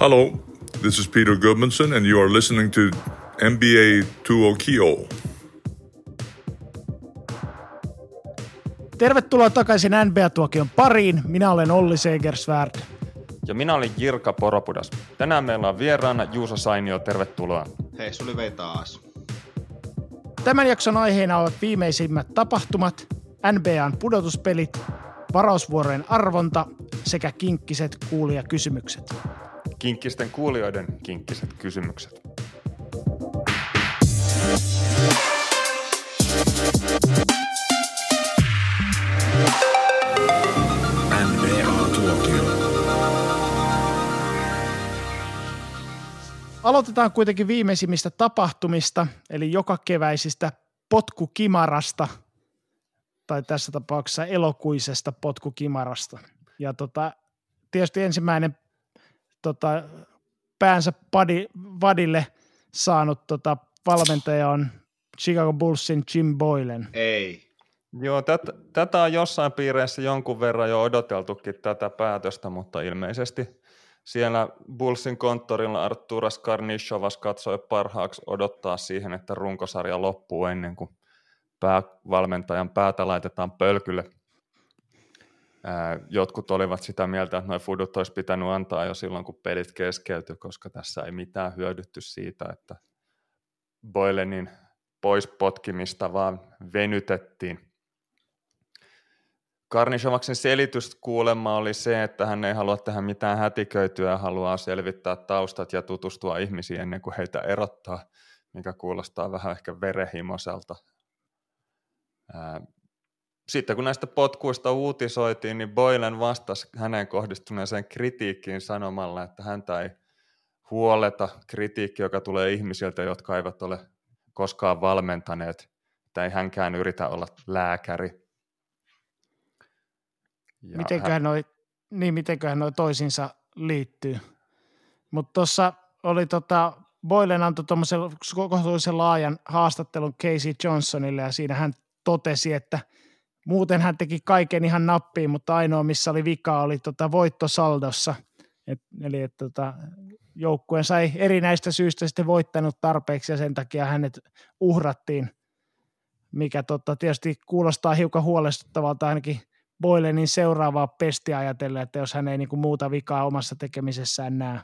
Hello, this is Peter Gudmundsson, and you are listening to NBA 2 Kio. Tervetuloa takaisin NBA-tuokion pariin. Minä olen Olli Segersvärd. Ja minä olin Jirka Poropudas. Tänään meillä on vieraana Juuso Sainio, tervetuloa. Hei, suli vei taas. Tämän jakson aiheena ovat viimeisimmät tapahtumat, NBAn pudotuspelit, varausvuorojen arvonta sekä kinkkiset kuulijakysymykset. Kinkkisten kuulijoiden kinkkiset kysymykset. Aloitetaan kuitenkin viimeisimmistä tapahtumista, eli joka keväisistä potkukimarasta, tai tässä tapauksessa elokuisesta potkukimarasta. Ja tota, tietysti ensimmäinen tota, päänsä padi, vadille saanut tota, valmentaja on Chicago Bullsin Jim Boylen. Ei. Joo, tätä, tätä on jossain piireissä jonkun verran jo odoteltukin tätä päätöstä, mutta ilmeisesti siellä Bullsin konttorilla Arturas Karnishovas katsoi parhaaksi odottaa siihen, että runkosarja loppuu ennen kuin päävalmentajan päätä laitetaan pölkylle. Jotkut olivat sitä mieltä, että noin fudut olisi pitänyt antaa jo silloin, kun pelit keskeytyi, koska tässä ei mitään hyödytty siitä, että Boylenin pois potkimista vaan venytettiin. Karnishovaksen selitys kuulemma oli se, että hän ei halua tehdä mitään hätiköityä ja haluaa selvittää taustat ja tutustua ihmisiin ennen kuin heitä erottaa, mikä kuulostaa vähän ehkä verehimoselta. Sitten kun näistä potkuista uutisoitiin, niin Boylen vastasi hänen kohdistuneeseen kritiikkiin sanomalla, että häntä ei huoleta kritiikki, joka tulee ihmisiltä, jotka eivät ole koskaan valmentaneet, että ei hänkään yritä olla lääkäri. Ja mitenköhän hän... noi, niin mitenköhän noi toisinsa liittyy. Mutta tuossa oli tota, Boylen antoi tuommoisen kohtuullisen laajan haastattelun Casey Johnsonille ja siinä hän totesi, että muuten hän teki kaiken ihan nappiin, mutta ainoa missä oli vika oli tota voittosaldossa. Et, eli että tota, joukkueen sai erinäistä syistä sitten voittanut tarpeeksi ja sen takia hänet uhrattiin, mikä tota, tietysti kuulostaa hiukan huolestuttavalta ainakin – Boylenin seuraavaa pestiä ajatellen, että jos hän ei niin kuin muuta vikaa omassa tekemisessään näe.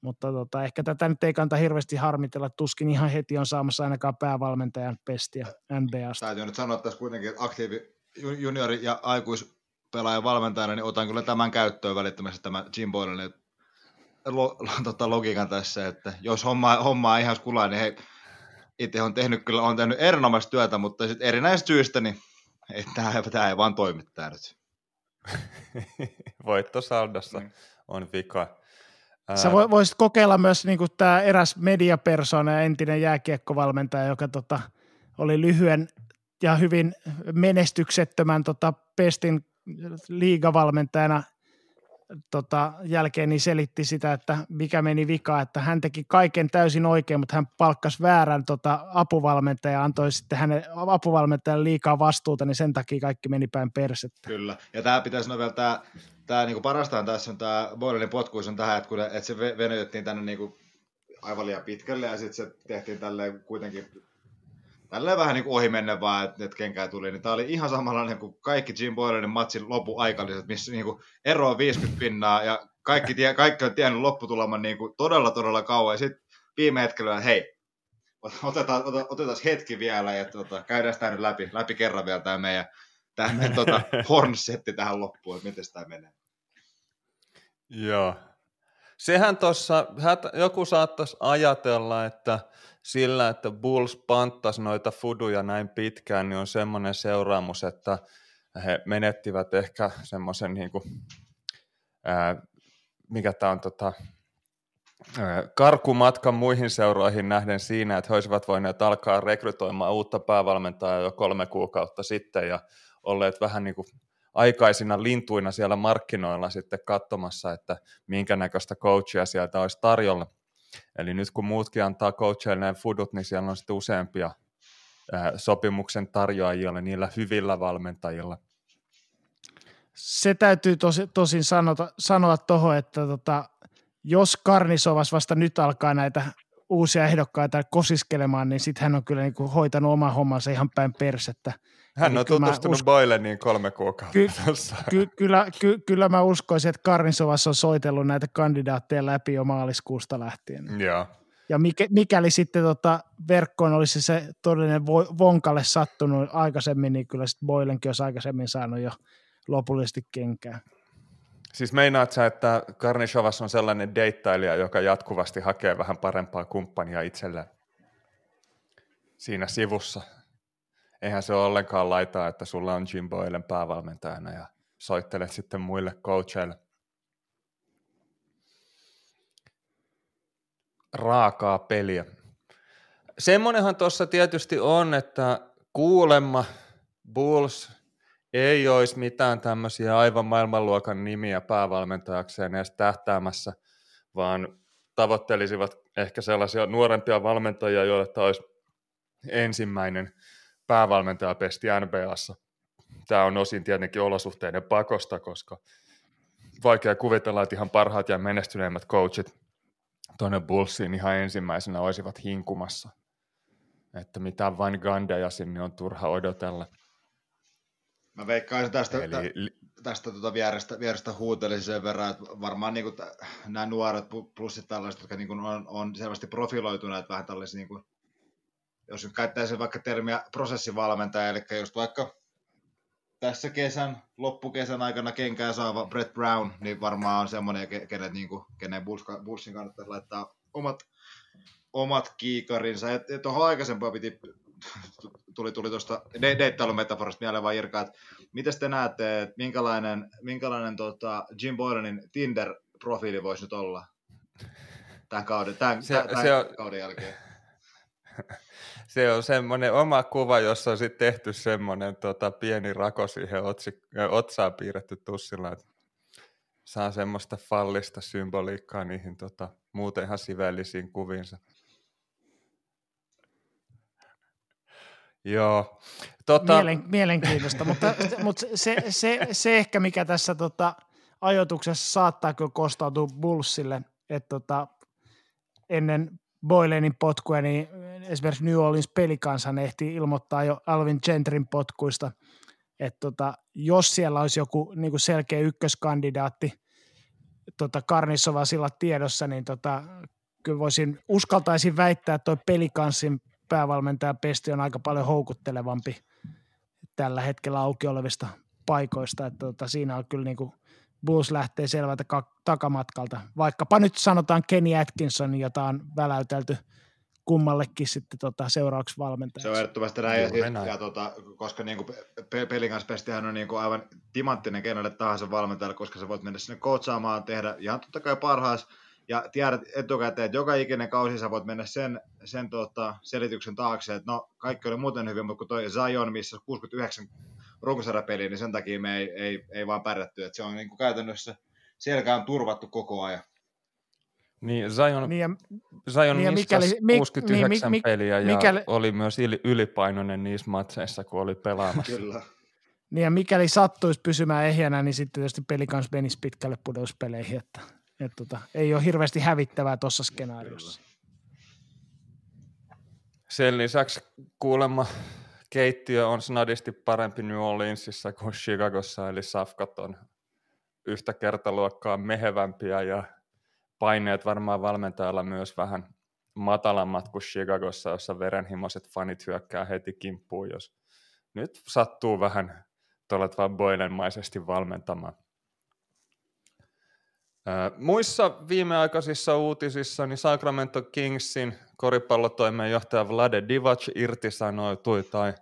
Mutta tota, ehkä tätä nyt ei kanta hirveästi harmitella, tuskin ihan heti on saamassa ainakaan päävalmentajan pestiä NBAsta. Täytyy nyt sanoa tässä kuitenkin, että aktiivi juniori- ja aikuispelaajan valmentajana, niin otan kyllä tämän käyttöön välittömästi tämä Jim Boylenin lo, tota, logiikan tässä, että jos homma, homma ihan skulaa, niin he itse on tehnyt kyllä on tehnyt erinomaista työtä, mutta sitten erinäistä syistä, niin että tämä, tämä ei vaan toimi tämä nyt. Voittosaldossa mm. on vika. Sä voisit kokeilla myös niin tämä eräs mediapersona ja entinen jääkiekkovalmentaja, joka tota, oli lyhyen ja hyvin menestyksettömän tota, Pestin liigavalmentajana tota, jälkeen niin selitti sitä, että mikä meni vika, että hän teki kaiken täysin oikein, mutta hän palkkasi väärän tota, apuvalmentajan ja antoi sitten hänen apuvalmentajan liikaa vastuuta, niin sen takia kaikki meni päin persettä. Kyllä, ja tämä pitäisi sanoa vielä, tämä, tämä niin parastaan tässä on tämä Boylenin potkuus on tähän, että, kun, että se venytettiin tänne niin kuin aivan liian pitkälle ja sitten se tehtiin tälleen kuitenkin tälleen vähän niin ohi menne vaan, että, että kenkää tuli, niin tämä oli ihan samanlainen kuin kaikki Jim Boylenin matsin lopuaikalliset, missä niin kuin ero on 50 pinnaa ja kaikki, tie, kaikki on tiennyt lopputuleman niin kuin todella todella kauan ja sitten viime hetkellä, hei, otetaan, otetaan, otetaan hetki vielä ja tota, käydään sitä nyt läpi, läpi kerran vielä tämä meidän, tämä tota, hornsetti tähän loppuun, että miten tämä menee. Joo. Sehän tuossa, joku saattaisi ajatella, että sillä, että Bulls panttasi noita fuduja näin pitkään, niin on semmoinen seuraamus, että he menettivät ehkä semmoisen, niin kuin, ää, mikä tämä on, tota, karkumatkan muihin seuroihin nähden siinä, että he olisivat voineet alkaa rekrytoimaan uutta päävalmentajaa jo kolme kuukautta sitten ja olleet vähän niin kuin aikaisina lintuina siellä markkinoilla sitten katsomassa, että minkä näköistä coachia sieltä olisi tarjolla. Eli nyt kun muutkin antaa coacheille fudut, niin siellä on sitten useampia sopimuksen tarjoajilla, niillä hyvillä valmentajilla. Se täytyy tosi, tosin sanota, sanoa tuohon, että tota, jos Karnisovas vasta nyt alkaa näitä uusia ehdokkaita kosiskelemaan, niin sitten hän on kyllä niin kuin hoitanut oma hommansa ihan päin persettä. Hän Eli on tutustunut usk- Boyleniin kolme kuukautta Ky-. Ky- kyllä, ky- kyllä mä uskoisin, että Karnisovas on soitellut näitä kandidaatteja läpi jo maaliskuusta lähtien. Joo. Ja mikä, mikäli sitten tota verkkoon olisi se todellinen vo- vonkalle sattunut aikaisemmin, niin kyllä sitten Boylenkin olisi aikaisemmin saanut jo lopullisesti kenkää. Siis meinaat sä, että Karnishovas on sellainen deittailija, joka jatkuvasti hakee vähän parempaa kumppania itselleen siinä sivussa? Eihän se ole ollenkaan laitaa, että sulla on Jim Boylen päävalmentajana ja soittelet sitten muille coacheille. Raakaa peliä. Semmonenhan tuossa tietysti on, että kuulemma Bulls ei olisi mitään tämmöisiä aivan maailmanluokan nimiä päävalmentajakseen edes tähtäämässä, vaan tavoittelisivat ehkä sellaisia nuorempia valmentajia, joille tämä olisi ensimmäinen päävalmentajapesti NBAssa. Tämä on osin tietenkin olosuhteiden pakosta, koska vaikea kuvitella, että ihan parhaat ja menestyneimmät coachit tuonne Bullsiin ihan ensimmäisenä olisivat hinkumassa. Että mitään Van Gandeja sinne on turha odotella. Mä veikkaisin tästä, Eli li- tästä tuota vierestä, vierestä huutelisin sen verran, että varmaan niin kuin nämä nuoret pu- plus sit tällaiset, jotka niin kuin on, on selvästi profiloituneet vähän tällaisia, niin kuin, jos nyt käyttäisin vaikka termiä prosessivalmentaja, eli just vaikka tässä kesän, loppukesän aikana kenkää saava Brett Brown, niin varmaan on semmoinen, ke- kenet, niin kuin, kenen Bulls, Bullsin kannattaisi laittaa omat, omat kiikarinsa. Ja, ja tuohon aikaisempaan piti, tuli, tuli tuosta de- deittailumetaforasta mieleen vaan Irka, että miten te näette, että minkälainen, minkälainen tota Jim Boylanin Tinder-profiili voisi nyt olla tämän kauden, tämän, Se- tämän, se on- kauden jälkeen? Se on semmoinen oma kuva, jossa on sitten tehty semmoinen tota, pieni rako siihen otsi, ö, otsaan piirretty tussilla, että saa semmoista fallista symboliikkaa niihin tota, muuten ihan sivellisiin Joo. Tota, Mielen, mielenkiintoista, mutta, mutta se, se, se, ehkä mikä tässä tota, ajoituksessa saattaa kyllä kostautua Bullsille, että tota, ennen Boylenin potkuja, niin esimerkiksi New Orleans pelikansan ehti ilmoittaa jo Alvin Gentrin potkuista, että tota, jos siellä olisi joku niin kuin selkeä ykköskandidaatti tota Karnissova sillä tiedossa, niin tota, kyllä voisin, uskaltaisin väittää, että tuo pelikanssin päävalmentaja Pesti on aika paljon houkuttelevampi tällä hetkellä auki olevista paikoista, että tota, siinä on kyllä niin kuin Bulls lähtee selvältä ka- takamatkalta. Vaikkapa nyt sanotaan Kenny Atkinson, jota on väläytelty kummallekin sitten tota, seuraavaksi Se on valmentajaksi. ehdottomasti näin, ja, Juuri ja, näin. ja tota, koska niin kuin pe- pelin kanssa pestihän on niin kuin aivan timanttinen kenelle tahansa valmentajalle, koska sä voit mennä sinne coachaamaan, tehdä ihan totta kai parhaas, ja tiedät etukäteen, että joka ikinen kausi sä voit mennä sen, sen tota, selityksen taakse, että no kaikki oli muuten hyvin, mutta kun toi Zion, missä 69 runkosarjapeliä, niin sen takia me ei, ei, ei vaan pärjätty, että se on niin kuin käytännössä selkä on turvattu koko ajan. niin Zion, Niin ja, Zion niin ja mikäli- mi- 69 niin, mi- peliä ja mikäli- oli myös yli, ylipainoinen niissä matseissa, kun oli pelaamassa. Kyllä. niin ja mikäli sattuisi pysymään ehjänä, niin sitten tietysti peli kanssa menisi pitkälle pudotuspeleihin, että, että tota, ei ole hirveästi hävittävää tuossa skenaariossa. Sen lisäksi kuulemma keittiö on snadisti parempi New Orleansissa kuin Chicagossa, eli safkat on yhtä kertaluokkaa mehevämpiä ja paineet varmaan valmentajalla myös vähän matalammat kuin Chicagossa, jossa verenhimoiset fanit hyökkää heti kimppuun, jos nyt sattuu vähän tuolla vaan Boylenmaisesti valmentamaan. Muissa viimeaikaisissa uutisissa niin Sacramento Kingsin koripallotoimenjohtaja Vlade Divac irtisanoitui tai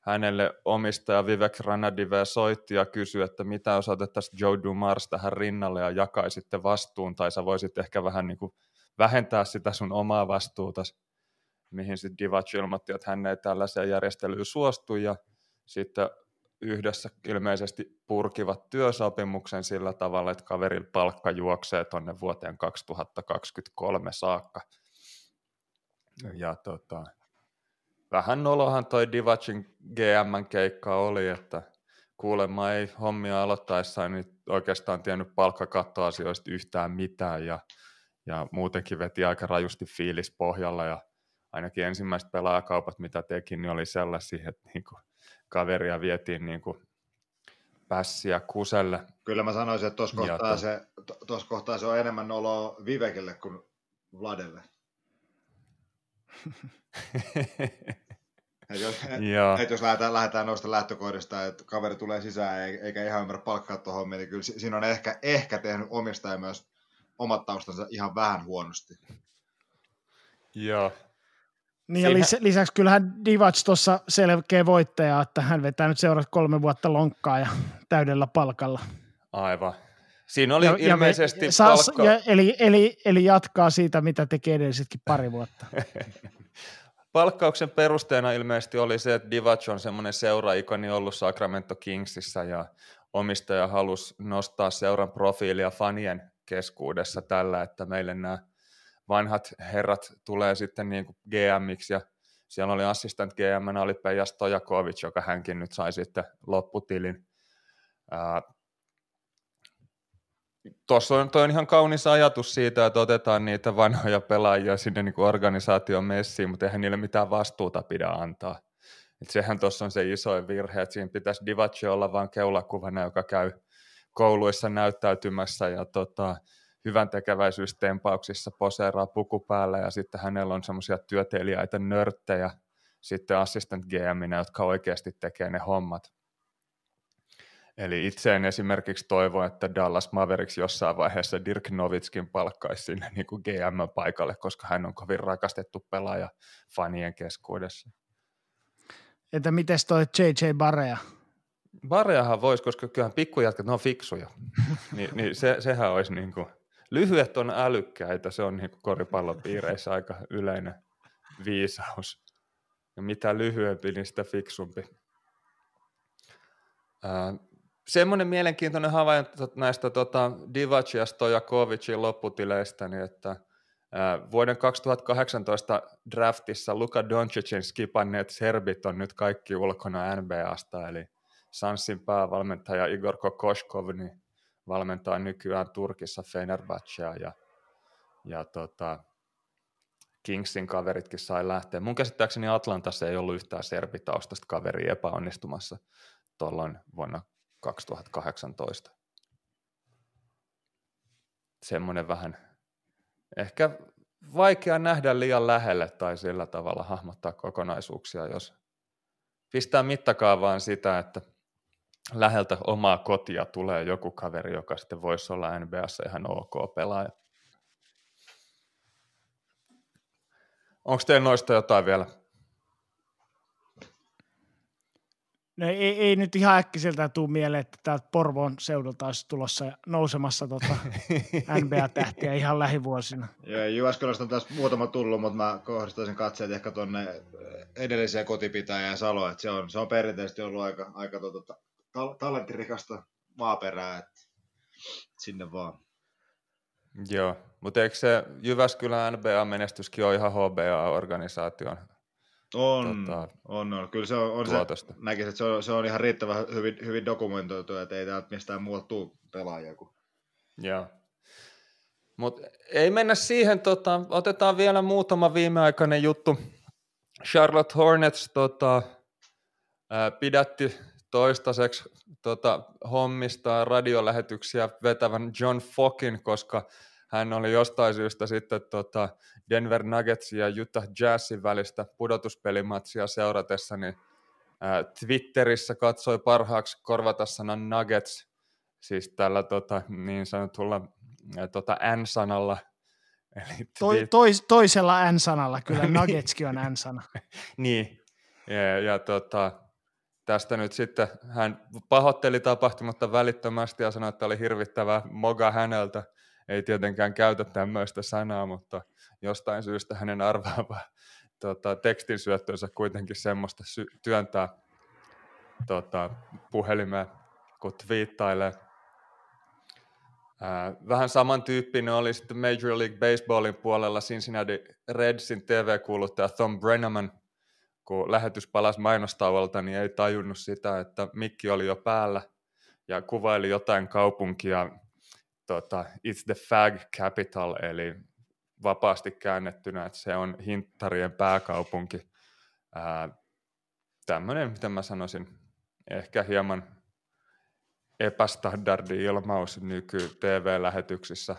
hänelle omistaja Vivek Ranadive soitti ja kysyi, että mitä jos otettaisiin Joe Dumars tähän rinnalle ja jakaisitte vastuun, tai sä voisit ehkä vähän niin kuin vähentää sitä sun omaa vastuuta, mihin sitten Divac ilmoitti, että hän ei tällaiseen järjestelyyn suostu, ja sitten yhdessä ilmeisesti purkivat työsopimuksen sillä tavalla, että kaverin palkka juoksee tuonne vuoteen 2023 saakka. Ja tota, vähän nolohan toi Divacin GM-keikka oli, että kuulemma ei hommia aloittaessaan niin oikeastaan tiennyt palkkakattoasioista yhtään mitään ja, ja muutenkin veti aika rajusti fiilis pohjalla ja ainakin ensimmäiset pelaajakaupat, mitä teki, niin oli sellaisia, että niin kuin kaveria vietiin niin kuin pässiä kuselle. Kyllä mä sanoisin, että tuossa kohtaa, se, tos kohtaa se on enemmän noloa Vivekille kuin Vladelle. Et jos, et jos lähdetään, lähdetään noista lähtökohdista, että kaveri tulee sisään eikä ihan ymmärrä palkkaa tuohon, niin kyllä siinä on ehkä, ehkä tehnyt omistaja myös omat taustansa ihan vähän huonosti. Joo. Niin ja lis- lisäksi kyllähän Divac tuossa selkeä voittaja, että hän vetää nyt seuraavat kolme vuotta lonkkaa ja täydellä palkalla. Aivan. Siinä oli ja, ilmeisesti ja me, palkka... ja, eli, eli, eli jatkaa siitä, mitä teki edellisetkin pari vuotta. Palkkauksen perusteena ilmeisesti oli se, että Divac on semmoinen seuraikoni ollut Sacramento Kingsissä ja omistaja halusi nostaa seuran profiilia fanien keskuudessa tällä, että meille nämä vanhat herrat tulee sitten niin kuin GMiksi ja siellä oli assistant GM, oli Peja Stojakovic, joka hänkin nyt sai sitten lopputilin. Tuossa on, toi on ihan kaunis ajatus siitä, että otetaan niitä vanhoja pelaajia sinne niin organisaation messiin, mutta eihän niille mitään vastuuta pidä antaa. Et sehän tuossa on se iso virhe, että siinä pitäisi Divac olla vain keulakuvana, joka käy kouluissa näyttäytymässä ja tota, hyvän tekeväisyystempauksissa poseeraa puku päällä ja sitten hänellä on semmoisia työtelijäitä nörttejä sitten assistant GMinä, jotka oikeasti tekee ne hommat. Eli itse en esimerkiksi toivo, että Dallas Mavericks jossain vaiheessa Dirk Novitskin palkkaisi sinne niin kuin GM-paikalle, koska hän on kovin rakastettu pelaaja fanien keskuudessa. Entä miten toi JJ Barea? Bareahan voisi, koska kyllähän pikkujatkat, ne on fiksuja. Ni, niin se, sehän olisi niin kuin, lyhyet on älykkäitä, se on niin koripallopiireissä aika yleinen viisaus. Ja mitä lyhyempi, niin sitä fiksumpi. Ää, semmoinen mielenkiintoinen havainto näistä tota, Divac ja Stojakovicin lopputileistä, niin että ää, vuoden 2018 draftissa Luka Doncicin skipanneet serbit on nyt kaikki ulkona NBAsta, eli Sansin päävalmentaja Igor Kokoshkov niin valmentaa nykyään Turkissa Fenerbahcea ja, ja tota, Kingsin kaveritkin sai lähteä. Mun käsittääkseni Atlantassa ei ollut yhtään serbitaustasta kaveri epäonnistumassa tuolloin vuonna 2018. Semmoinen vähän ehkä vaikea nähdä liian lähelle tai sillä tavalla hahmottaa kokonaisuuksia, jos pistää mittakaavaan sitä, että läheltä omaa kotia tulee joku kaveri, joka sitten voisi olla NBAssa ihan ok pelaaja. Onko teillä noista jotain vielä? No ei, ei nyt ihan äkkiseltä tule mieleen, että täältä Porvoon seudulta olisi tulossa nousemassa tota NBA-tähtiä ihan lähivuosina. Joo, Jyväskylästä on tässä muutama tullut, mutta mä kohdistaisin katseet ehkä tuonne edelliseen kotipitäjään Saloon, että se on, se on perinteisesti ollut aika, aika tota, tal- talenttirikasta maaperää, että sinne vaan. Joo, mutta eikö se Jyväskylän NBA-menestyskin ole ihan HBA-organisaation on, tota, on, on. Kyllä se on, on se, näkisin, että se on, se on ihan riittävän hyvin, hyvin dokumentoitu, että ei täältä mistään muualta tule pelaajia. Kuin. Joo. Mutta ei mennä siihen, tota, otetaan vielä muutama viimeaikainen juttu. Charlotte Hornets tota, ää, pidätti toistaiseksi tota, hommistaa radiolähetyksiä vetävän John Fockin, koska hän oli jostain syystä sitten tota Denver Nuggetsin ja Utah Jazzin välistä pudotuspelimatsia seuratessa, niin ää, Twitterissä katsoi parhaaksi korvata sanan Nuggets, siis tällä tota, niin sanotulla ää, tota N-sanalla. Eli Toi, tois, toisella N-sanalla, kyllä Nuggetskin on N-sana. niin, ja, ja tota, tästä nyt sitten hän pahoitteli tapahtumatta välittömästi ja sanoi, että oli hirvittävä moga häneltä. Ei tietenkään käytä tämmöistä sanaa, mutta jostain syystä hänen arvaava tota, tekstin syöttönsä kuitenkin semmoista sy- työntää tota, puhelimeen, kun twiittailee. Ää, vähän samantyyppinen oli sitten Major League Baseballin puolella Cincinnati Redsin TV-kuuluttaja Tom Brennaman, kun lähetys palasi mainostauolta, niin ei tajunnut sitä, että mikki oli jo päällä. ja kuvaili jotain kaupunkia, tota, it's the fag capital, eli vapaasti käännettynä, että se on hinttarien pääkaupunki. Tämmöinen, mitä mä sanoisin, ehkä hieman epästandardi ilmaus nyky-TV-lähetyksissä.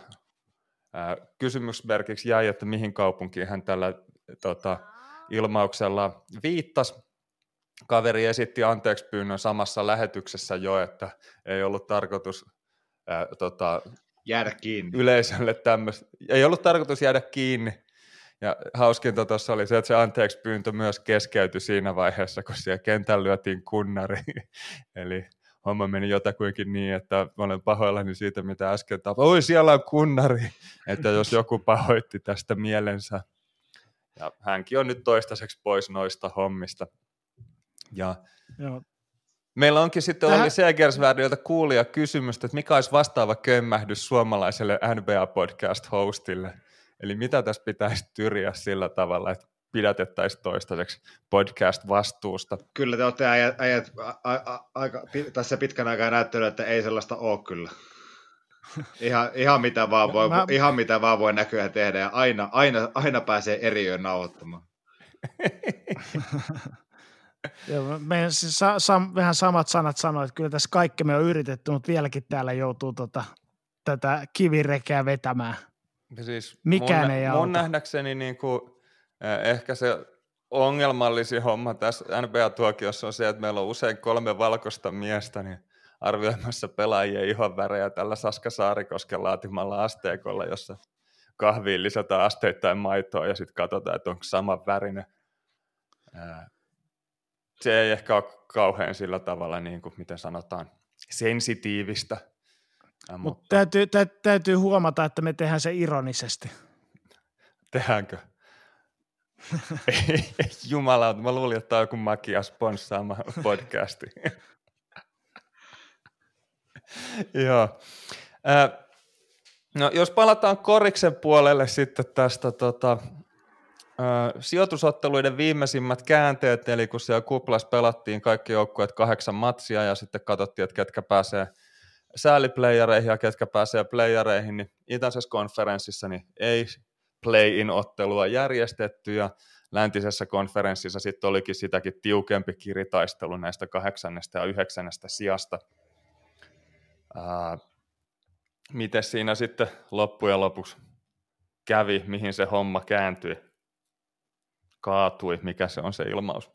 Kysymysmerkiksi jäi, että mihin kaupunkiin hän tällä tota, ilmauksella viittasi. Kaveri esitti anteeksi pyynnön samassa lähetyksessä jo, että ei ollut tarkoitus ää, tota, jäädä kiinni. Yleisölle tämmöistä. Ei ollut tarkoitus jäädä kiinni. Ja hauskinta tuossa oli se, että se anteeksi pyyntö myös keskeytyi siinä vaiheessa, kun siellä kentällä lyötiin kunnari. Eli homma meni jotakuinkin niin, että olen pahoillani siitä, mitä äsken tapahtui. Oi, siellä on kunnari, että jos joku pahoitti tästä mielensä. Ja hänkin on nyt toistaiseksi pois noista hommista. Ja Joo. Meillä onkin sitten Tähän... Olli Segersvärdiltä kuulija kysymystä, että mikä olisi vastaava kömmähdys suomalaiselle NBA-podcast-hostille. Eli mitä tässä pitäisi tyriä sillä tavalla, että pidätettäisiin toistaiseksi podcast-vastuusta. Kyllä te olette äijät, äijät a, a, aika, tässä pitkän aikaa näyttänyt, että ei sellaista ole kyllä. Ihan, ihan, mitä vaan voi, Mä... ihan mitä vaan voi näkyä tehdä ja aina, aina, aina pääsee eri yön nauhoittamaan. Joo, meidän siis sa, sam, vähän samat sanat sanoit, että kyllä tässä kaikki me on yritetty, mutta vieläkin täällä joutuu tota, tätä kivirekeä vetämään. Siis Mikään mun, ei auta. Mun nähdäkseni niin kuin, eh, ehkä se ongelmallisin homma tässä NBA-tuokiossa on se, että meillä on usein kolme valkoista miestä niin arvioimassa pelaajien ihon värejä tällä Saska Saarikosken laatimalla asteekolla, jossa kahviin lisätään asteittain maitoa ja sitten katsotaan, että onko sama värinen se ei ehkä ole kauhean sillä tavalla, niin kuin, miten sanotaan, sensitiivistä. Mutta Mut täytyy, tä, täytyy huomata, että me tehdään se ironisesti. Tehdäänkö? Jumala, mä luulin, että tämä on joku makia sponssaama podcasti. Joo. Äh, no, jos palataan koriksen puolelle sitten tästä tota, sijoitusotteluiden viimeisimmät käänteet, eli kun siellä kuplas pelattiin kaikki joukkueet kahdeksan matsia ja sitten katsottiin, että ketkä pääsee sääliplayereihin ja ketkä pääsee playereihin, niin itäisessä konferenssissa niin ei play-in-ottelua järjestetty ja läntisessä konferenssissa sitten olikin sitäkin tiukempi kiritaistelu näistä kahdeksannesta ja yhdeksännestä sijasta. Ää, miten siinä sitten loppujen lopuksi kävi, mihin se homma kääntyi? kaatui, mikä se on se ilmaus.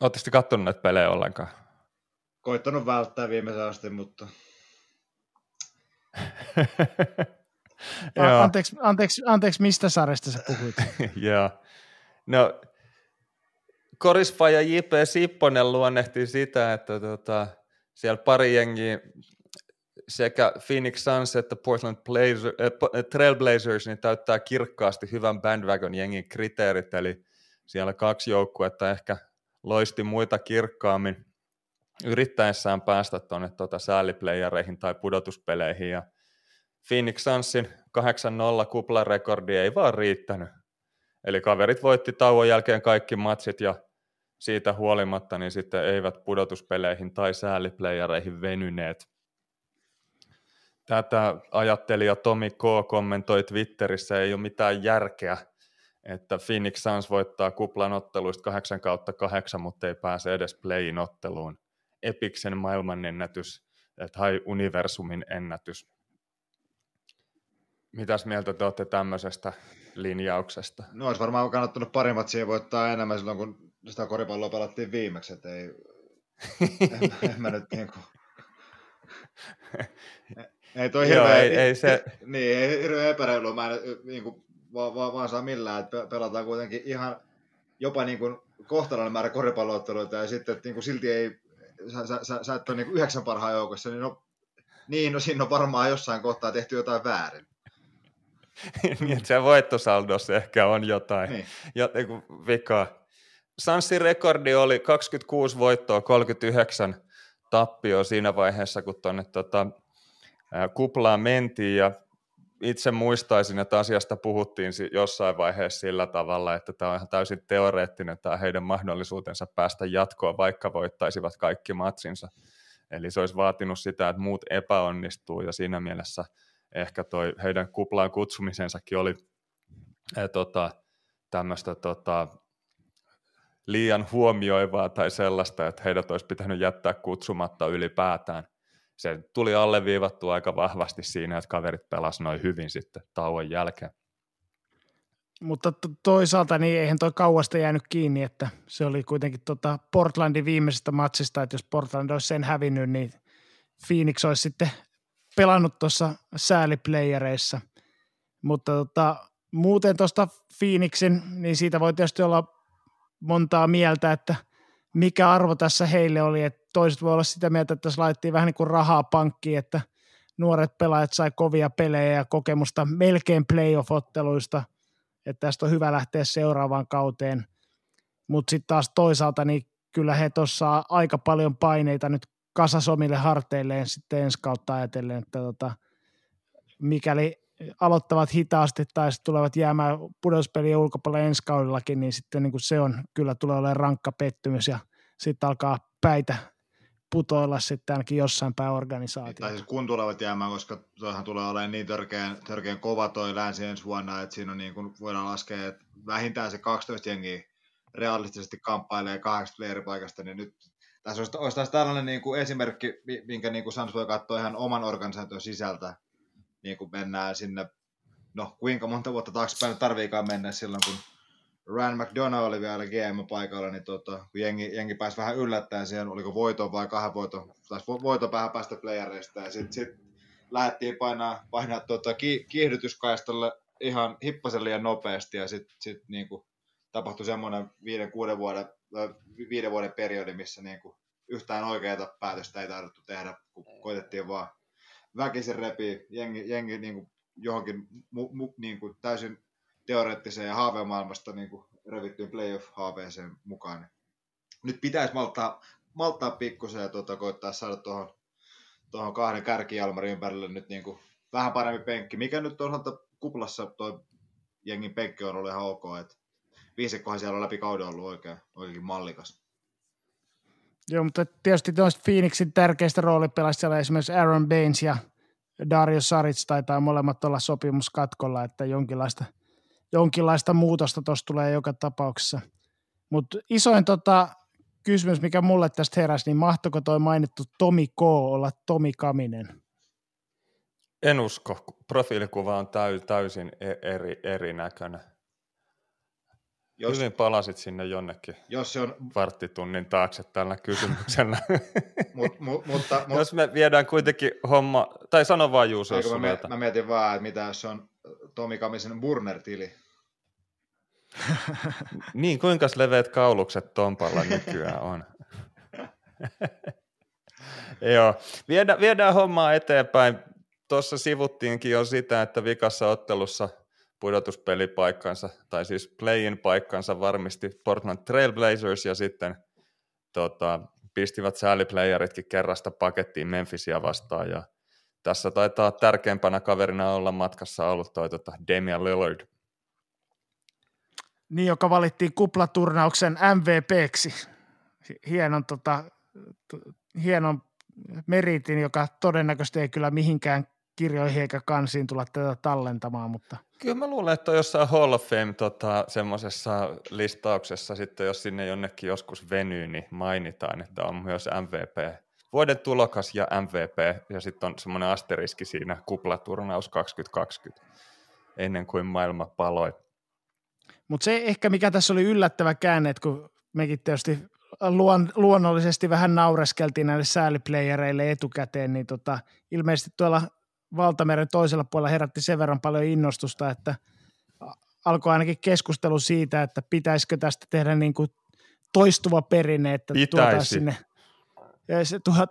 Oletteko te katsonut näitä pelejä ollenkaan? Koittanut välttää viimeisen asti, mutta... anteeksi, anteeksi, anteeksi, mistä sarjasta sä puhuit? Joo. No, Korisfa ja J.P. Sipponen luonnehti sitä, että tota, siellä pari jengiä sekä Phoenix Suns että Portland Blazer, äh, Trailblazers niin täyttää kirkkaasti hyvän bandwagon jengin kriteerit, eli siellä kaksi joukkuetta ehkä loisti muita kirkkaammin yrittäessään päästä tuonne tuota sääliplayereihin tai pudotuspeleihin, ja Phoenix Sunsin 8-0 kuplarekordi ei vaan riittänyt. Eli kaverit voitti tauon jälkeen kaikki matsit ja siitä huolimatta niin sitten eivät pudotuspeleihin tai sääliplayereihin venyneet. Tätä ajattelija Tomi K. kommentoi Twitterissä, ei ole mitään järkeä, että Phoenix Suns voittaa kuplan otteluista 8 kautta 8, mutta ei pääse edes playin otteluun. Epiksen maailmanennätys tai universumin ennätys. Mitäs mieltä te olette tämmöisestä linjauksesta? No olisi varmaan kannattanut parimmat siihen voittaa enemmän silloin, kun sitä koripalloa pelattiin viimeksi, että ei, en, en mä nyt niin kuin... Ei toi Joo, hirveä, ei, ei se... Niin, ei hirveän epäreilu, mä en niin kuin, vaan, vaan, vaan saa millään, että pelataan kuitenkin ihan jopa niin kuin kohtalainen määrä koripallootteluita ja sitten että niin kuin silti ei, sä, sä, sä, sä et ole niin kuin yhdeksän parhaan joukossa, niin no, niin, no siinä on varmaan jossain kohtaa tehty jotain väärin. niin, että se voittosaldossa ehkä on jotain, niin. jotain vikaa. Sanssin rekordi oli 26 voittoa, 39 tappio siinä vaiheessa, kun tuonne tota, kuplaan mentiin ja itse muistaisin, että asiasta puhuttiin jossain vaiheessa sillä tavalla, että tämä on ihan täysin teoreettinen tämä heidän mahdollisuutensa päästä jatkoon, vaikka voittaisivat kaikki matsinsa. Eli se olisi vaatinut sitä, että muut epäonnistuu ja siinä mielessä ehkä toi heidän kuplaan kutsumisensakin oli tota, tämmöistä tota, liian huomioivaa tai sellaista, että heidät olisi pitänyt jättää kutsumatta ylipäätään. Se tuli alleviivattu aika vahvasti siinä, että kaverit pelasivat noin hyvin sitten tauon jälkeen. Mutta toisaalta niin eihän toi kauasta jäänyt kiinni, että se oli kuitenkin tota Portlandin viimeisestä matsista, että jos Portland olisi sen hävinnyt, niin Phoenix olisi sitten pelannut tuossa sääliplayereissa. Mutta tota, muuten tuosta Phoenixin, niin siitä voi tietysti olla montaa mieltä, että mikä arvo tässä heille oli, että toiset voi olla sitä mieltä, että tässä laitettiin vähän niin kuin rahaa pankkiin, että nuoret pelaajat sai kovia pelejä ja kokemusta melkein playoff-otteluista, että tästä on hyvä lähteä seuraavaan kauteen, mutta sitten taas toisaalta niin kyllä he tuossa aika paljon paineita nyt kasasomille harteilleen sitten ensi kautta ajatellen, että tota, mikäli aloittavat hitaasti tai sitten tulevat jäämään pudotuspelien ulkopuolelle ensi kaudellakin, niin sitten niin kuin se on, kyllä tulee olemaan rankka pettymys ja sitten alkaa päitä putoilla sitten ainakin jossain päin organisaatio. Tai siis kun tulevat jäämään, koska tuohan tulee olemaan niin törkeän, törkeän kova toi länsi ensi vuonna, että siinä on niin kuin voidaan laskea, että vähintään se 12 jengiä realistisesti kamppailee 80 paikasta, niin nyt tässä olisi, olisi tällainen niin kuin esimerkki, minkä niin kuin Sans voi katsoa ihan oman organisaation sisältä, niin kuin mennään sinne, no kuinka monta vuotta taaksepäin tarviikaan mennä silloin, kun Ryan McDonough oli vielä GM-paikalla, niin tota, kun jengi, jengi pääsi vähän yllättäen siihen, oliko voito vai kahden voito, taisi voito vähän päästä playereista, ja sitten sit lähdettiin painaa, painaa tota, ki, kiihdytyskaistalle ihan hippasen liian nopeasti, ja sitten sit, niinku, tapahtui semmoinen viiden, kuuden vuoden, viiden vuoden periodi, missä niinku, yhtään oikeaa päätöstä ei tarvittu tehdä, kun koitettiin vaan väkisin repii jengi, jengi niin kuin johonkin mu, mu, niin kuin täysin teoreettiseen ja haavemaailmasta niin kuin revittyyn playoff-haaveeseen mukaan. Nyt pitäisi malttaa, malttaa pikkusen ja tuota, koittaa saada tuohon tuohon kahden kärkijalmarin ympärille nyt niin kuin vähän parempi penkki. Mikä nyt on kuplassa tuo jengin penkki on ollut ihan ok, että viisikkohan siellä on läpi kauden ollut oikein, oikein mallikas. Joo, mutta tietysti noista Phoenixin tärkeistä roolipelaista siellä esimerkiksi Aaron Baines ja Dario Saric taitaa molemmat olla sopimuskatkolla, että jonkinlaista, jonkinlaista muutosta tuossa tulee joka tapauksessa. Mutta isoin tota, kysymys, mikä mulle tästä heräsi, niin mahtoiko toi mainittu Tomi K. olla Tomi Kaminen? En usko. Profiilikuva on täysin e-, eri, erinäköinen. Jos, Hyvin palasit sinne jonnekin jos se on, varttitunnin taakse tällä kysymyksellä. mut, mut, mutta, mut, jos me viedään kuitenkin homma, tai sano vaan Juuso, jos mä, mä, mietin vaan, että mitä jos on Tomi Kamisen Burner-tili. niin, kuinka leveät kaulukset Tompalla nykyään on? Joo, viedään, viedään hommaa eteenpäin. Tuossa sivuttiinkin jo sitä, että vikassa ottelussa – pudotuspelipaikkansa, tai siis play-in paikkansa varmisti Portland Trailblazers ja sitten tota, pistivät sääliplayeritkin kerrasta pakettiin Memphisia vastaan ja tässä taitaa tärkeimpänä kaverina olla matkassa ollut toi tota Damian Lillard. Niin, joka valittiin kuplaturnauksen MVPksi. Hienon, tota, hienon meritin, joka todennäköisesti ei kyllä mihinkään kirjoihin eikä kansiin tulla tätä tallentamaan, mutta – Kyllä mä luulen, että on jossain Hall of Fame tota, semmoisessa listauksessa sitten, jos sinne jonnekin joskus venyy, niin mainitaan, että on myös MVP. Vuoden tulokas ja MVP, ja sitten on semmoinen asteriski siinä kuplaturnaus 2020, ennen kuin maailma paloi. Mutta se ehkä, mikä tässä oli yllättävä käänne, että kun mekin tietysti luon, luonnollisesti vähän naureskeltiin näille sääliplayereille etukäteen, niin tota, ilmeisesti tuolla valtameren toisella puolella herätti sen verran paljon innostusta, että alkoi ainakin keskustelu siitä, että pitäisikö tästä tehdä niin kuin toistuva perinne, että tuotaisiin sinne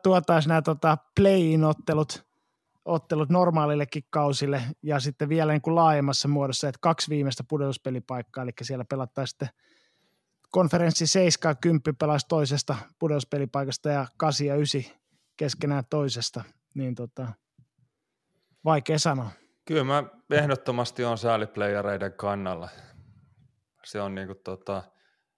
tuotaisiin nämä tota, play-in-ottelut ottelut normaalillekin kausille ja sitten vielä niin kuin laajemmassa muodossa, että kaksi viimeistä pudotuspelipaikkaa, eli siellä pelattaisiin sitten konferenssi 7 ja 10 pelaisi toisesta pudotuspelipaikasta ja 8 ja 9 keskenään toisesta, niin tota, Vaikea sanoa. Kyllä mä ehdottomasti on sääliplayereiden kannalla. Se on niinku tota,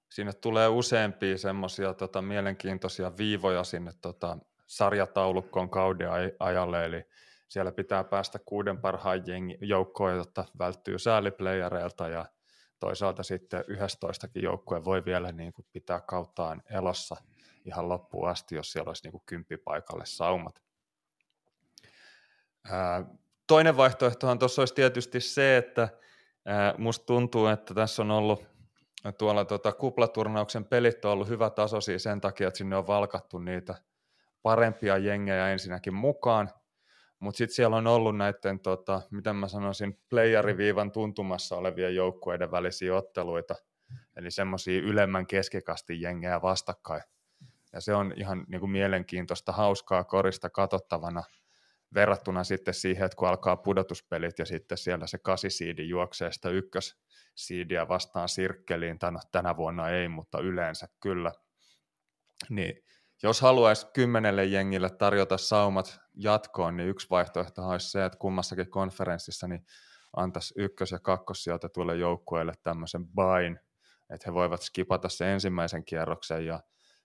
sinne tulee useampia semmoisia tota, mielenkiintoisia viivoja sinne tota, sarjataulukkoon kauden ajalle, eli siellä pitää päästä kuuden parhaan jengi, joukkoon, jotta välttyy sääliplayereilta ja toisaalta sitten 11 joukkoja voi vielä niin kuin pitää kauttaan elossa ihan loppuun asti, jos siellä olisi niin kuin kymppipaikalle saumat. Toinen vaihtoehtohan tuossa olisi tietysti se, että musta tuntuu, että tässä on ollut tuolla tota, kuplaturnauksen pelit on ollut hyvä tasoisia sen takia, että sinne on valkattu niitä parempia jengejä ensinnäkin mukaan, mutta sitten siellä on ollut näiden, tota, miten mä sanoisin, playeriviivan tuntumassa olevien joukkueiden välisiä otteluita, eli semmoisia ylemmän keskikastin jengejä vastakkain. Ja se on ihan niin kuin mielenkiintoista, hauskaa korista katsottavana verrattuna sitten siihen, että kun alkaa pudotuspelit ja sitten siellä se kasisiidi juoksee sitä ykkössiidiä vastaan sirkkeliin, tai no, tänä vuonna ei, mutta yleensä kyllä, niin jos haluaisi kymmenelle jengille tarjota saumat jatkoon, niin yksi vaihtoehto olisi se, että kummassakin konferenssissa niin antaisi ykkös- ja kakkossijoitetuille joukkueille tämmöisen bain, että he voivat skipata sen ensimmäisen kierroksen ja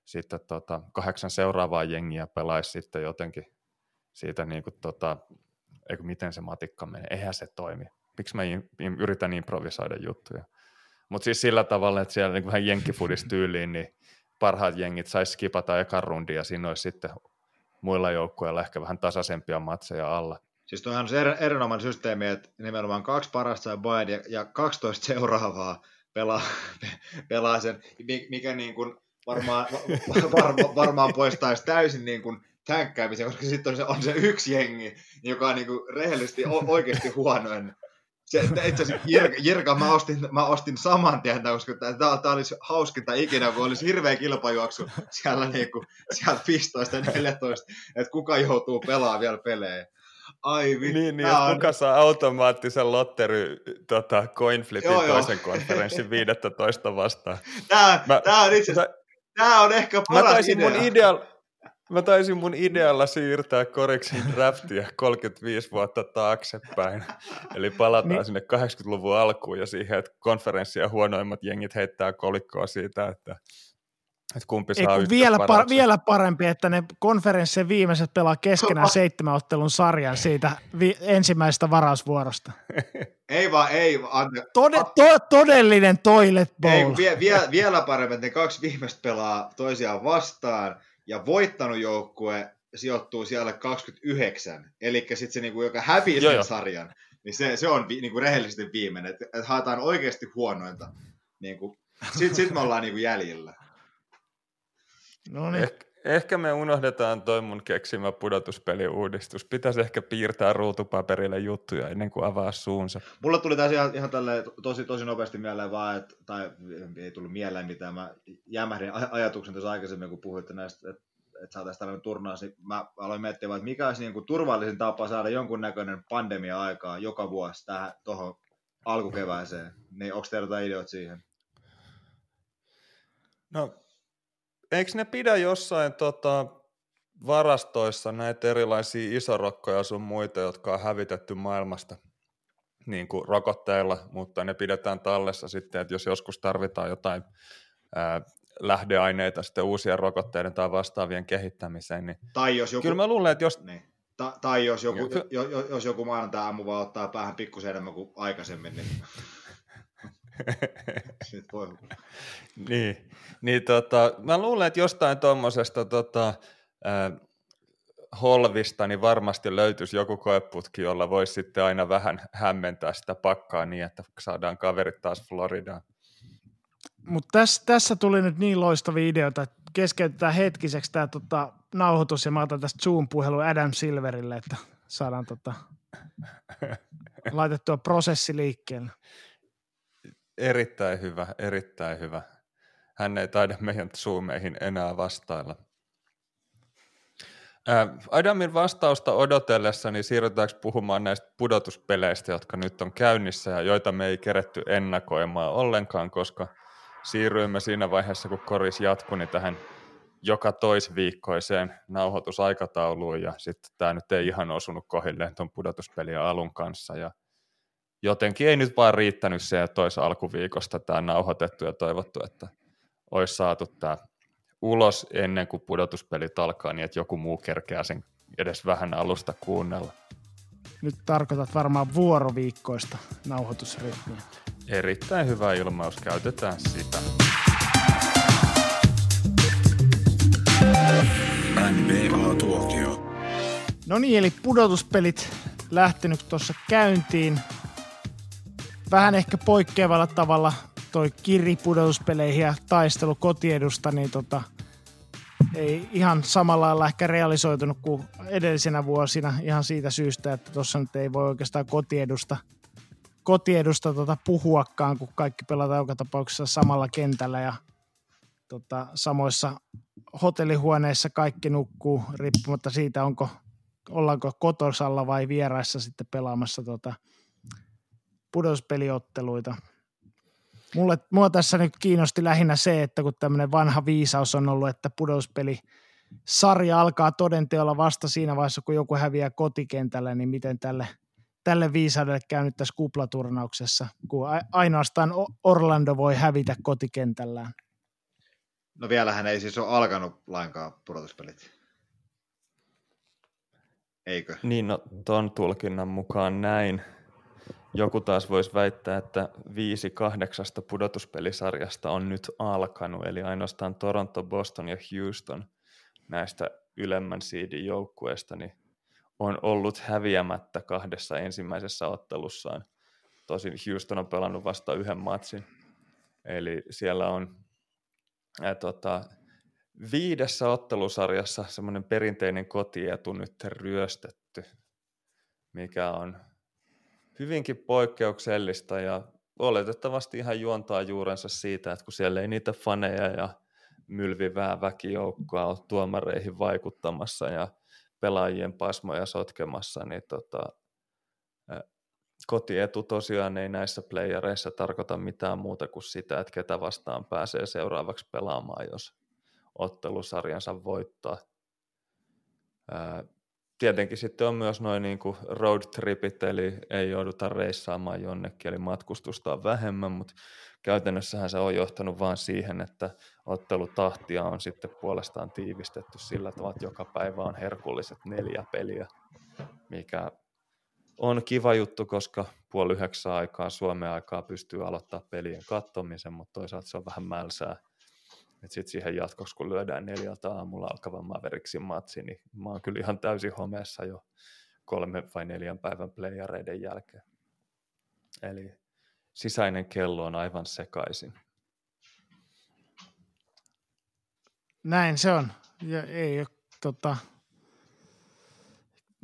sitten tota, kahdeksan seuraavaa jengiä pelaisi sitten jotenkin siitä, niin kuin, tota, eikö, miten se matikka menee, eihän se toimi. Miksi mä yritän improvisoida juttuja. Mutta siis sillä tavalla, että siellä niin vähän jenkkifudistyyliin, niin parhaat jengit saisi skipata ekan rundin ja siinä olisi sitten muilla joukkueilla ehkä vähän tasaisempia matseja alla. Siis tuohan on er, erinomainen systeemi, että nimenomaan kaksi parasta saa Bayern ja, ja 12 seuraavaa pelaa, pelaa sen, mikä niin kuin varmaan, var, varmaan poistaisi täysin niin kuin tänkkäämisen, koska sitten on se, on se yksi jengi, joka on niin kuin rehellisesti oikeasti huonoin se, itse asiassa Jirka, Jirka mä, ostin, mä ostin saman tien, koska tämä olisi hauskinta ikinä, kun olisi hirveä kilpajuoksu siellä, niin kuin, siellä 15 ja 14, että kuka joutuu pelaamaan vielä pelejä. Ai vittu. Niin, niin on... kuka saa automaattisen lotteri tota, coinflipin joo, toisen joo. konferenssin 15 vastaan. Tämä, mä, tämä, on itse asiassa, tämä on ehkä paras mä taisin idea. Mun ideal, Mä taisin mun idealla siirtää koriksin draftia 35 vuotta taaksepäin. Eli palataan niin. sinne 80-luvun alkuun ja siihen, että konferenssia huonoimmat jengit heittää kolikkoa siitä, että, että kumpi saa Ei, vielä, par- vielä parempi, että ne konferenssien viimeiset pelaa keskenään seitsemän ottelun sarjan siitä vi- ensimmäisestä varausvuorosta. ei vaan, ei. Ante, Tode, to, todellinen toilet bowl. Ei, vie, vie, vielä parempi, että ne kaksi viimeistä pelaa toisiaan vastaan – ja voittanut joukkue sijoittuu siellä 29, eli sitten se, niinku, joka hävii sen sarjan, niin se, se on vi, niinku, rehellisesti viimeinen, että et haetaan oikeasti huonointa. Niinku, sitten sit me ollaan niinku, jäljellä. No niin. Eh, ehkä me unohdetaan toi mun keksimä pudotuspeliuudistus. Pitäisi ehkä piirtää ruutupaperille juttuja ennen kuin avaa suunsa. Mulla tuli tässä ihan, ihan tälle tosi, tosi nopeasti mieleen vaan, että, tai ei tullut mieleen mitään. Mä jämähdin ajatuksen tässä aikaisemmin, kun puhuitte näistä, että, että saataisiin tällainen turnaus, niin mä aloin miettiä, että mikä olisi niin kuin turvallisin tapa saada jonkunnäköinen pandemia aikaa joka vuosi tähän tuohon alkukevääseen. Niin onko teillä jotain ideoita siihen? No eikö ne pidä jossain tota, varastoissa näitä erilaisia isorokkoja sun muita, jotka on hävitetty maailmasta niin kuin rokotteilla, mutta ne pidetään tallessa sitten, että jos joskus tarvitaan jotain ää, lähdeaineita sitten uusien rokotteiden tai vastaavien kehittämiseen, niin tai jos joku, kyllä mä luulen, että jos... Niin. Ta- tai jos joku, jo, jo, jos joku maanantai-aamu vaan ottaa päähän pikkusen enemmän kuin aikaisemmin, niin. Niin, niin tota, mä luulen, että jostain tuommoisesta tota, äh, holvista niin varmasti löytyisi joku koeputki, jolla voisi sitten aina vähän hämmentää sitä pakkaa niin, että saadaan kaverit taas Floridaan. Mutta tässä, tässä tuli nyt niin loistavia ideoita, että keskeytetään hetkiseksi tämä tota, nauhoitus ja mä otan tästä Zoom-puhelu Adam Silverille, että saadaan tota, laitettua prosessi liikkeelle. Erittäin hyvä, erittäin hyvä. Hän ei taida meidän Zoomeihin enää vastailla. Adamin vastausta odotellessa, niin siirrytäänkö puhumaan näistä pudotuspeleistä, jotka nyt on käynnissä ja joita me ei keretty ennakoimaan ollenkaan, koska siirryimme siinä vaiheessa, kun koris jatkui, niin tähän joka toisviikkoiseen nauhoitusaikatauluun ja sitten tämä nyt ei ihan osunut kohilleen tuon pudotuspelien alun kanssa ja jotenkin ei nyt vaan riittänyt se, että olisi alkuviikosta tämä nauhoitettu ja toivottu, että olisi saatu tämä ulos ennen kuin pudotuspelit alkaa, niin että joku muu kerkeää sen edes vähän alusta kuunnella. Nyt tarkoitat varmaan vuoroviikkoista nauhoitusrytmiä. Erittäin hyvä ilmaus, käytetään sitä. NBA-tuokio. No niin, eli pudotuspelit lähtenyt tuossa käyntiin. Vähän ehkä poikkeavalla tavalla toi kiri pudotuspeleihin ja taistelu kotiedusta, niin tota, ei ihan samalla lailla ehkä realisoitunut kuin edellisenä vuosina ihan siitä syystä, että tuossa nyt ei voi oikeastaan kotiedusta, kotiedusta tota puhuakaan, kun kaikki pelataan joka tapauksessa samalla kentällä ja tota, samoissa hotellihuoneissa kaikki nukkuu, riippumatta siitä, onko, ollaanko kotosalla vai vieraissa sitten pelaamassa tota, pudotuspeliotteluita. Mulle, mua tässä nyt kiinnosti lähinnä se, että kun tämmöinen vanha viisaus on ollut, että pudotuspeli sarja alkaa todenteolla vasta siinä vaiheessa, kun joku häviää kotikentällä, niin miten tälle, tälle viisaudelle käy nyt tässä kuplaturnauksessa, kun ainoastaan Orlando voi hävitä kotikentällään. No vielähän ei siis ole alkanut lainkaan pudotuspelit. Eikö? Niin, no ton tulkinnan mukaan näin. Joku taas voisi väittää, että viisi kahdeksasta pudotuspelisarjasta on nyt alkanut, eli ainoastaan Toronto, Boston ja Houston näistä ylemmän siidin joukkueista niin on ollut häviämättä kahdessa ensimmäisessä ottelussaan. Tosin Houston on pelannut vasta yhden matsin. Eli siellä on ää, tota, viidessä ottelusarjassa semmoinen perinteinen kotietu nyt ryöstetty, mikä on hyvinkin poikkeuksellista ja oletettavasti ihan juontaa juurensa siitä, että kun siellä ei niitä faneja ja mylvivää väkijoukkoa ole tuomareihin vaikuttamassa ja pelaajien pasmoja sotkemassa, niin tota, kotietu tosiaan ei näissä playereissa tarkoita mitään muuta kuin sitä, että ketä vastaan pääsee seuraavaksi pelaamaan, jos ottelusarjansa voittaa tietenkin sitten on myös noin niin kuin road tripit, eli ei jouduta reissaamaan jonnekin, eli matkustusta on vähemmän, mutta käytännössähän se on johtanut vain siihen, että ottelutahtia on sitten puolestaan tiivistetty sillä tavalla, että joka päivä on herkulliset neljä peliä, mikä on kiva juttu, koska puoli yhdeksän aikaa Suomen aikaa pystyy aloittaa pelien kattomisen, mutta toisaalta se on vähän mälsää sitten siihen jatkoksi, kun lyödään neljältä aamulla alkavan Maverickin matsi, niin mä oon kyllä ihan täysin homeessa jo kolme vai neljän päivän playareiden jälkeen. Eli sisäinen kello on aivan sekaisin. Näin se on. Ja ei ole tota,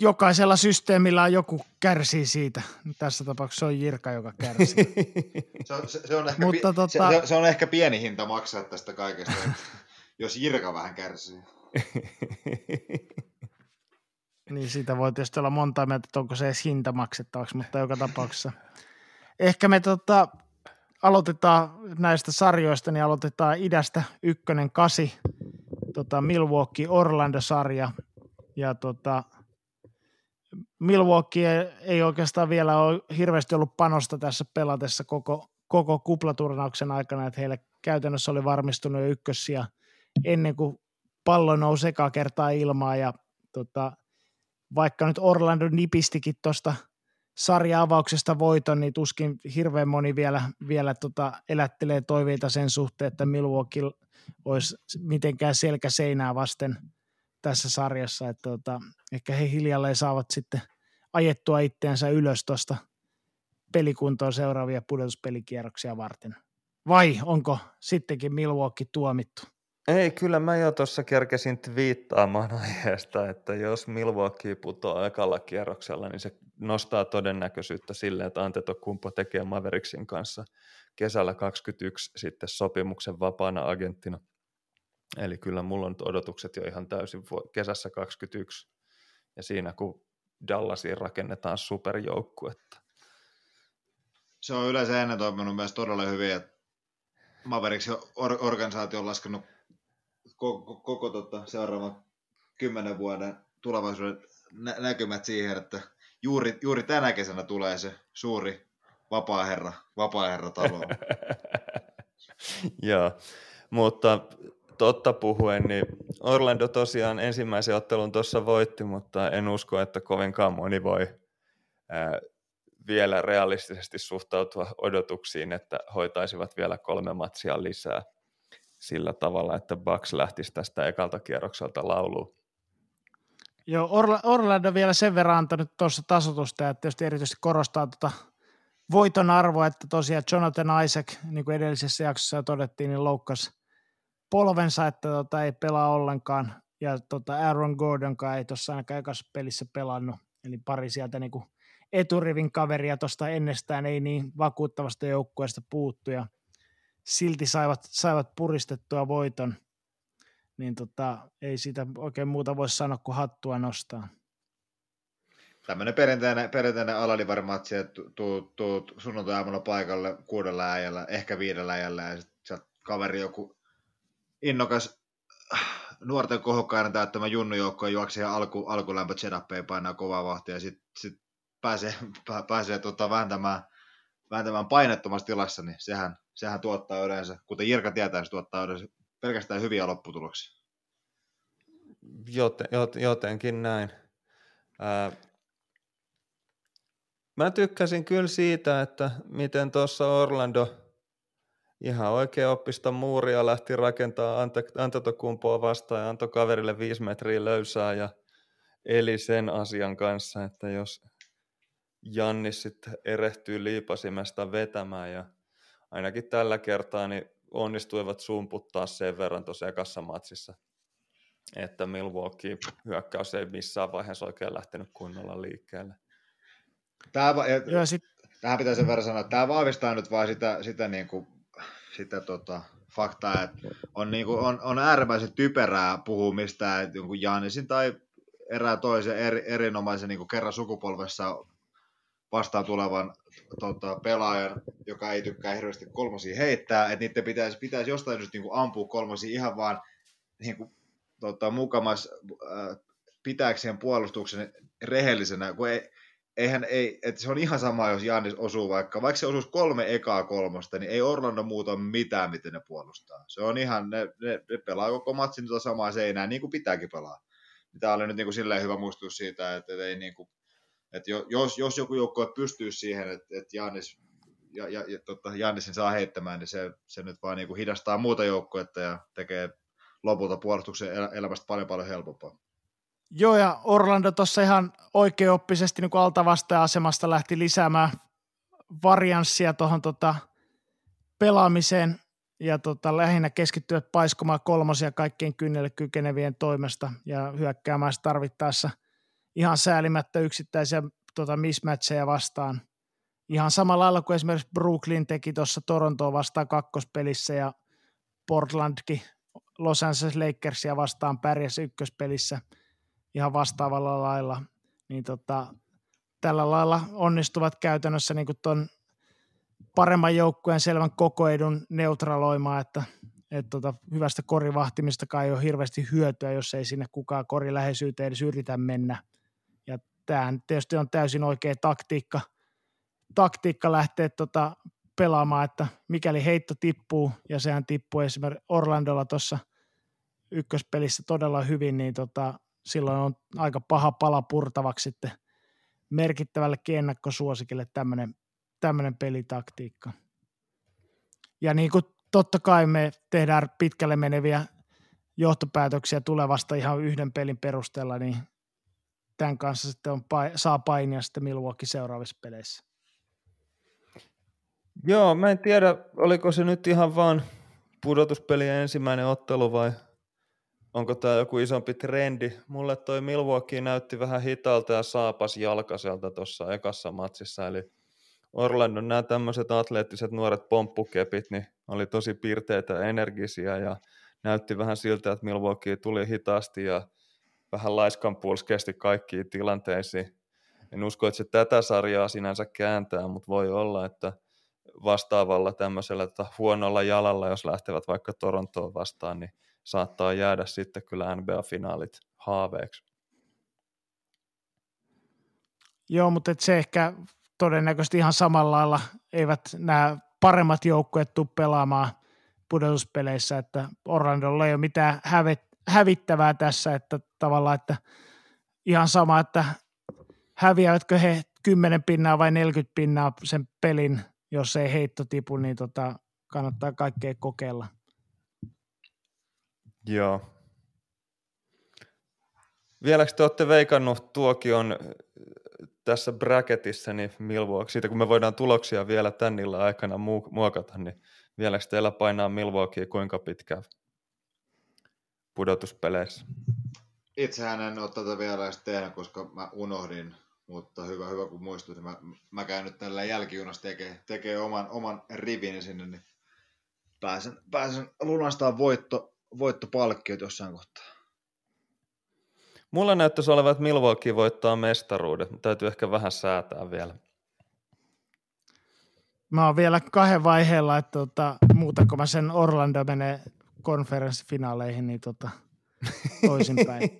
jokaisella systeemillä on joku kärsii siitä. Tässä tapauksessa se on Jirka, joka kärsii. se, on, se, se, on ehkä Mutta, pi- tota... se, se, on ehkä pieni hinta maksaa tästä kaikesta, jos Jirka vähän kärsii. niin siitä voi tietysti olla monta mieltä, että onko se edes hinta maksettavaksi, mutta joka tapauksessa. Ehkä me tota, aloitetaan näistä sarjoista, niin aloitetaan idästä ykkönen kasi, tota Milwaukee Orlando-sarja. Ja tota, Milwaukee ei oikeastaan vielä ole hirveästi ollut panosta tässä pelatessa koko, koko kuplaturnauksen aikana, että heille käytännössä oli varmistunut jo ykkössiä ennen kuin pallo nousi eka kertaa ilmaa ja tota, vaikka nyt Orlando nipistikin tuosta sarja-avauksesta voiton, niin tuskin hirveän moni vielä, vielä tota, elättelee toiveita sen suhteen, että Milwaukee olisi mitenkään selkäseinää vasten – tässä sarjassa, että tota, ehkä he hiljalleen saavat sitten ajettua itseänsä ylös tuosta pelikuntoon seuraavia pudotuspelikierroksia varten. Vai onko sittenkin Milwaukee tuomittu? Ei, kyllä mä jo tuossa kerkesin twiittaamaan aiheesta, että jos Milwaukee putoaa ekalla kierroksella, niin se nostaa todennäköisyyttä sille, että Antetokumpo tekee Mavericksin kanssa kesällä 21 sitten sopimuksen vapaana agenttina. Eli kyllä mulla on odotukset jo ihan täysin kesässä 21 ja siinä kun Dallasiin rakennetaan superjoukkuetta. Se on yleensä ennen toiminut myös todella hyvin, että Mavericks organisaatio on laskenut koko, koko tota, seuraavan kymmenen vuoden tulevaisuuden nä- näkymät siihen, että juuri, juuri tänä kesänä tulee se suuri vapaa-herra, vapaa-herra talo. Joo, mutta totta puhuen, niin Orlando tosiaan ensimmäisen ottelun tuossa voitti, mutta en usko, että kovinkaan moni voi ää, vielä realistisesti suhtautua odotuksiin, että hoitaisivat vielä kolme matsia lisää sillä tavalla, että Bucks lähtisi tästä ekalta kierrokselta lauluun. Joo, Orla- Orlando vielä sen verran antanut tuossa tasotusta, että tietysti erityisesti korostaa tuota voiton arvoa, että tosiaan Jonathan Isaac, niin kuin edellisessä jaksossa todettiin, niin loukkasi polvensa, että tota, ei pelaa ollenkaan, ja tota Aaron Gordonkaan ei tuossa ainakaan ekassa pelissä pelannut, eli pari sieltä niin kuin eturivin kaveria tuosta ennestään ei niin vakuuttavasta joukkueesta puuttu, ja silti saivat, saivat puristettua voiton, niin tota, ei siitä oikein muuta voi sanoa kuin hattua nostaa. Tämmöinen perinteinen, perinteinen alalivarmatsi, että tuut, tuut sunnuntai-aamuna paikalle kuudella äijällä, ehkä viidellä äijällä, ja sitten kaveri joku innokas nuorten kohokkaiden täyttämä junnujoukko juoksi ihan alku, alkulämpö setuppeen painaa kovaa vahtia ja sitten sit pääsee, pääsee tota, vääntämään, vääntämään painettomassa tilassa, niin sehän, sehän tuottaa yleensä, kuten Jirka tietää, se tuottaa yleensä pelkästään hyviä lopputuloksia. Joten, jotenkin näin. Ää, mä tykkäsin kyllä siitä, että miten tuossa Orlando ihan oikein oppista muuria lähti rakentaa Antetokumpoa vastaan ja antoi kaverille viisi metriä löysää ja eli sen asian kanssa, että jos Jannis sitten erehtyy liipasimesta vetämään ja ainakin tällä kertaa niin onnistuivat sumputtaa sen verran tuossa ekassa matsissa, että Milwaukee hyökkäys ei missään vaiheessa oikein lähtenyt kunnolla liikkeelle. Tämä, ja, sit... Tähän pitää sen verran sanoa, että tämä vahvistaa nyt vaan sitä, sitä, niin kuin, sitä tota, faktaa, että on, niin kuin, on, on äärimmäisen typerää puhua mistään jonkun Jaanisin tai erää toisen eri, erinomaisen niin kuin kerran sukupolvessa vastaan tulevan tota, pelaajan, joka ei tykkää hirveästi kolmosia heittää, että niiden pitäisi, pitäisi jostain syystä niin ampua kolmosia ihan vaan niin kuin, tota, mukamas äh, pitääkseen puolustuksen rehellisenä, kun ei, eihän ei, että se on ihan sama, jos Janis osuu vaikka, vaikka se osuisi kolme ekaa kolmosta, niin ei Orlando muuta mitään, miten ne puolustaa. Se on ihan, ne, ne, ne pelaa koko matsin tuota samaa seinää, niin kuin pitääkin pelaa. Tämä oli nyt niin kuin silleen hyvä muistutus siitä, että, että ei niin kuin, että jos, jos joku joukkue pystyy siihen, että, että Janis, ja, ja, ja tota, Jannisin saa heittämään, niin se, se nyt vaan niin kuin hidastaa muuta joukkuetta ja tekee lopulta puolustuksen elämästä paljon paljon helpompaa. Joo, ja Orlando tuossa ihan oikeoppisesti niin altavasta-asemasta lähti lisäämään varianssia tuohon tota, pelaamiseen ja tota, lähinnä keskittyvät paiskomaan kolmosia kaikkien kynnelle kykenevien toimesta ja hyökkäämään tarvittaessa ihan säälimättä yksittäisiä tota, mismatcheja vastaan. Ihan samalla lailla kuin esimerkiksi Brooklyn teki tuossa Torontoa vastaan kakkospelissä ja Portlandkin Los Angeles Lakersia vastaan pärjäsi ykköspelissä ihan vastaavalla lailla, niin tota, tällä lailla onnistuvat käytännössä niin tuon paremman joukkueen selvän kokoedun neutraloimaan, että, että tota, hyvästä korivahtimistakaan ei ole hirveästi hyötyä, jos ei sinne kukaan koriläheisyyteen edes yritä mennä. Ja tämä tietysti on täysin oikea taktiikka, taktiikka lähteä tota, pelaamaan, että mikäli heitto tippuu, ja sehän tippuu esimerkiksi Orlandolla tuossa ykköspelissä todella hyvin, niin tota, silloin on aika paha pala purtavaksi sitten merkittävällekin ennakkosuosikille tämmöinen, tämmöinen pelitaktiikka. Ja niin kuin totta kai me tehdään pitkälle meneviä johtopäätöksiä tulevasta ihan yhden pelin perusteella, niin tämän kanssa sitten on, saa painia sitten Milwaukee seuraavissa peleissä. Joo, mä en tiedä, oliko se nyt ihan vaan pudotuspelien ensimmäinen ottelu vai onko tämä joku isompi trendi. Mulle toi Milwaukee näytti vähän hitaalta ja saapas jalkaselta tuossa ekassa matsissa, eli Orlando nämä tämmöiset atleettiset nuoret pomppukepit, niin oli tosi pirteitä ja energisiä ja näytti vähän siltä, että Milwaukee tuli hitaasti ja vähän laiskan kesti kaikkiin tilanteisiin. En usko, että se tätä sarjaa sinänsä kääntää, mutta voi olla, että vastaavalla tämmöisellä huonolla jalalla, jos lähtevät vaikka Torontoon vastaan, niin saattaa jäädä sitten kyllä NBA-finaalit haaveeksi. Joo, mutta et se ehkä todennäköisesti ihan samalla lailla eivät nämä paremmat joukkueet tule pelaamaan pudotuspeleissä, että Orlandolla ei ole mitään hävittävää tässä, että tavallaan, että ihan sama, että häviävätkö he 10 pinnaa vai 40 pinnaa sen pelin, jos ei heitto tipu, niin tota, kannattaa kaikkea kokeilla. Joo. Vieläkö te olette veikannut tuokion tässä bracketissa niin Milwaukee, siitä kun me voidaan tuloksia vielä tän illan aikana muokata, niin vieläkö teillä painaa Milwaukee kuinka pitkään pudotuspeleissä? Itsehän en ole tätä vielä edes tehnyt, koska mä unohdin, mutta hyvä, hyvä kun muistutin. Mä, mä käyn nyt tällä jälkijunassa tekee, tekee oman, oman rivini sinne, niin pääsen, pääsen lunastamaan voitto, voittopalkkiot jossain kohtaa. Mulla näyttäisi olevan, että Milwaukee voittaa mestaruudet. Täytyy ehkä vähän säätää vielä. Mä oon vielä kahden vaiheella, että tota, muuta mä sen Orlando menee konferenssifinaaleihin, niin tota, toisinpäin.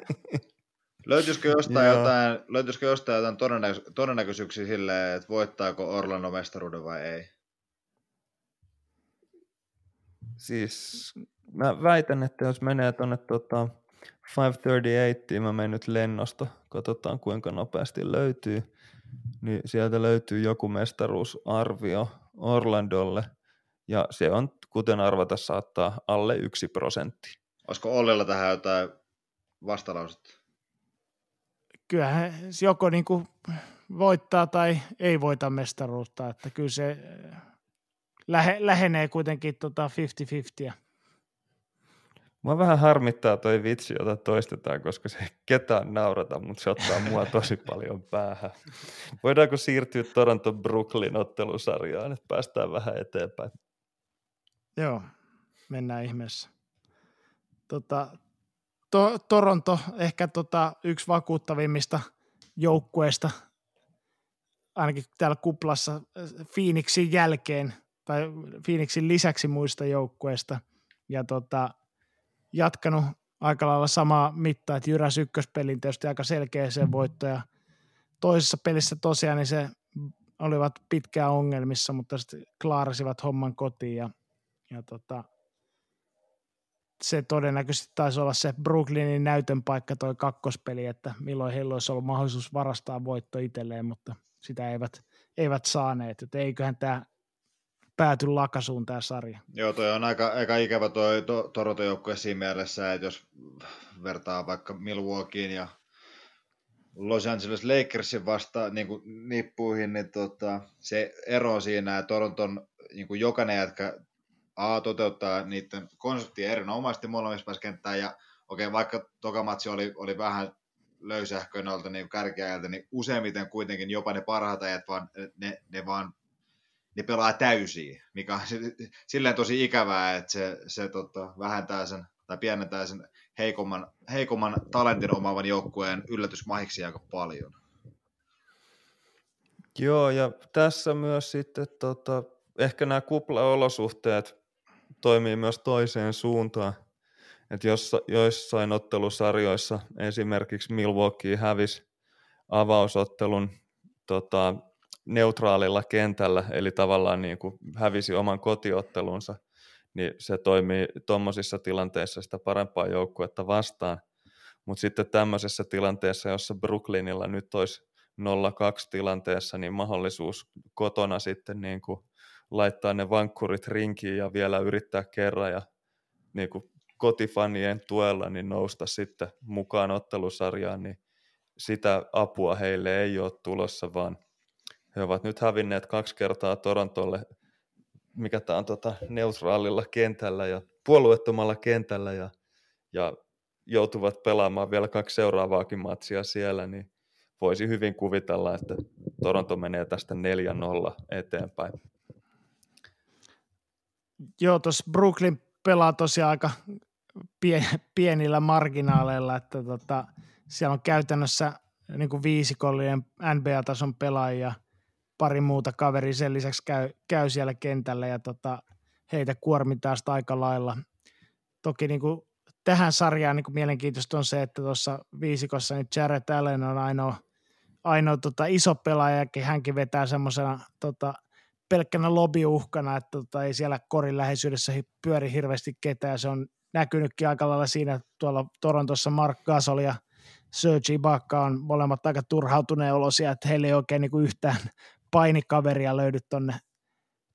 Löytyisikö jostain, jotain, löytyisikö jostain jotain todennäkö- todennäköisyyksiä silleen, että voittaako Orlando mestaruuden vai ei? Siis mä väitän, että jos menee tuonne tota 538, mä menen nyt lennosta, katsotaan kuinka nopeasti löytyy, niin sieltä löytyy joku mestaruusarvio Orlandolle, ja se on, kuten arvata saattaa, alle yksi prosentti. Olisiko Ollilla tähän jotain vastalausetta? Kyllähän joko niin kuin voittaa tai ei voita mestaruutta, että kyllä se lähe, lähenee kuitenkin tota 50-50. Mua vähän harmittaa toi vitsi, jota toistetaan, koska se ei ketään naurata, mutta se ottaa mua tosi paljon päähän. Voidaanko siirtyä Toronto Brooklyn ottelusarjaan, että päästään vähän eteenpäin? Joo, mennään ihmeessä. Tota, to, Toronto ehkä tota, yksi vakuuttavimmista joukkueista, ainakin täällä kuplassa Phoenixin jälkeen tai Phoenixin lisäksi muista joukkueista. Ja tota, jatkanut aika lailla samaa mittaa, että Jyräs ykköspelin tietysti aika selkeä se voitto ja toisessa pelissä tosiaan niin se olivat pitkään ongelmissa, mutta sitten klaarasivat homman kotiin ja, ja tota, se todennäköisesti taisi olla se Brooklynin näytön paikka toi kakkospeli, että milloin heillä olisi ollut mahdollisuus varastaa voitto itselleen, mutta sitä eivät, eivät saaneet, että eiköhän tämä pääty lakasuun tämä sarja. Joo, toi on aika, aika ikävä toi to, Toronto joukkue siinä mielessä, että jos vertaa vaikka Milwaukeein ja Los Angeles Lakersin vasta niin kuin nippuihin, niin tota, se ero siinä, että Toronton niin kuin jokainen jätkä A toteuttaa niiden konseptia erinomaisesti molemmissa päässä kenttään, ja okei, okay, vaikka toka matsi oli, oli vähän löysähköinen niin kärkeäjältä, niin useimmiten kuitenkin jopa ne parhaat ajat, vaan ne, ne vaan ne pelaa täysiä, mikä on silleen tosi ikävää, että se, se tota, vähentää sen tai pienentää sen heikomman, heikomman talentin omaavan joukkueen yllätysmahiksi aika paljon. Joo, ja tässä myös sitten tota, ehkä nämä kuplaolosuhteet toimii myös toiseen suuntaan. Että jos, joissain ottelusarjoissa esimerkiksi Milwaukee hävisi avausottelun tota, neutraalilla kentällä, eli tavallaan niin kuin hävisi oman kotiottelunsa, niin se toimii tuommoisissa tilanteissa sitä parempaa joukkuetta vastaan. Mutta sitten tämmöisessä tilanteessa, jossa Brooklynilla nyt olisi 0-2 tilanteessa, niin mahdollisuus kotona sitten niin kuin laittaa ne vankkurit rinkiin ja vielä yrittää kerran ja niin kuin kotifanien tuella niin nousta sitten mukaan ottelusarjaan, niin sitä apua heille ei ole tulossa, vaan – he ovat nyt hävinneet kaksi kertaa Torontolle, mikä tämä on tota, neutraalilla kentällä ja puolueettomalla kentällä ja, ja joutuvat pelaamaan vielä kaksi seuraavaakin matsia siellä, niin voisi hyvin kuvitella, että Toronto menee tästä 4-0 eteenpäin. Joo, tuossa Brooklyn pelaa tosiaan aika pienillä marginaaleilla, että tota, siellä on käytännössä niin kuin viisikollinen NBA-tason pelaajia – pari muuta kaveria sen lisäksi käy, käy siellä kentällä ja tota, heitä kuormitaan sitä aika lailla. Toki niin kuin tähän sarjaan niin mielenkiintoista on se, että tuossa viisikossa niin Jared Allen on ainoa, ainoa tota, iso pelaaja, ja hänkin vetää semmoisena tota, pelkkänä lobiuhkana, että tota, ei siellä korin läheisyydessä pyöri hirveästi ketään. Se on näkynytkin aika lailla siinä, että tuolla Torontossa Mark Gasol ja Sergi Bakka on molemmat aika turhautuneen olosia, että heillä ei oikein niin kuin yhtään painikaveria löydy tonne,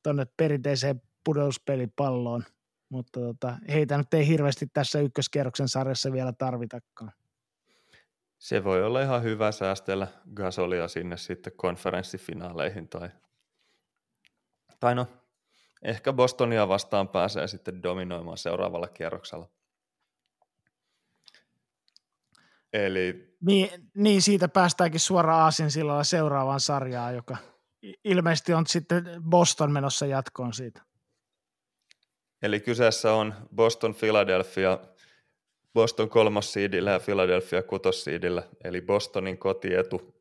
tonne perinteiseen pudotuspelipalloon, mutta tota, heitä nyt ei hirveästi tässä ykköskierroksen sarjassa vielä tarvitakaan. Se voi olla ihan hyvä säästellä Gasolia sinne sitten konferenssifinaaleihin tai, tai no, ehkä Bostonia vastaan pääsee sitten dominoimaan seuraavalla kierroksella. Eli... Niin, niin, siitä päästäänkin suoraan Aasin seuraavaan sarjaan, joka ilmeisesti on sitten Boston menossa jatkoon siitä. Eli kyseessä on Boston Philadelphia, Boston kolmossiidillä ja Philadelphia kutossiidillä, eli Bostonin kotietu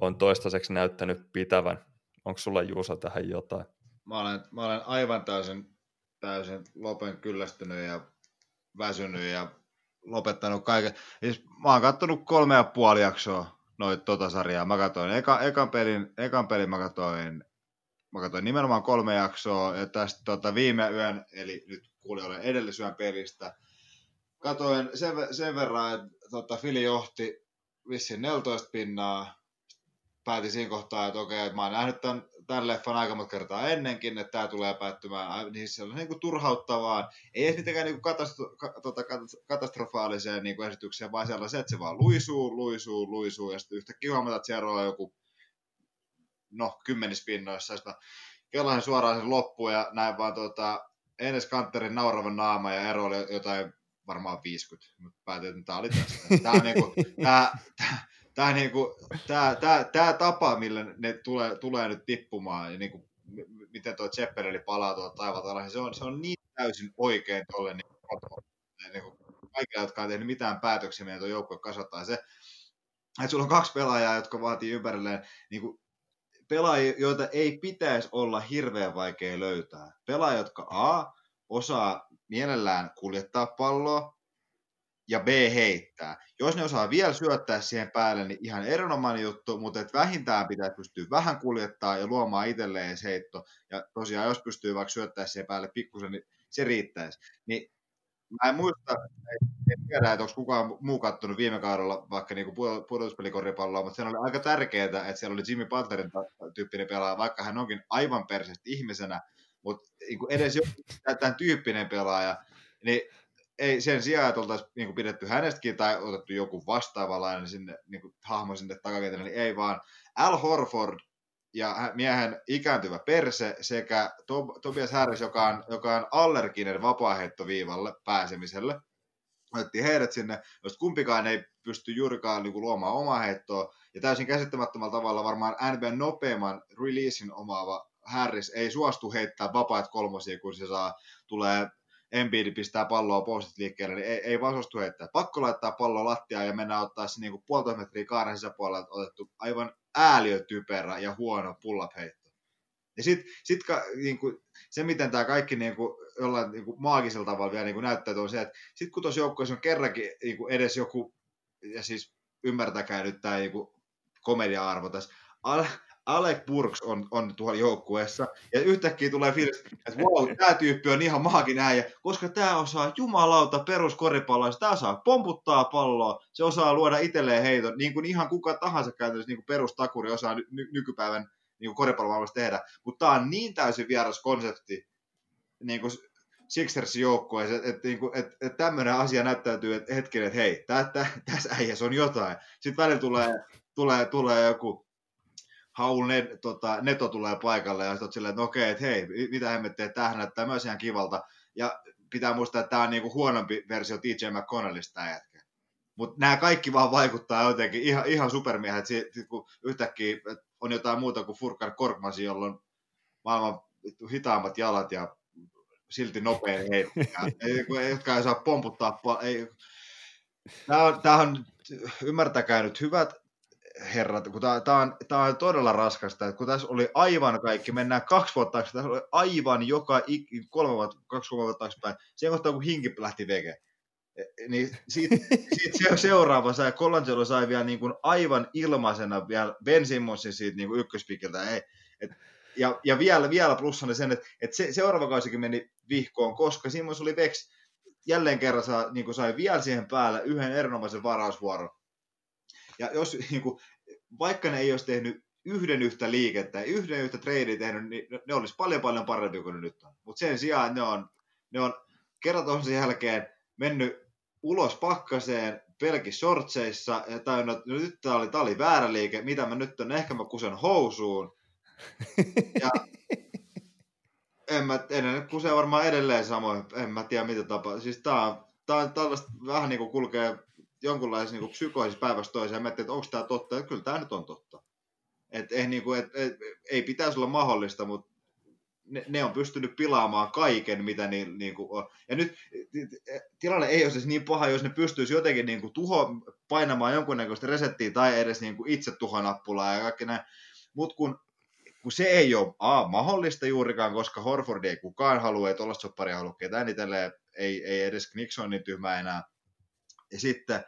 on toistaiseksi näyttänyt pitävän. Onko sulla Juusa tähän jotain? Mä olen, mä olen aivan täysin, täysin lopen kyllästynyt ja väsynyt ja lopettanut kaiken. Siis mä oon kattonut kolme ja puoli jaksoa noita tota sarjaa. Mä katsoin eka, ekan, pelin, ekan pelin mä katsoin, mä katsoin nimenomaan kolme jaksoa ja tästä tota, viime yön, eli nyt kuulijoille edellisyön pelistä, katoin sen, sen verran, että tota, Fili johti vissiin 14 pinnaa, päätin siinä kohtaa, että okei, että mä oon nähnyt tämän, tämän leffan aika monta kertaa ennenkin, että tämä tulee päättymään, niin se on niin kuin turhauttavaa. Ei edes mitenkään niin kuin katastro- ka- tota, katastrofaaliseen niin kuin esitykseen, vaan sellaisen, että se vaan luisuu, luisuu, luisuu, ja sitten yhtäkkiä huomataan, että siellä on joku, no, kymmenis pinnoissa, ja sitten suoraan sen loppuun, ja näin vaan tota, Enes Kanterin naurava naama, ja ero oli jotain varmaan 50, mutta päätin, että tämä oli tästä. Tämä on niin kuin, tämä, tämä, kuin, tämä, tämä, tämä tapa, millä ne tulee, tulee nyt tippumaan, ja kuin, miten tuo Zeppelin palaa tuolta taivaalta niin se on, se on niin täysin oikein tuolle niin niin kaikille, jotka on tehnyt mitään päätöksiä, meidän tuo joukkue kasvattaa. Se, että sulla on kaksi pelaajaa, jotka vaatii ympärilleen niin kuin, pelaajia, joita ei pitäisi olla hirveän vaikea löytää. Pelaajia, jotka A, osaa mielellään kuljettaa palloa, ja B heittää. Jos ne osaa vielä syöttää siihen päälle, niin ihan erinomainen juttu, mutta että vähintään pitää pystyä vähän kuljettaa ja luomaan itselleen heitto. Ja tosiaan, jos pystyy vaikka syöttää siihen päälle pikkusen, niin se riittäisi. Niin mä en muista, en tiedä, että onko kukaan muu kattonut viime kaudella vaikka niinku pudotuspelikoripalloa, mutta se oli aika tärkeää, että siellä oli Jimmy Butlerin tyyppinen pelaaja, vaikka hän onkin aivan persestä ihmisenä, mutta niinku edes joku tämän tyyppinen pelaaja, niin ei sen sijaan, että oltaisiin niin pidetty hänestäkin tai otettu joku vastaavalainen sinne, niin kuin, hahmo sinne takakentälle, niin ei vaan. Al Horford ja miehen ikääntyvä perse sekä Tobias Harris, joka on, joka on allerginen vapaaheittoviivalle pääsemiselle. Otettiin heidät sinne, jos kumpikaan ei pysty juurikaan niin kuin, luomaan omaa heittoa, ja täysin käsittämättömällä tavalla varmaan NBN nopeamman releasein omaava Harris ei suostu heittää vapaat kolmosia, kun se saa, tulee Embiid pistää palloa postit liikkeelle, niin ei, ei vaan suostu heittää. Pakko laittaa pallo lattiaan ja mennä ottaa se niin puolitoista metriä kaaren sisäpuolella otettu aivan ääliötyperä ja huono pull-up heitto. Ja sitten sit, niin kuin, se, miten tämä kaikki niin kuin, jollain niin kuin, maagisella tavalla vielä niin kuin näyttää, on se, että sitten kun tuossa joukkueessa on kerrankin niin kuin edes joku, ja siis ymmärtäkää nyt tämä niin komedia-arvo tässä, Alec Burks on, on tuolla joukkueessa, ja yhtäkkiä tulee fiilis, että wow, tämä tyyppi on ihan maakin äijä, koska tämä osaa jumalauta peruskoripalloa, tämä osaa pomputtaa palloa, se osaa luoda itselleen heiton, niin kuin ihan kuka tahansa käytännössä niin kuin perustakuri osaa ny- nykypäivän niin koripallomaailmassa tehdä, mutta tämä on niin täysin vieras konsepti niin kuin Sixersin joukkueessa, että, että, että, että, että tämmöinen asia näyttäytyy, että hetken, että hei, tässä äijässä on jotain. Sitten välillä tulee, tulee, tulee joku Haul Net, tota, Neto tulee paikalle ja sitten silleen, että no okei, että hei, mitä hemmettiä, tämähän näyttää myös ihan kivalta. Ja pitää muistaa, että tämä on niinku huonompi versio TJ McConnellista tämä jätkä. Mutta nämä kaikki vaan vaikuttaa jotenkin ihan, ihan supermiehet, kun yhtäkkiä on jotain muuta kuin Furkan Korkmasi, jolla on maailman hitaammat jalat ja silti nopein heitto, jotka ei saa pomputtaa. Ei. Tämä on, tämä on, ymmärtäkää nyt, hyvät herrat, kun tämä on, tää on todella raskasta, että kun tässä oli aivan kaikki, mennään kaksi vuotta taakse, tässä oli aivan joka, kolme vuotta, kaksi kolme vuotta taaksepäin, siihen kohtaan kun Hinki lähti veke. niin siitä, siitä seuraava sai, Colangelo sai vielä niin kuin aivan ilmaisena vielä Ben Simmonsin siitä niin kuin ykköspikiltä. Ei, et, ja, ja vielä, vielä plussana sen, että, että se, seuraava kausikin meni vihkoon, koska Simmons oli Vex jälleen kerran saa, niin kuin sai vielä siihen päälle yhden erinomaisen varausvuoron. Ja jos, niin kuin, vaikka ne ei olisi tehnyt yhden yhtä liikettä, yhden yhtä tradea tehnyt, niin ne olisi paljon paljon parempi kuin ne nyt on. Mutta sen sijaan ne on, ne on kerran toisen jälkeen mennyt ulos pakkaseen pelkissä shortseissa ja että no, nyt tämä oli, tää oli väärä liike, mitä mä nyt on, ehkä mä kusen housuun. Ja en mä, en kusee varmaan edelleen samoin, en mä tiedä mitä tapaa. Siis tää on, tää on tällaista vähän niin kuin kulkee jonkunlaisessa niin psykoisissa päivästä toiseen, ja että onko tämä totta, kyllä tämä nyt on totta. Et, ei, niin kuin, et, et, ei pitäisi olla mahdollista, mutta ne, ne on pystynyt pilaamaan kaiken, mitä niin, niin kuin on. Ja nyt tilanne ei ole siis niin paha, jos ne pystyisi jotenkin niin kuin tuho, painamaan jonkunnäköistä resettiä tai edes niin kuin itse tuhonappulaa ja kaikki näin. Mutta kun, kun se ei ole A, mahdollista juurikaan, koska Horford ei kukaan halua, ei tuollaista sopparia halua ketään itselleen, ei, ei edes Nixon niin tyhmä enää. Ja sitten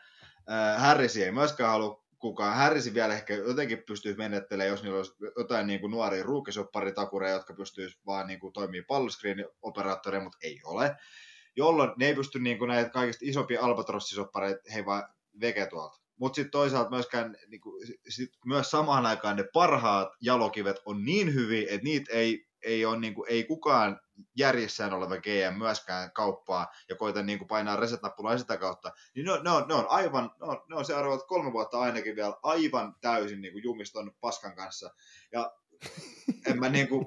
äh, Harris ei myöskään halua kukaan. Harris vielä ehkä jotenkin pystyy menettelemään, jos niillä olisi jotain niin kuin nuoria ruukisoparitakureja, jotka pystyisivät vaan niin kuin toimii palloskriini-operaattoreja, mutta ei ole. Jolloin ne ei pysty niin kuin näitä kaikista isompia albatrossisoppareita, he vaan veke tuolta. Mutta sitten toisaalta myöskään, niin kuin, sit myös samaan aikaan ne parhaat jalokivet on niin hyviä, että niitä ei, ei, ole, niin kuin, ei kukaan järjessään oleva GM myöskään kauppaa ja koita niin kuin painaa reset-nappulaa sitä kautta, niin ne on, ne on, ne on aivan, ne on, ne on seuraavat kolme vuotta ainakin vielä aivan täysin niin kuin jumiston paskan kanssa. Ja en mä niin kuin,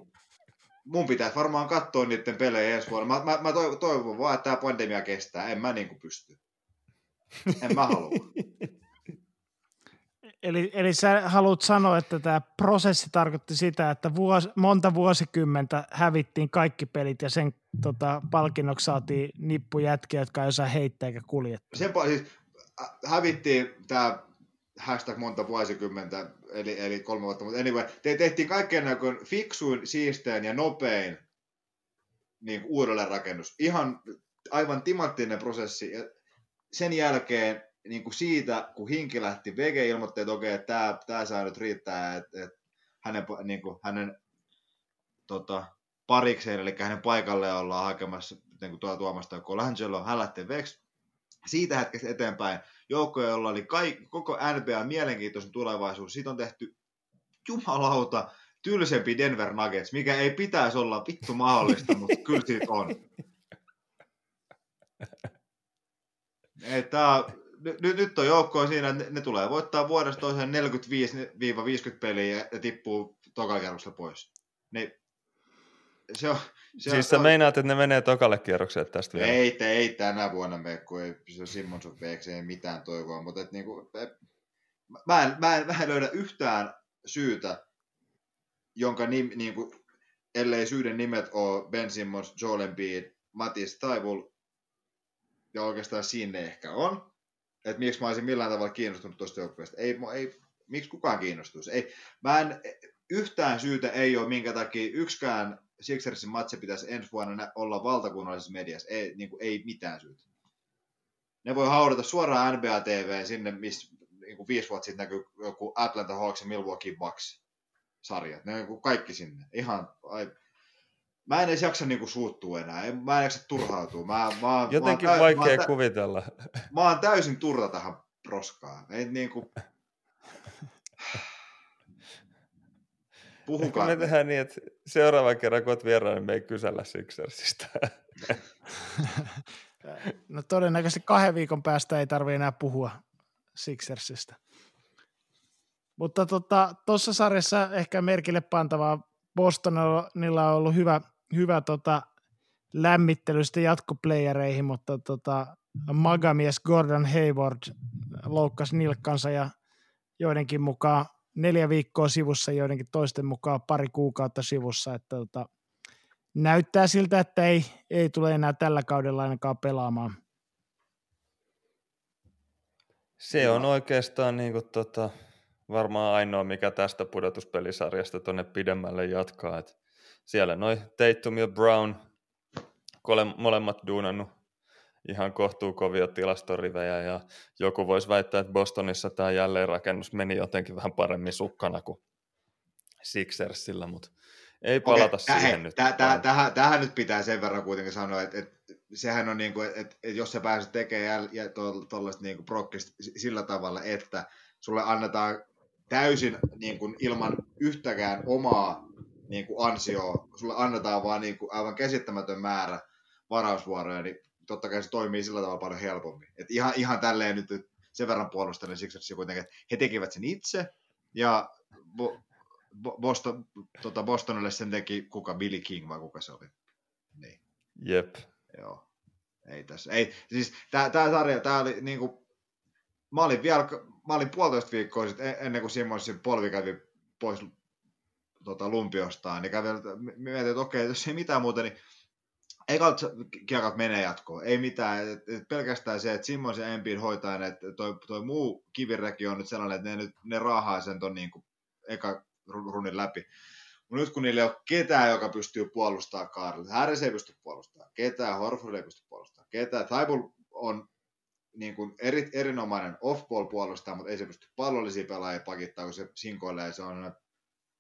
mun pitäisi varmaan katsoa niiden pelejä ensi vuonna. Mä, mä, mä toivon, toivon vaan, että tämä pandemia kestää. En mä niin kuin pysty. En mä halua. Eli, eli sä haluat sanoa, että tämä prosessi tarkoitti sitä, että vuos, monta vuosikymmentä hävittiin kaikki pelit ja sen tota, palkinnoksi saatiin nippujätkiä, jotka ei osaa heittää eikä kuljettaa. Sen, siis, hävittiin tämä hashtag monta vuosikymmentä, eli, eli kolme vuotta, mutta anyway, te, tehtiin kaikkein näköin fiksuin, siistein ja nopein niin uudelleenrakennus. Ihan aivan timanttinen prosessi. Ja sen jälkeen niin kuin siitä, kun Hinki lähti, VG ilmoitti, että okei, tämä, tämä saa nyt riittää, että, että hänen, niin kuin, hänen tota, parikseen, eli hänen paikalleen ollaan hakemassa niin kuin tuolla tuomasta Colangelo, hän lähtee Vex. Siitä hetkestä eteenpäin joukkoja, jolla oli kaikki, koko NBA mielenkiintoisen tulevaisuus, siitä on tehty jumalauta tylsempi Denver Nuggets, mikä ei pitäisi olla vittu mahdollista, mutta kyllä siitä on. Tämä nyt, nyt on joukko siinä, että ne, ne tulee voittaa vuodesta toiseen 45-50 peliä ja tippuu tokalla kierroksella pois. Niin, se on, se siis on, sä meinaat, että ne menee tokalle kierrokselle tästä vielä? Ei, te, ei tänä vuonna mene, kun ei, se Simmons on ei mitään toivoa, mutta et, niinku, et, mä, en, mä, en, mä en löydä yhtään syytä, jonka nim, niinku, ellei syyden nimet ole Ben Simmons, Joel Embiid, Matis Taivul, ja oikeastaan sinne ehkä on, että miksi mä olisin millään tavalla kiinnostunut tuosta joukkueesta. Ei, ei, miksi kukaan kiinnostuisi. Ei, mä en, yhtään syytä ei ole, minkä takia yksikään Sixersin matsi pitäisi ensi vuonna olla valtakunnallisessa mediassa. Ei, niin kuin, ei mitään syytä. Ne voi haudata suoraan NBA TV sinne, missä niin kuin viisi vuotta sitten näkyy joku Atlanta Hawks ja Milwaukee Bucks sarjat. Ne on kaikki sinne. Ihan, ai, mä en edes jaksa niinku suuttua enää. Mä en jaksa turhautua. Mä, mä, Jotenkin mä täy- vaikea mä tä- kuvitella. Mä oon täysin turta tähän proskaan. Ei niinku... Puhukaa. me tehdään niin, että seuraavan kerran kun oot vieraan, niin me ei kysellä Sixersistä. no todennäköisesti kahden viikon päästä ei tarvitse enää puhua Sixersistä. Mutta tuossa tota, sarjassa ehkä merkille pantavaa Bostonilla on ollut hyvä, hyvä tota, lämmittely sitten jatkoplayereihin, mutta tota, magamies Gordon Hayward loukkasi nilkkansa ja joidenkin mukaan neljä viikkoa sivussa, joidenkin toisten mukaan pari kuukautta sivussa, että tota, näyttää siltä, että ei, ei tule enää tällä kaudella ainakaan pelaamaan. Se on oikeastaan niin kuin, tota, varmaan ainoa, mikä tästä pudotuspelisarjasta tuonne pidemmälle jatkaa. Et siellä noin Tatum ja Brown, molemmat duunannut ihan kohtuukovia tilastorivejä ja joku voisi väittää, että Bostonissa tämä jälleenrakennus meni jotenkin vähän paremmin sukkana kuin Sixersillä, mutta ei palata okay, siihen he, nyt. Täh, täh, tähän, tähän nyt pitää sen verran kuitenkin sanoa, että, että sehän on niin kuin, että, että jos sä pääset tekemään tuollaista niin prokkista sillä tavalla, että sulle annetaan täysin niin kuin ilman yhtäkään omaa niin kuin ansioa, sulle annetaan vaan niin kuin aivan käsittämätön määrä varausvuoroja, niin totta kai se toimii sillä tavalla paljon helpommin. Et ihan, ihan tälleen nyt sen verran puolustelen siksi kuitenkin, että he tekivät sen itse, ja Boston, tota Bostonille sen teki kuka, Billy King vai kuka se oli? Niin. Jep. Joo. Ei tässä. Ei, siis tää sarja, tää oli niinku, mä olin vielä, mä olin puolitoista viikkoa sitten ennen kuin Simonsin polvi kävi pois tota, lumpiostaan, niin kävi, mietin, että okei, jos ei mitään muuta, niin ei kiekat menee jatkoon, ei mitään. Et, et pelkästään se, että Simmons ja Embiid hoitaa, että toi, toi muu kivireki on nyt sellainen, että ne, nyt, ne raahaa sen ton niin kuin, eka runin läpi. Mutta nyt kun niillä ei ole ketään, joka pystyy puolustamaan Kaarille, Harris ei pysty puolustamaan ketään, Horford ei pysty puolustamaan ketään, Thibault on niin kuin eri, erinomainen off-ball puolustaa, mutta ei se pysty pallollisia pelaajia pakittaa, kun se sinkoilee, se on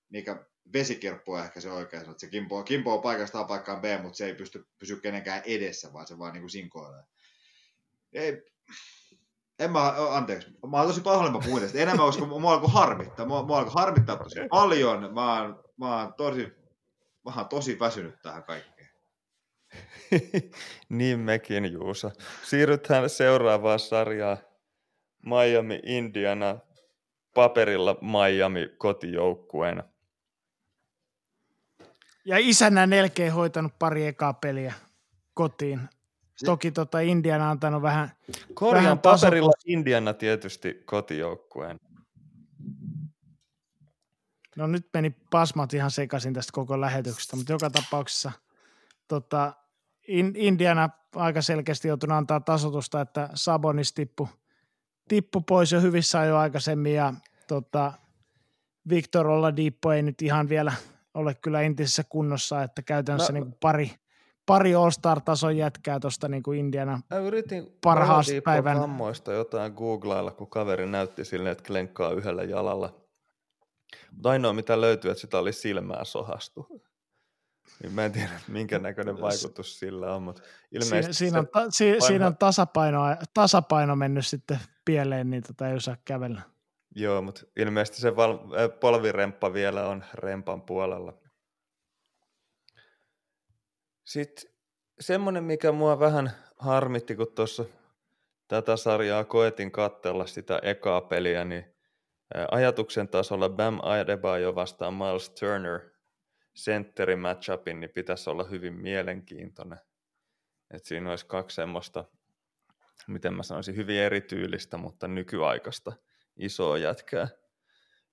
mikä vesikirppu on ehkä se oikea että se kimpoo, kimpoo paikasta A paikkaan B, mutta se ei pysty pysyä kenenkään edessä, vaan se vaan niin sinkoilee. Ei, en mä, anteeksi, mä oon tosi pahoillani mä puhuin tästä. Enemmän koska mua alkoi harmittaa. Mua, mua alkoi harmittaa tosi paljon. Mä oon, mä oon tosi, mä oon tosi väsynyt tähän kaikkeen. niin mekin, Juusa. Siirrytään seuraavaan sarjaan. Miami, Indiana, paperilla Miami kotijoukkueena. Ja isänä nelkeä hoitanut pari ekaa peliä kotiin. Toki tota Indiana antanut vähän Korjaan vähän paperilla taso... Indiana tietysti kotijoukkueen. No nyt meni pasmat ihan sekaisin tästä koko lähetyksestä, mutta joka tapauksessa tota, Indiana aika selkeästi joutunut antaa tasotusta, että Sabonis tippu, tippu pois jo hyvissä ajoin aikaisemmin ja tota, Victor Oladipo ei nyt ihan vielä ole kyllä entisessä kunnossa, että käytännössä no, niin pari, pari All-Star-tason jätkää tuosta niin kuin Indiana Mä yritin parhaasta päivän. vammoista jotain googlailla, kun kaveri näytti sille, että klenkkaa yhdellä jalalla. Mutta ainoa mitä löytyy, että sitä oli silmää sohastu. Niin mä en tiedä, minkä näköinen vaikutus sillä on, mutta ilmeisesti... Siinä, siinä, on, ta, si, vanha... siinä on tasapaino, tasapaino mennyt sitten pieleen, niin tota ei osaa kävellä. Joo, mutta ilmeisesti se val, polviremppa vielä on rempan puolella. Sitten semmoinen, mikä mua vähän harmitti, kun tuossa tätä sarjaa koetin katsella sitä ekaa peliä, niin ajatuksen tasolla Bam Adebayo vastaan Miles Turner sentterin matchupin, niin pitäisi olla hyvin mielenkiintoinen. Että siinä olisi kaksi semmoista, miten mä sanoisin, hyvin erityylistä, mutta nykyaikaista isoa jätkää.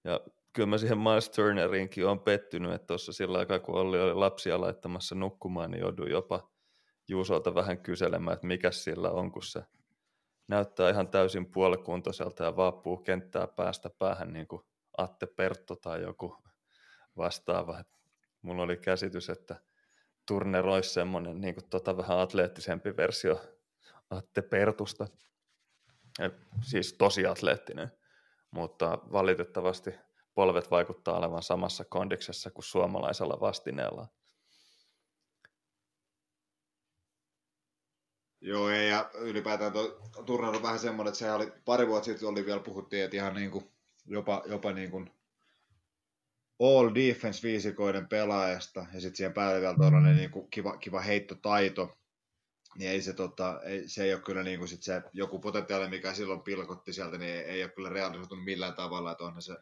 Ja kyllä mä siihen Miles Turneriinkin on pettynyt, että tuossa sillä aikaa, kun Olli oli lapsia laittamassa nukkumaan, niin jouduin jopa Juusolta vähän kyselemään, että mikä sillä on, kun se näyttää ihan täysin puolikuntoiselta ja vaapuu kenttää päästä päähän niin kuin Atte Pertto tai joku vastaava. Mulla oli käsitys, että Turner olisi semmoinen niin kuin tota vähän atleettisempi versio Atte Pertusta. Siis tosi atleettinen, mutta valitettavasti – polvet vaikuttaa olevan samassa kondiksessa kuin suomalaisella vastineella. Joo, ei, ja ylipäätään tuo turnaus on vähän semmoinen, että se oli pari vuotta sitten oli vielä puhuttiin, että ihan niin kuin, jopa, jopa niin kuin all defense viisikoiden pelaajasta, ja sitten siihen päälle vielä tuollainen niin kuin kiva, kiva heittotaito, niin ei se, tota, ei, se ei ole kyllä niin kuin sit se joku potentiaali, mikä silloin pilkotti sieltä, niin ei, ei ole kyllä realisoitunut millään tavalla, että onhan se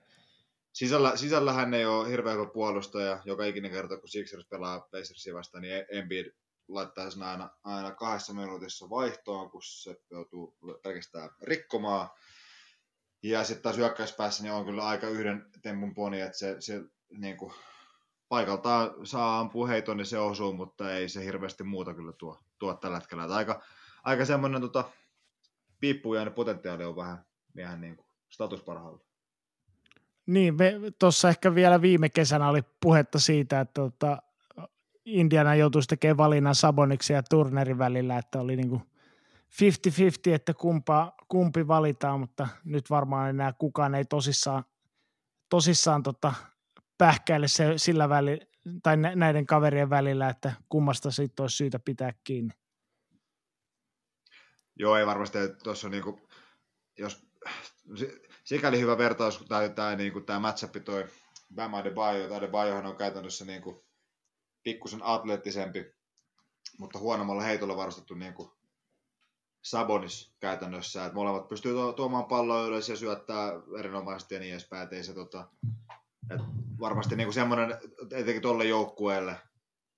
sisällä, sisällä hän ei ole hirveän hyvä puolustaja, joka ikinen kerta, kun Sixers pelaa Pacersia vastaan, niin Embiid laittaa sen aina, aina kahdessa minuutissa vaihtoon, kun se joutuu pelkästään rikkomaan. Ja sitten taas hyökkäyspäässä niin on kyllä aika yhden tempun poni, että se, se niin kuin, paikaltaan saa ampua heiton, niin se osuu, mutta ei se hirveästi muuta kyllä tuo, tuo tällä hetkellä. Että aika, aika semmoinen tota, piippujainen potentiaali on vähän miehen niin kuin, status parhaalla. Niin, tuossa ehkä vielä viime kesänä oli puhetta siitä, että tota, Indiana joutuisi tekemään valinnan Saboniksi ja Turnerin välillä, että oli niinku 50-50, että kumpa, kumpi valitaan, mutta nyt varmaan enää kukaan ei tosissaan, tosissaan tota, pähkäile se, sillä väli, tai näiden kaverien välillä, että kummasta siitä olisi syytä pitää kiinni. Joo, ei varmasti. Tuossa on niinku, jos sikäli hyvä vertaus, tai tämä, niinku, tämä matchup toi Bama de Bayo, tai de Bayohan on käytännössä niinku, pikkusen atleettisempi, mutta huonommalla heitolla varustettu niinku, Sabonis käytännössä, että molemmat pystyy tuomaan palloa ylös ja syöttää erinomaisesti ja niin edespäin, ei se tota, et varmasti niinku semmoinen, etenkin tuolle joukkueelle,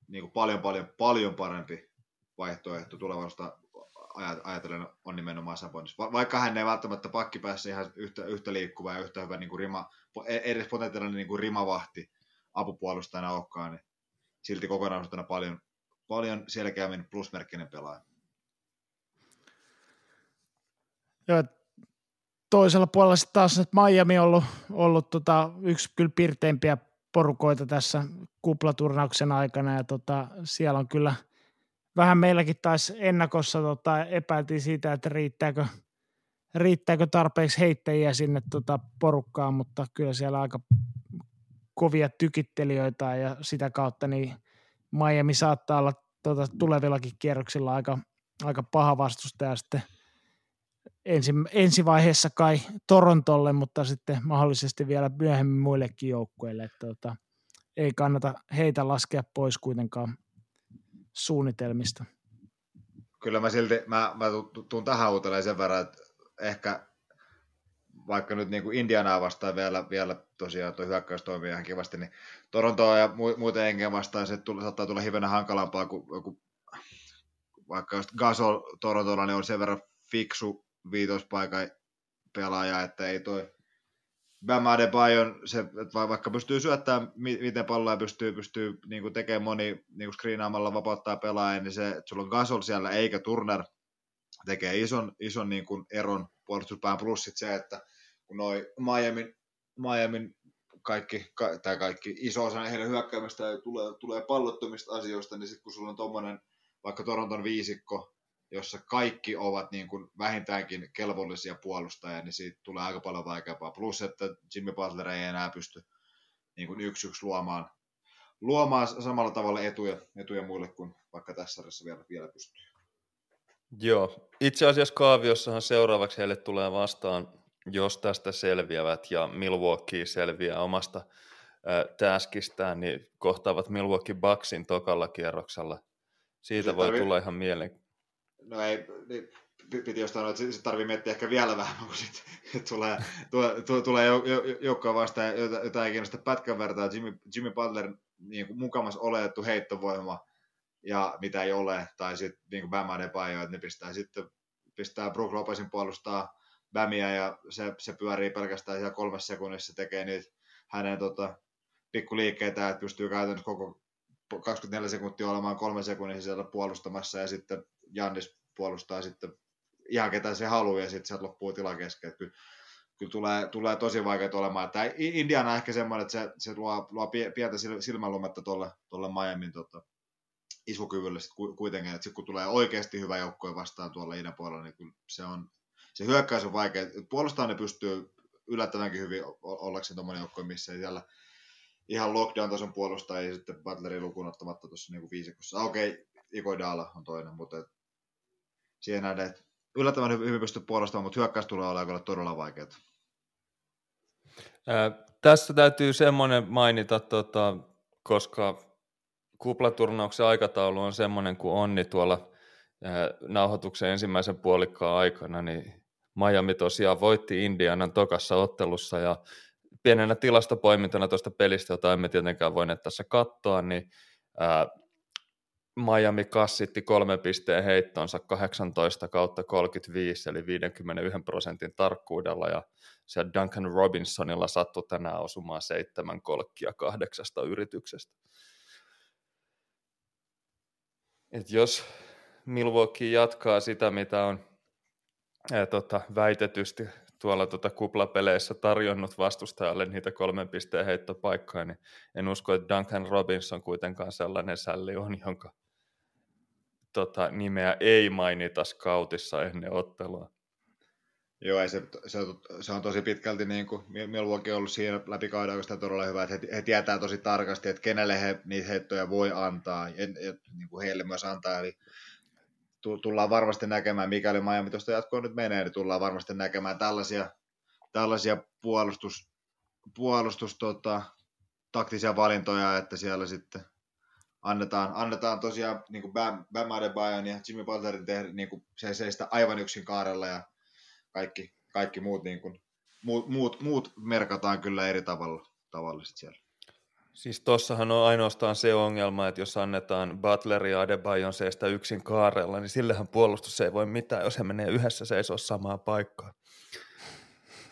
niinku paljon, paljon, paljon parempi vaihtoehto tulevaisuutta ajatellen on nimenomaan Sabonis. vaikka hän ei välttämättä pakkipäässä ihan yhtä, yhtä liikkuva ja yhtä hyvä niin kuin rima, e-, edes potentiaalinen niin kuin rimavahti apupuolustajana olekaan, niin silti kokonaisuutena paljon, paljon selkeämmin plusmerkkinen pelaaja. Joo, toisella puolella sitten taas että Miami on ollut, ollut tota, yksi kyllä pirteimpiä porukoita tässä kuplaturnauksen aikana ja tota, siellä on kyllä vähän meilläkin taisi ennakossa tota, epäiltiin siitä, että riittääkö, riittääkö tarpeeksi heittäjiä sinne tota, porukkaan, mutta kyllä siellä aika kovia tykittelijöitä ja sitä kautta niin Miami saattaa olla tota, tulevillakin kierroksilla aika, aika paha vastustaja sitten – ensi, ensivaiheessa kai Torontolle, mutta sitten mahdollisesti vielä myöhemmin muillekin joukkueille. Että tota, ei kannata heitä laskea pois kuitenkaan suunnitelmista. Kyllä mä silti, mä, mä tuun tähän uuteen sen verran, että ehkä vaikka nyt niin kuin Indianaa vastaan vielä, vielä tosiaan tuo hyökkäys toimii ihan kivasti, niin Torontoa ja mu- muuten enkä vastaan se tuli, saattaa tulla hivenen hankalampaa, kuin joku, vaikka just Gasol Torontolla niin on sen verran fiksu viitospaikan pelaaja, että ei toi Bama de Bayon, se, että vaikka pystyy syöttämään, miten palloa pystyy, pystyy niin kuin tekemään moni niin kuin screenaamalla vapauttaa pelaajan, niin se, että sulla on Gasol siellä eikä Turner, tekee ison, ison niin kuin eron puolustuspään plus se, että kun noi Miamin, Miamin kaikki, ka, tai kaikki iso osa heidän hyökkäämistä tulee, tulee pallottomista asioista, niin sitten kun sulla on tuommoinen vaikka Toronton viisikko, jossa kaikki ovat niin kuin vähintäänkin kelvollisia puolustajia, niin siitä tulee aika paljon vaikeampaa. Plus, että Jimmy Butler ei enää pysty niin kuin yksi yksi luomaan, luomaan samalla tavalla etuja, etuja muille kuin vaikka tässä sarjassa vielä, vielä pystyy. Joo, itse asiassa kaaviossahan seuraavaksi heille tulee vastaan, jos tästä selviävät ja Milwaukee selviää omasta äh, täskistään, niin kohtaavat Milwaukee Bucksin tokalla kierroksella. Siitä voi tulla ihan mielenkiintoista no ei, niin, piti jostain sanoa, että se tarvii miettiä ehkä vielä vähemmän, kun sit, tulee, tulee, tulee, joukkoa vastaan, jota, jota ei kiinnosta pätkän vertaa. Jimmy, Jimmy Butler niin kuin mukamas oletettu heittovoima, ja mitä ei ole, tai sitten niin kuin Bam Adebayo, että ne pistää sitten pistää Brook Lopesin puolustaa Bämiä, ja se, se pyörii pelkästään siellä kolmessa sekunnissa, tekee niitä hänen tota, pikkuliikkeitä, että pystyy käytännössä koko 24 sekuntia olemaan kolme sekunnin siellä puolustamassa, ja sitten Jannis puolustaa sitten ihan ketä se haluaa ja sitten sieltä loppuu tila kesken. Kyllä, kyllä tulee, tulee tosi vaikeaa olemaan. Tämä Indiana on ehkä semmoinen, että se, se luo, luo pientä silmänlumetta tuolle, tuolle Miamin tota, iskukyvylle sit kuitenkin, että sit kun tulee oikeasti hyvä joukkue vastaan tuolla idän puolella, niin kyllä se on, se hyökkäys on vaikea. Puolustaa ne pystyy yllättävänkin hyvin ollakseen tuommoinen joukkue, missä ei siellä ihan lockdown-tason puolustajia sitten Butlerin lukuun ottamatta tuossa niinku viisikossa. Okei, okay, Ikoidala on toinen, mutta siihen nähden, että yllättävän hyvin pystyy puolustamaan, mutta hyökkäys tulee olemaan todella vaikeaa. Ää, tässä täytyy semmoinen mainita, tota, koska kuplaturnauksen aikataulu on semmoinen kuin on, niin tuolla ää, nauhoituksen ensimmäisen puolikkaan aikana, niin Miami tosiaan voitti Indianan tokassa ottelussa ja pienenä tilastopoimintona tuosta pelistä, jota emme tietenkään voineet tässä katsoa, niin ää, Miami kassitti kolme pisteen heittonsa 18 kautta 35, eli 51 prosentin tarkkuudella, ja siellä Duncan Robinsonilla sattui tänään osumaan seitsemän kolkkia kahdeksasta yrityksestä. Et jos Milwaukee jatkaa sitä, mitä on ää, tota, väitetysti tuolla tota kuplapeleissä tarjonnut vastustajalle niitä kolmen pisteen heittopaikkoja, niin en usko, että Duncan Robinson kuitenkaan sellainen sälli on, jonka tota, nimeä ei mainita skautissa ennen ottelua. Joo, se, se, se, on tosi pitkälti niin kuin Milwaukee on ollut siinä läpi kauden todella hyvä, että he, he tietää tosi tarkasti, että kenelle he niitä heittoja voi antaa ja, ja niin kuin heille myös antaa. Eli tullaan varmasti näkemään, mikäli Miami tuosta jatkoon nyt menee, niin tullaan varmasti näkemään tällaisia, tällaisia puolustus, puolustus tota, taktisia valintoja, että siellä sitten annetaan, annetaan tosiaan niin kuin Bam, Bam ja Jimmy Butlerin tehdä niin kuin se seistä aivan yksin kaarella ja kaikki, kaikki muut, niin kuin, muut, muut, muut merkataan kyllä eri tavalla, tavalla siellä. Siis tossahan on ainoastaan se ongelma, että jos annetaan Butler ja Adebayon seistä yksin kaarella, niin sillehän puolustus ei voi mitään, jos he menee yhdessä seisoo samaa paikkaa.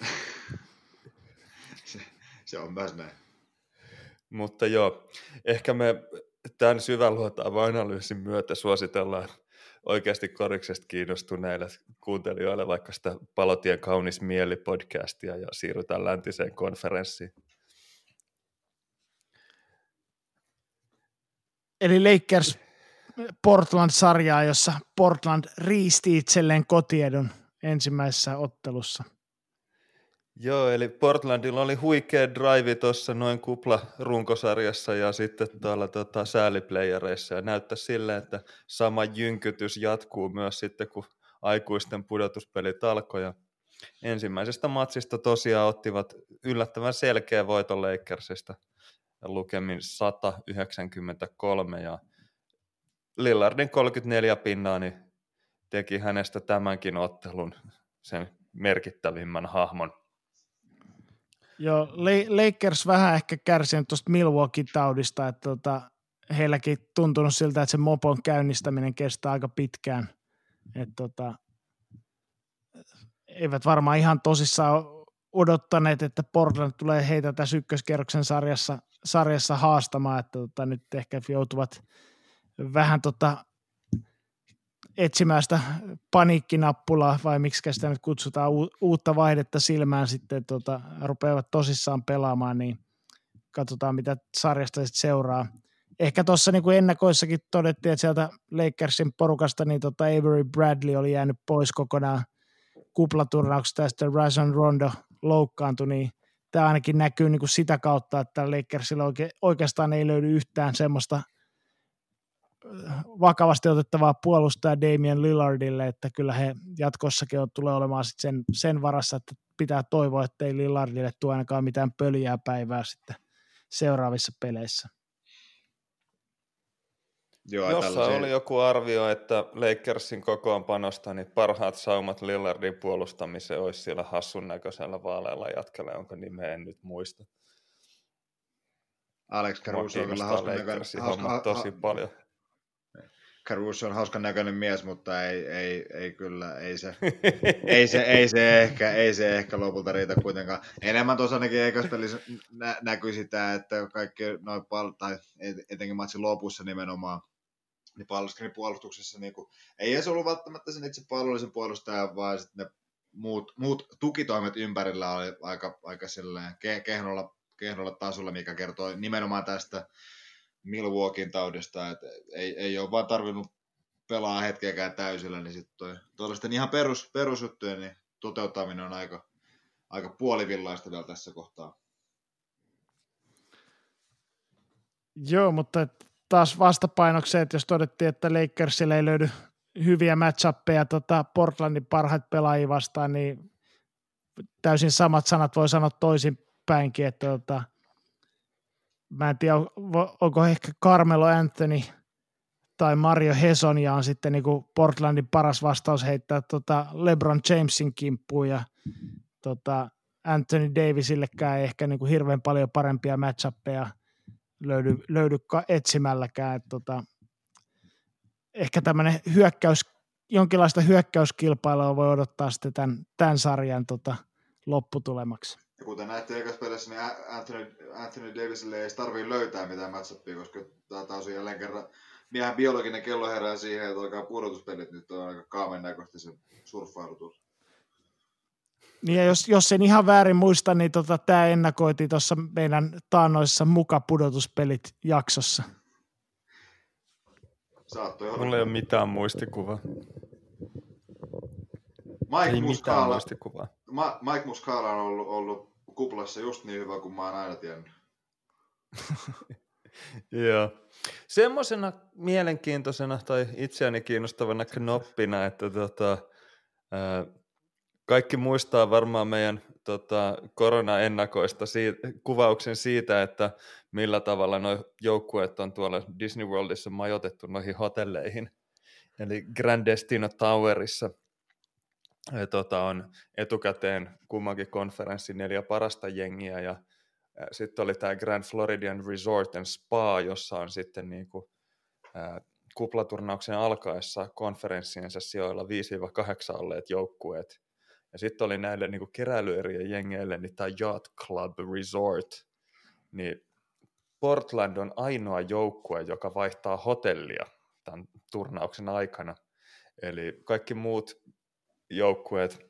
se, se on myös näin. Mutta joo, ehkä me tämän syvän analyysin myötä suositellaan oikeasti koriksesta kiinnostuneille kuuntelijoille vaikka sitä Palotien kaunis mieli podcastia ja siirrytään läntiseen konferenssiin. Eli Lakers Portland-sarjaa, jossa Portland riisti itselleen kotiedun ensimmäisessä ottelussa – Joo, eli Portlandilla oli huikea drive tuossa noin kupla runkosarjassa ja sitten tuolla tota, sääliplayereissa. Ja näyttää sille, että sama jynkytys jatkuu myös sitten, kun aikuisten pudotuspelit alkoi. Ja ensimmäisestä matsista tosiaan ottivat yllättävän selkeä voiton Lakersista lukemin 193 ja Lillardin 34 pinnaa niin teki hänestä tämänkin ottelun sen merkittävimmän hahmon. Joo, Lakers vähän ehkä kärsinyt tuosta Milwaukee-taudista, että tota, heilläkin tuntunut siltä, että se mopon käynnistäminen kestää aika pitkään. Et tota, eivät varmaan ihan tosissaan odottaneet, että Portland tulee heitä tässä ykköskerroksen sarjassa, sarjassa haastamaan, että tota, nyt ehkä joutuvat vähän tota, etsimään sitä paniikkinappulaa, vai miksi sitä nyt kutsutaan, uutta vaihdetta silmään sitten tota, rupeavat tosissaan pelaamaan, niin katsotaan mitä sarjasta sitten seuraa. Ehkä tuossa niin ennakoissakin todettiin, että sieltä Lakersin porukasta niin tota Avery Bradley oli jäänyt pois kokonaan kuplaturnauksesta ja sitten Rajon Rondo loukkaantui, niin tämä ainakin näkyy niin kuin sitä kautta, että Lakersilla oike, oikeastaan ei löydy yhtään semmoista – vakavasti otettavaa puolustaa Damien Lillardille, että kyllä he jatkossakin on, tulee olemaan sit sen, sen varassa, että pitää toivoa, että ei Lillardille tule ainakaan mitään pöljää päivää sitten seuraavissa peleissä. Joo, Jossa tällaisia... oli joku arvio, että Lakersin kokoonpanosta niin parhaat saumat Lillardin puolustamiseen olisi siellä hassun näköisellä vaaleella jatkella, jonka nimeä en nyt muista. Alex Caruso on kyllä hauska, hauska, tosi paljon. Caruso on hauskan näköinen mies, mutta ei, ei, ei kyllä, ei se, ei, se, ei, se ehkä, ei se ehkä lopulta riitä kuitenkaan. Enemmän tuossa ainakin eiköspelissä nä, näkyi sitä, että kaikki noin pal- tai etenkin matsin lopussa nimenomaan, niin palloskrin puolustuksessa niin kuin, ei edes ollut välttämättä sen itse pallollisen puolustajan, vaan sitten ne muut, muut tukitoimet ympärillä oli aika, aika silleen kehnolla, kehnolla tasolla, mikä kertoo nimenomaan tästä Milwaukeein taudista, että ei, ei ole vaan tarvinnut pelaa hetkeäkään täysillä, niin sitten tuollaisten ihan perus, perusjuttuja, niin toteuttaminen on aika, aika puolivillaista vielä tässä kohtaa. Joo, mutta taas vastapainokseen, että jos todettiin, että Lakersille ei löydy hyviä matchappeja tota Portlandin parhaat pelaajia vastaan, niin täysin samat sanat voi sanoa toisin päinkin, että tota, mä en tiedä, onko ehkä Carmelo Anthony tai Mario Hesonia on sitten niin Portlandin paras vastaus heittää tota LeBron Jamesin kimppuun ja tota Anthony Davisillekään ei ehkä niin kuin hirveän paljon parempia matchappeja löydy, löydy etsimälläkään. Et tota, ehkä tämmöinen hyökkäys, jonkinlaista hyökkäyskilpailua voi odottaa sitten tämän, tämän sarjan tota, lopputulemaksi. Ja kuten näette ekas pelissä, niin Anthony, Anthony Davisille ei tarvii löytää mitään matchupia, koska tämä on jälleen kerran miehen biologinen kello herää siihen, että alkaa pudotuspelit nyt on aika kaamen näköistä se surffailutus. Niin ja jos, jos en ihan väärin muista, niin tota, tämä ennakoitiin tuossa meidän taannoissa muka pudotuspelit jaksossa. Saattoi olla. Mulla ei ole mitään muistikuvaa. Mike Ei mitään Muscala, muistikuvaa. Ma, Mike Muscala on ollut, ollut kuplassa just niin hyvä kuin mä oon aina tiennyt. Joo. Semmoisena mielenkiintoisena tai itseäni kiinnostavana knoppina, että tota, kaikki muistaa varmaan meidän tota, korona-ennakoista siitä, kuvauksen siitä, että millä tavalla nuo joukkueet on tuolla Disney Worldissa majoitettu noihin hotelleihin. Eli Grand Destino Towerissa ja, tota, on etukäteen kummankin konferenssin neljä parasta jengiä ja sitten oli tämä Grand Floridian Resort and Spa, jossa on sitten niin kuin, ää, kuplaturnauksen alkaessa konferenssiensa sijoilla 5-8 olleet joukkueet. Ja sitten oli näille niin keräilyerien jengeille niin tämä Yacht Club Resort. Niin Portland on ainoa joukkue, joka vaihtaa hotellia tämän turnauksen aikana. Eli kaikki muut joukkueet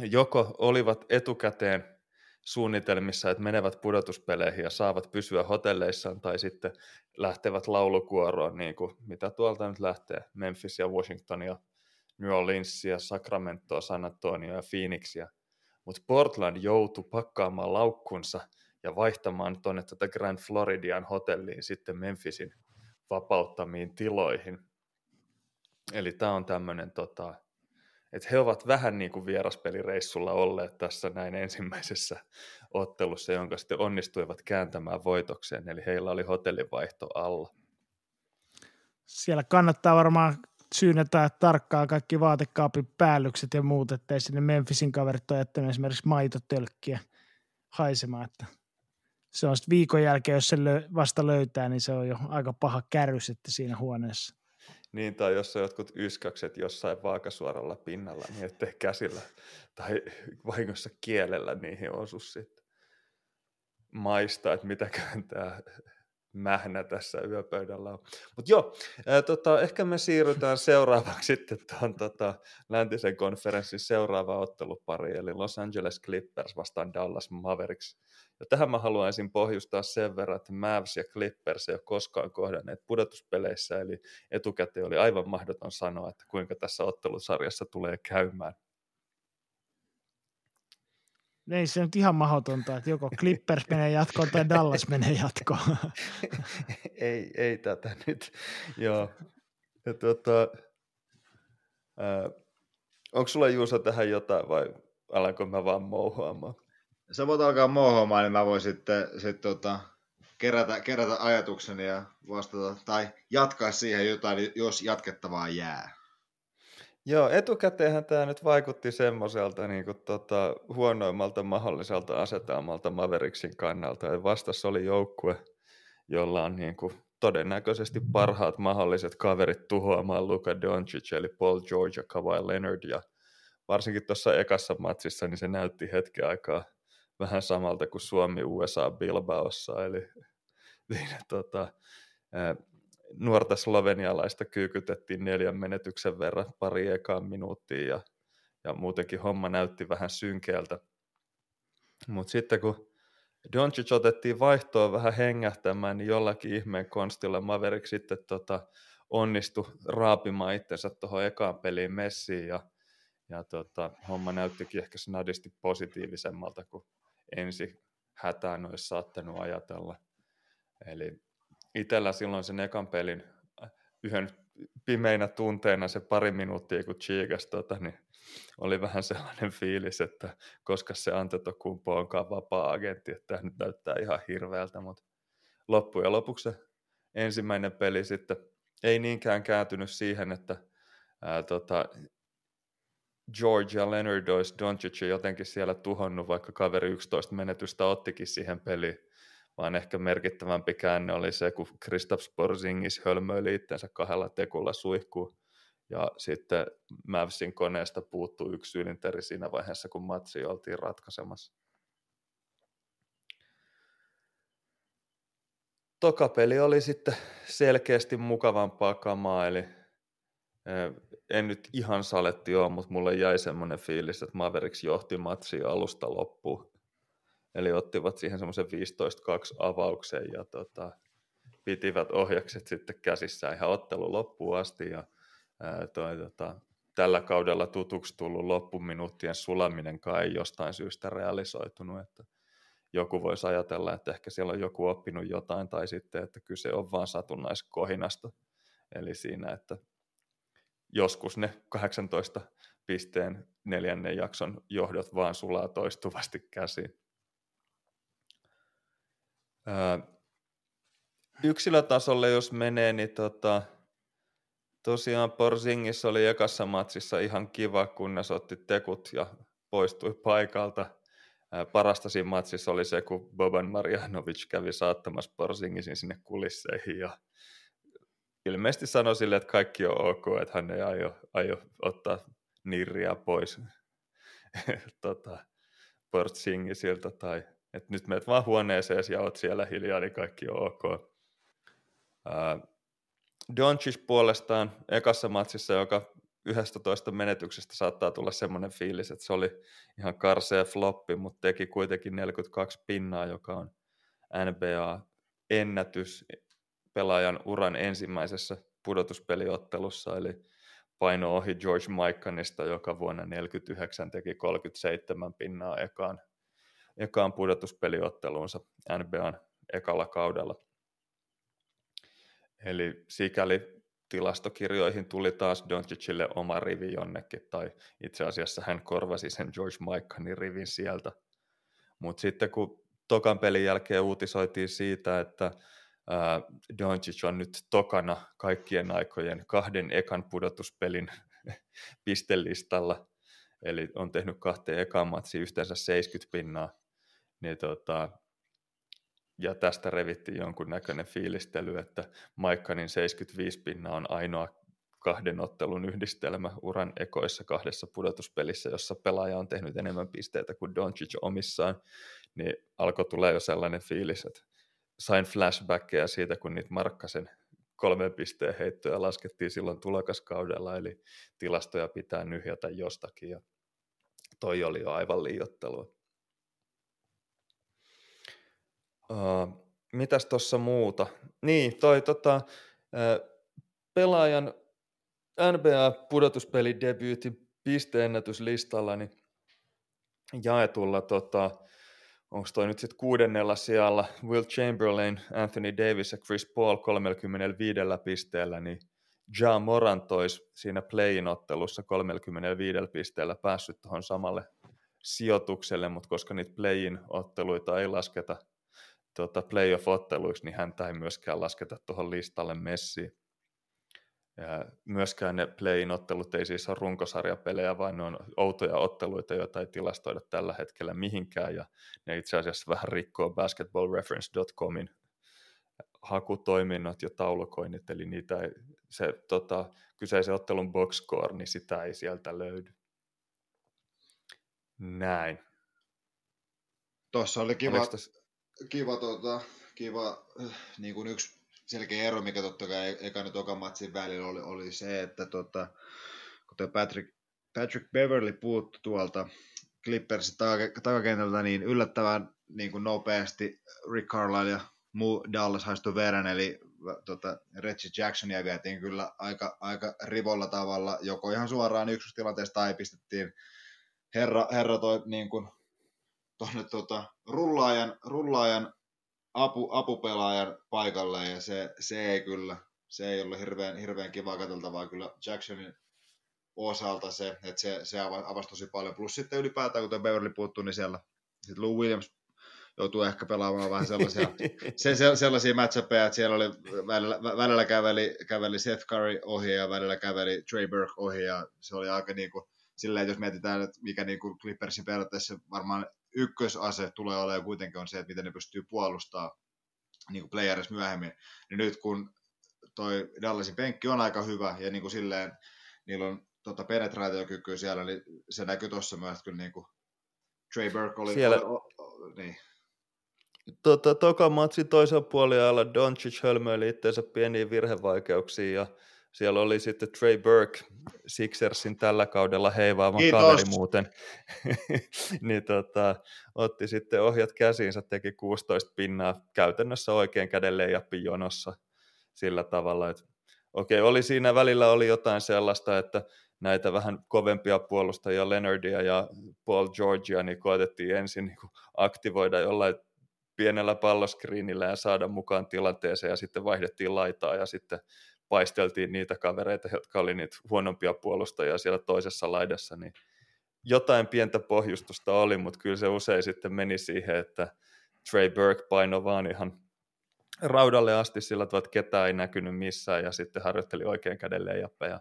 joko olivat etukäteen suunnitelmissa, että menevät pudotuspeleihin ja saavat pysyä hotelleissaan tai sitten lähtevät laulukuoroon, niin kuin mitä tuolta nyt lähtee, Memphis ja Washington ja New Orleans ja Sacramento, San Antonio ja Phoenixia. Mutta Portland joutui pakkaamaan laukkunsa ja vaihtamaan tuonne tätä Grand Floridian hotelliin sitten Memphisin vapauttamiin tiloihin. Eli tämä on tämmöinen tota, että he ovat vähän niin kuin vieraspelireissulla olleet tässä näin ensimmäisessä ottelussa, jonka sitten onnistuivat kääntämään voitokseen, eli heillä oli hotellivaihto alla. Siellä kannattaa varmaan syynnetä tarkkaan kaikki vaatekaapin päällykset ja muut, ettei sinne Memphisin kaverit ole jättänyt esimerkiksi maitotölkkiä haisemaan, että se on sitten viikon jälkeen, jos se vasta löytää, niin se on jo aika paha kärrys, että siinä huoneessa. Niin, tai jos on jotkut yskäkset jossain vaakasuoralla pinnalla, niin ettei käsillä tai vahingossa kielellä niihin osu sitten maista, että mitäkään tämä mähnä tässä yöpöydällä on. Mutta joo, ää, tota, ehkä me siirrytään seuraavaksi sitten tuon tota, läntisen konferenssin seuraava ottelupari, eli Los Angeles Clippers vastaan Dallas Mavericks. Ja tähän mä haluaisin pohjustaa sen verran, että Mavs ja Clippers ei ole koskaan kohdanneet pudotuspeleissä, eli etukäteen oli aivan mahdoton sanoa, että kuinka tässä ottelusarjassa tulee käymään. Ei se nyt ihan mahdotonta, että joko Clippers menee jatkoon tai Dallas menee jatkoon. ei, ei tätä nyt. Joo. Ja tuota, onko sulla Juuso tähän jotain vai alanko mä vaan mouhoamaan? Sä voit alkaa mouhoamaan, niin mä voin sitten sit, tota, kerätä, kerätä ajatukseni ja vastata tai jatkaa siihen jotain, jos jatkettavaa jää. Joo, etukäteenhän tämä nyt vaikutti semmoiselta niin kuin, tota, huonoimmalta mahdolliselta asetelmalta Maveriksin kannalta. Ja vastassa oli joukkue, jolla on niin kuin, todennäköisesti parhaat mahdolliset kaverit tuhoamaan Luka Doncic, eli Paul George ja Kawhi Leonard. Ja varsinkin tuossa ekassa matsissa, niin se näytti hetken aikaa vähän samalta kuin Suomi USA Bilbaossa, eli niin, tota, nuorta slovenialaista kyykytettiin neljän menetyksen verran pari ekaan minuuttia ja, ja muutenkin homma näytti vähän synkeältä. Mutta sitten kun Doncic otettiin vaihtoon vähän hengähtämään, niin jollakin ihmeen konstilla Maverick sitten tota, onnistui raapimaan itsensä tuohon ekaan peliin messiin ja, ja tota, homma näyttikin ehkä snadisti positiivisemmalta kuin ensi hätään olisi saattanut ajatella. Eli itsellä silloin sen ekan pelin äh, yhden pimeinä tunteina se pari minuuttia, kun Chigas, tota, niin oli vähän sellainen fiilis, että koska se Antetokumpo onkaan vapaa-agentti, että tämä nyt näyttää ihan hirveältä, mutta loppujen lopuksi se ensimmäinen peli sitten ei niinkään kääntynyt siihen, että ää, tota, George ja Leonard olisi Doncic jotenkin siellä tuhonnut, vaikka kaveri 11 menetystä ottikin siihen peliin, vaan ehkä merkittävämpi käänne oli se, kun Kristaps Porzingis hölmöili itsensä kahdella tekulla suihkuun, ja sitten Mavsin koneesta puuttui yksi ylinteri siinä vaiheessa, kun matsi oltiin ratkaisemassa. Tokapeli oli sitten selkeästi mukavampaa kamaa, eli en nyt ihan saletti ole, mutta mulle jäi semmoinen fiilis, että Mavericks johti matsia alusta loppuun. Eli ottivat siihen semmoisen 15-2 avauksen ja tota, pitivät ohjakset sitten käsissään ihan ottelu loppuun asti ja ää, toi, tota, tällä kaudella tutuksi tullut loppuminuuttien sulaminenkaan ei jostain syystä realisoitunut, että joku voisi ajatella, että ehkä siellä on joku oppinut jotain tai sitten, että kyse on vain satunnaiskohinasta. Eli siinä, että joskus ne 18 pisteen neljännen jakson johdot vaan sulaa toistuvasti käsiin. Yksilötasolle jos menee, niin tota, tosiaan Porzingis oli ekassa matsissa ihan kiva, kunnes otti tekut ja poistui paikalta. Parasta siinä matsissa oli se, kun Boban Marjanovic kävi saattamassa Porzingisin sinne kulisseihin ja ilmeisesti sanoi sille, että kaikki on ok, että hän ei aio, aio ottaa nirriä pois tota, Porzingisilta tai että nyt menet vaan huoneeseen ja oot siellä hiljaa, niin kaikki on ok. Uh, Doncic puolestaan ekassa matsissa, joka 11 menetyksestä saattaa tulla semmoinen fiilis, että se oli ihan karsea floppi, mutta teki kuitenkin 42 pinnaa, joka on NBA-ennätys pelaajan uran ensimmäisessä pudotuspeliottelussa, eli paino ohi George Mikanista, joka vuonna 1949 teki 37 pinnaa ekaan, ekaan pudotuspeliotteluunsa NBAn ekalla kaudella. Eli sikäli tilastokirjoihin tuli taas Doncicille oma rivi jonnekin, tai itse asiassa hän korvasi sen George Mikanin rivin sieltä. Mutta sitten kun tokan pelin jälkeen uutisoitiin siitä, että äh, Doncic on nyt tokana kaikkien aikojen kahden ekan pudotuspelin pistelistalla, eli on tehnyt kahteen ekan matsiin yhteensä 70 pinnaa, niin tota, ja tästä revittiin jonkunnäköinen fiilistely, että Maikkanin 75 pinnaa on ainoa kahden ottelun yhdistelmä uran ekoissa kahdessa pudotuspelissä, jossa pelaaja on tehnyt enemmän pisteitä kuin Doncic omissaan, niin alkoi tulla jo sellainen fiilis, että sain flashbackeja siitä, kun niitä Markkasen kolmen pisteen heittoja laskettiin silloin tulokaskaudella, eli tilastoja pitää nyhjätä jostakin, ja toi oli jo aivan liiottelua. Uh, mitäs tuossa muuta? Niin, toi tota, pelaajan NBA-pudotuspeli debuutin pisteennätyslistalla niin jaetulla tota, onko toi nyt sitten kuudennella sijalla Will Chamberlain, Anthony Davis ja Chris Paul 35 pisteellä, niin Ja Moran tois siinä play ottelussa 35 pisteellä päässyt tuohon samalle sijoitukselle, mutta koska niitä play otteluita ei lasketa tuota, playoff-otteluiksi, niin häntä ei myöskään lasketa tuohon listalle messiin. Ja myöskään ne play ottelut ei siis ole runkosarjapelejä, vaan ne on outoja otteluita, joita ei tilastoida tällä hetkellä mihinkään, ja ne itse asiassa vähän rikkoo basketballreference.comin hakutoiminnot ja taulukoinnit, eli niitä ei, se tota, kyseisen ottelun box score, niin sitä ei sieltä löydy. Näin. Tuossa oli kiva, kiva, tota, kiva äh, niin kuin yksi selkeä ero, mikä totta kai eka nyt tokan matsin välillä oli, oli se, että tota, kun Patrick, Patrick Beverly puuttu tuolta Clippersin takakentältä, niin yllättävän niin kuin nopeasti Rick Carlisle ja muu Dallas haistui veren, eli tota, Reggie Jacksonia vietiin kyllä aika, aika rivolla tavalla, joko ihan suoraan yksystilanteesta tai pistettiin herra, herra toi niin kuin, tonne tota, rullaajan, rullaajan apu, apupelaajan paikalle ja se, se ei kyllä, se ei ollut hirveän, hirveän kiva katseltavaa kyllä Jacksonin osalta se, että se, se avasi tosi paljon. Plus sitten ylipäätään, kun Beverly puuttuu, niin siellä sitten Lou Williams joutuu ehkä pelaamaan vähän sellaisia, se, se, sellaisia matchupeja, että siellä oli välillä, välillä käveli, käveli Seth Curry ohi ja välillä käveli Trey Burke ohi ja se oli aika niin kuin, silleen, jos mietitään, että mikä niin kuin Clippersin periaatteessa varmaan ykkösase tulee olemaan kuitenkin on se, että miten ne pystyy puolustamaan niin kuin myöhemmin. Niin nyt kun toi Dallasin penkki on aika hyvä ja niin kuin silleen, niillä on tota penetraatiokykyä siellä, niin se näkyy tuossa myös, että kyllä niin kuin Trey Burke oli... Siellä... O, o, niin. Tota, toka matsin toisella puolella Doncic hölmöili itseensä pieniin virhevaikeuksiin ja siellä oli sitten Trey Burke, Sixersin tällä kaudella heivaava kaveri muuten, niin tota, otti sitten ohjat käsiinsä, teki 16 pinnaa käytännössä oikein käden leijappi jonossa sillä tavalla, että okei, oli siinä välillä oli jotain sellaista, että näitä vähän kovempia puolustajia, Leonardia ja Paul Georgia, niin koetettiin ensin niin aktivoida jollain pienellä palloskriinillä ja saada mukaan tilanteeseen ja sitten vaihdettiin laitaa ja sitten paisteltiin niitä kavereita, jotka oli niitä huonompia puolustajia siellä toisessa laidassa, niin jotain pientä pohjustusta oli, mutta kyllä se usein sitten meni siihen, että Trey Burke paino vaan ihan raudalle asti sillä tavalla, että ketään ei näkynyt missään ja sitten harjoitteli oikein käden ja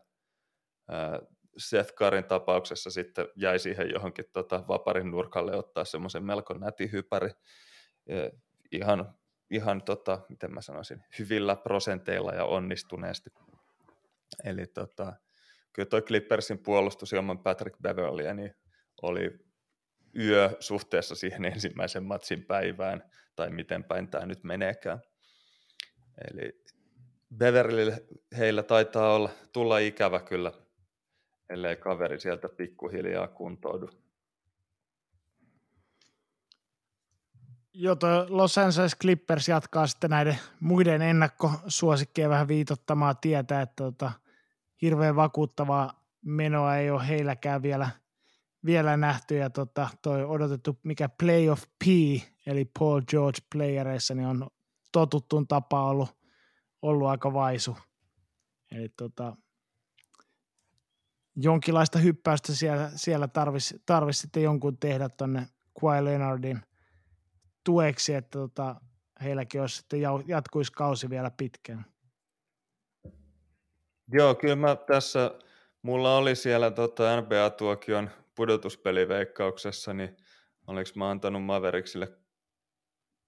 Seth Karin tapauksessa sitten jäi siihen johonkin tota, vaparin nurkalle ottaa semmoisen melko näti hypäri. Ihan, ihan tota, miten mä sanoisin, hyvillä prosenteilla ja onnistuneesti. Eli tota, kyllä toi Clippersin puolustus ilman Patrick Beverlyä niin oli yö suhteessa siihen ensimmäisen matsin päivään, tai miten päin tämä nyt meneekään. Eli Beverlylle heillä taitaa olla, tulla ikävä kyllä, ellei kaveri sieltä pikkuhiljaa kuntoudu. Joo, Los Angeles Clippers jatkaa sitten näiden muiden ennakkosuosikkeen vähän viitottamaa tietä, että tota, hirveän vakuuttavaa menoa ei ole heilläkään vielä, vielä nähty, ja tota, toi odotettu mikä Playoff P, eli Paul George playereissa, niin on totuttuun tapa ollut, ollut aika vaisu. Eli tota, jonkinlaista hyppäystä siellä, siellä tarvisi, tarvis sitten jonkun tehdä tuonne Kawhi Leonardin tueksi, että tota, heilläkin olisi sitten jatkuisi kausi vielä pitkään. Joo, kyllä mä tässä, mulla oli siellä tota NBA-tuokion pudotuspeliveikkauksessa, niin oliko mä antanut Mavericksille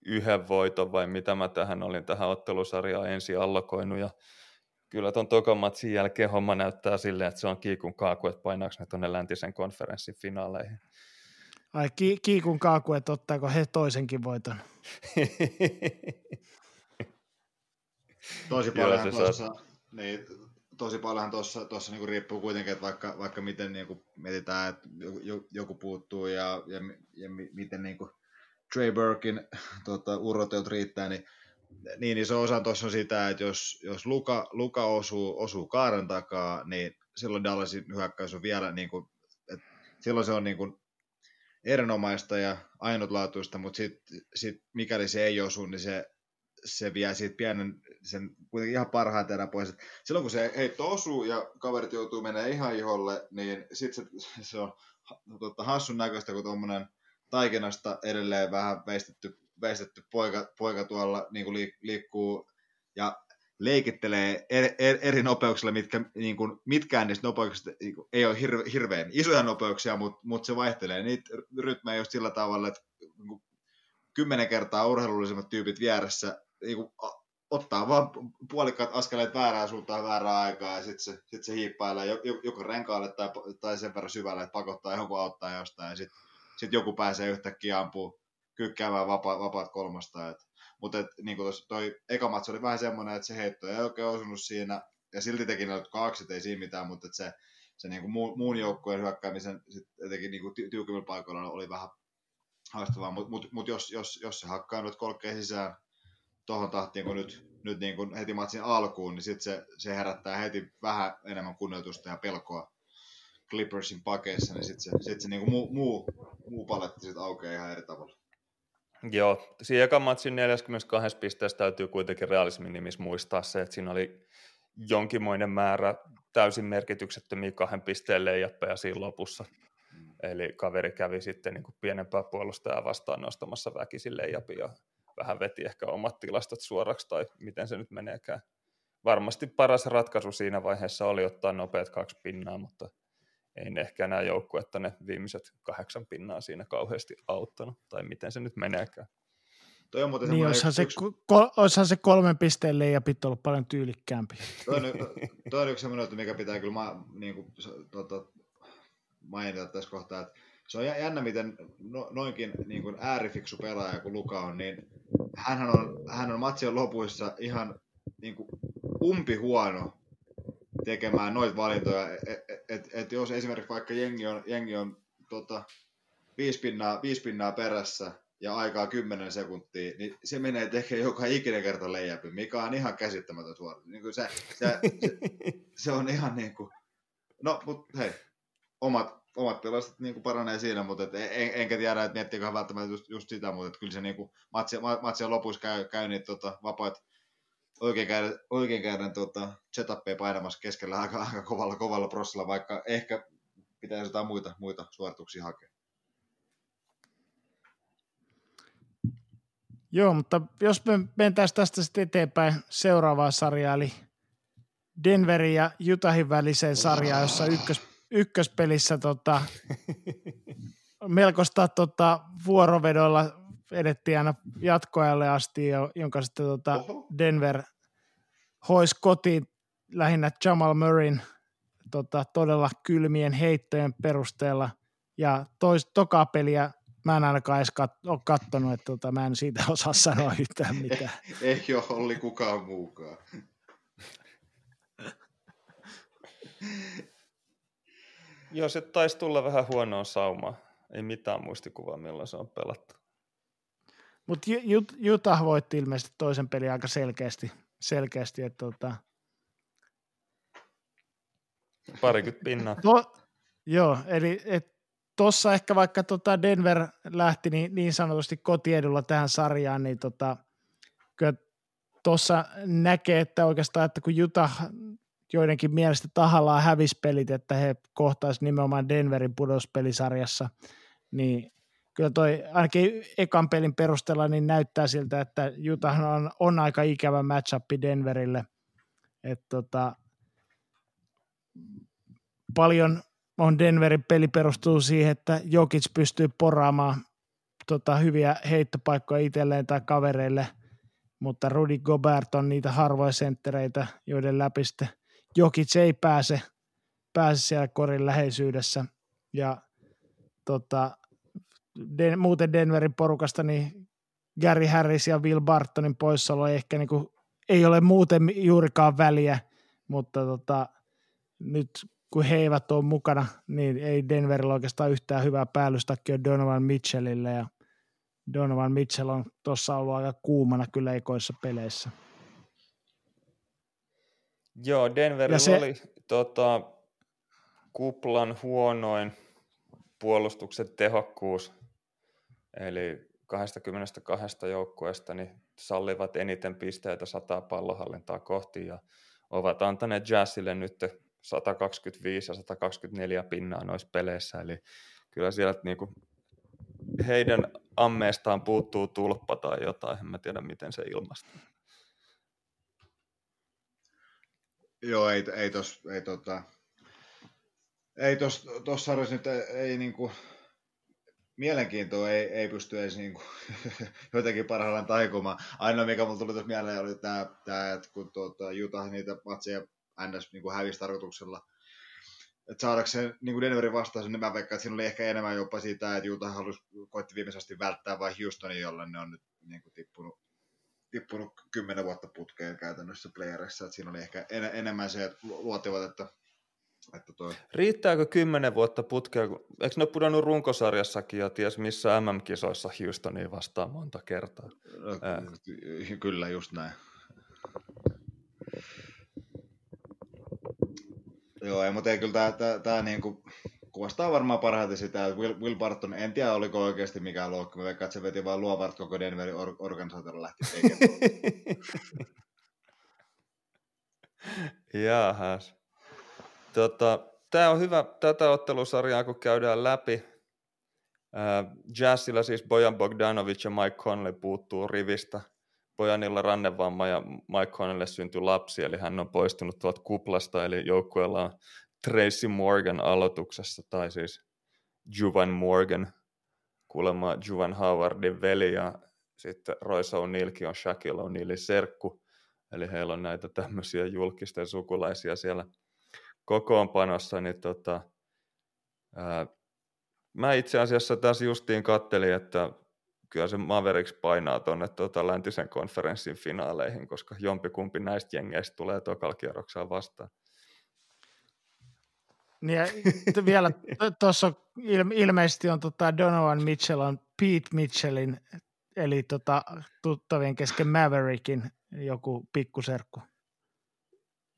yhden voiton vai mitä mä tähän olin tähän ottelusarjaan ensin allokoinut ja kyllä ton tokan matsin jälkeen homma näyttää silleen, että se on kiikun kaaku, että painaako ne tuonne läntisen konferenssin finaaleihin. Ai ki- kiikun kaaku, että ottaako he toisenkin voiton? tosi paljon tuossa, niin, tosi paljon tuossa, tuossa niin riippuu kuitenkin, että vaikka, vaikka miten niin kuin mietitään, että joku, joku puuttuu ja, ja, ja miten niin kuin Trey Burkin tota, uroteut riittää, niin niin iso osa tuossa on sitä, että jos, jos Luka, Luka osuu, osuu kaaren takaa, niin silloin Dallasin hyökkäys on vielä, niin kuin, että silloin se on niin kuin erinomaista ja ainutlaatuista, mutta sit, sit, mikäli se ei osu, niin se, se vie siitä pienen, sen kuitenkin ihan parhaan terän pois. Et silloin kun se heitto osuu ja kaverit joutuu menemään ihan iholle, niin sitten se, se on totta, hassun näköistä, kun tuommoinen taikinasta edelleen vähän veistetty, veistetty poika, poika tuolla niin kuin liikkuu ja leikittelee eri, eri nopeuksilla, mitkä, niin kuin, mitkään niistä nopeuksista niin kuin, ei ole hirve, hirveän isoja nopeuksia, mutta, mutta se vaihtelee niitä rytmejä just sillä tavalla, että niin kuin, kymmenen kertaa urheilullisemmat tyypit vieressä niin kuin, ottaa vaan puolikkaat askeleet väärään suuntaan väärään aikaa ja sitten se, sit se hiippailee joko renkaalle tai, tai sen verran syvälle, että pakottaa jonkun auttaa jostain ja sitten sit joku pääsee yhtäkkiä ampuu kykkäämään vapa, vapaat kolmasta. Et mutta niin kuin toi eka matsi oli vähän semmoinen, että se heitto ei oikein osunut siinä, ja silti teki ne kaksi, ei siinä mitään, mutta se, se niin kuin muun, joukkueen hyökkäämisen sit etenkin niin kuin tiukimmilla paikoilla oli vähän haastavaa, mutta mut, mut jos, jos, jos se hakkaa nyt kolkkeen sisään tuohon tahtiin kuin nyt, nyt niin kuin heti matsin alkuun, niin sit se, se herättää heti vähän enemmän kunnioitusta ja pelkoa Clippersin pakeissa, niin sitten se, sit se niin kuin muu, muu, muu paletti sit aukeaa ihan eri tavalla. Joo, siinä ekan matsin 42 pisteessä täytyy kuitenkin realismin nimissä muistaa se, että siinä oli jonkinmoinen määrä täysin merkityksettömiä kahden pisteen leijappeja siinä lopussa. Mm. Eli kaveri kävi sitten niin kuin pienempää puolustajaa vastaan nostamassa väkisin leijapia ja vähän veti ehkä omat tilastot suoraksi tai miten se nyt meneekään. Varmasti paras ratkaisu siinä vaiheessa oli ottaa nopeat kaksi pinnaa, mutta – ei ne ehkä enää että ne viimeiset kahdeksan pinnaa siinä kauheasti auttanut, tai miten se nyt meneekään. Toi on muuten niin, olisihan se, kol, olisihan se kolmen pisteen leijapit ollut paljon tyylikkäämpi. Toi on, toi on yksi sellainen, että mikä pitää kyllä ma, niin kuin, tota, mainita tässä kohtaa, että se on jännä, miten no, noinkin niin kuin äärifiksu pelaaja kuin Luka on, niin hän on, hän on matsion lopuissa ihan niin kuin umpi huono tekemään noita valintoja. Et, et, et, et jos esimerkiksi vaikka jengi on, jengi on tota, viisi, pinnaa, viisi pinnaa perässä ja aikaa 10 sekuntia, niin se menee tekemään joka ikinen kerta leijäpy, mikä on ihan käsittämätön suoritus. Niin se, se, se, se, on ihan niin kuin, no mutta hei, omat, omat pelastot niin kuin paranee siinä, mutta et en, enkä tiedä, että miettiikö välttämättä just, just sitä, mutta kyllä se niin kuin matsi, matsien lopussa käy, käy niitä tota, vapaat oikein käydä, oikein käydä tota, setupia painamassa keskellä aika, aika kovalla, kovalla prossilla, vaikka ehkä pitäisi jotain muita, muita suorituksia hakea. Joo, mutta jos me mentäisiin tästä sitten eteenpäin seuraavaan sarjaan, eli Denverin ja Utahin väliseen sarjaan, jossa ykkös, ykköspelissä tota, melkoista tota, vuorovedolla edettiin aina jatkoajalle asti, jonka sitten tota, Denver hois kotiin lähinnä Jamal Murrayn tota, todella kylmien heittojen perusteella. Ja tois, toka peliä mä en ainakaan edes kat- ole kattonut, että tota, mä en siitä osaa sanoa yhtään mitään. Ei ole Olli kukaan muukaan. Joo, se taisi tulla vähän huonoa saumaa. Ei mitään muistikuvaa, milloin se on pelattu. Mutta Utah voitti ilmeisesti toisen pelin aika selkeästi. selkeästi että tota... Parikymmentä pinnaa. To, joo, eli tuossa ehkä vaikka tota Denver lähti niin, niin sanotusti kotiedulla tähän sarjaan, niin tota, kyllä tuossa näkee, että oikeastaan, että kun Utah joidenkin mielestä tahallaan hävisi pelit, että he kohtaisivat nimenomaan Denverin pudospelisarjassa, niin kyllä toi ainakin ekan pelin perusteella niin näyttää siltä, että Utah on, on aika ikävä matchup Denverille. Et tota, paljon on Denverin peli perustuu siihen, että Jokic pystyy poraamaan tota, hyviä heittopaikkoja itselleen tai kavereille, mutta Rudy Gobert on niitä harvoja senttereitä, joiden läpi sitten Jokic ei pääse, pääse siellä korin läheisyydessä. Ja tota, Den, muuten Denverin porukasta, niin Gary Harris ja Will Bartonin poissaolo ehkä niin kuin, ei ole muuten juurikaan väliä, mutta tota, nyt kun he eivät ole mukana, niin ei Denverillä oikeastaan yhtään hyvää päällystakkia Donovan Mitchellille ja Donovan Mitchell on tuossa ollut aika kuumana kyllä ekoissa peleissä. Joo, Denverillä se... oli tota, kuplan huonoin puolustuksen tehokkuus Eli 22 joukkueesta niin sallivat eniten pisteitä sataa pallohallintaa kohti ja ovat antaneet Jazzille nyt 125 ja 124 pinnaa noissa peleissä. Eli kyllä sieltä niinku heidän ammeestaan puuttuu tulppa tai jotain, en mä tiedä miten se ilmastuu. Joo, ei, ei tos, ei tota, ei tos sarjassa nyt ei, ei niinku, mielenkiintoa ei, ei pysty edes niin kuin, jotenkin parhaillaan taikumaan. Ainoa, mikä mulle tuli tuossa mieleen, oli tämä, tämä että kun tuota, Utah niitä matseja NS. niin kuin hävisi tarkoituksella, että saadakseen niin kuin Denverin vastaus, niin mä veikkaan, että siinä oli ehkä enemmän jopa sitä, että Utah halusi, koitti viimeisesti välttää vai Houstonin, jolle ne on nyt niin kuin tippunut, tippunut kymmenen vuotta putkeen käytännössä playerissa, että siinä oli ehkä en, enemmän se, että luotivat, että että toi... Riittääkö kymmenen vuotta putkea? Eikö ne ole pudonnut runkosarjassakin ja ties missä MM-kisoissa Houstonia vastaan monta kertaa? No, kyllä, just näin. Joo, ei, mutta ei kyllä tämä, tämä, niinku, kuvastaa varmaan parhaiten sitä, että Will, Will Barton, en tiedä oliko oikeasti mikään lohko, mä veikkaan, että se veti vaan luovart koko Denverin or, organisaatiolla lähti tekemään. Jahas. Tota, Tämä on hyvä tätä ottelusarjaa, kun käydään läpi. Äh, Jazzilla siis Bojan Bogdanovic ja Mike Conley puuttuu rivistä. Bojanilla rannevamma ja Mike Conleylle syntyi lapsi, eli hän on poistunut tuolta kuplasta, eli joukkueella on Tracy Morgan aloituksessa, tai siis Juvan Morgan, kuulemma Juvan Howardin veli, ja sitten Royce O'Neillkin on Shaquille O'Neillin serkku, eli heillä on näitä tämmöisiä julkisten sukulaisia siellä – kokoonpanossa, niin tota, ää, mä itse asiassa tässä justiin kattelin, että kyllä se Mavericks painaa tuonne tota läntisen konferenssin finaaleihin, koska jompikumpi näistä jengeistä tulee tokalla kierroksella vastaan. Niin ja vielä tuossa ilmeisesti on tota Donovan Mitchell on Pete Mitchellin, eli tota, tuttavien kesken Maverickin joku pikkuserkku.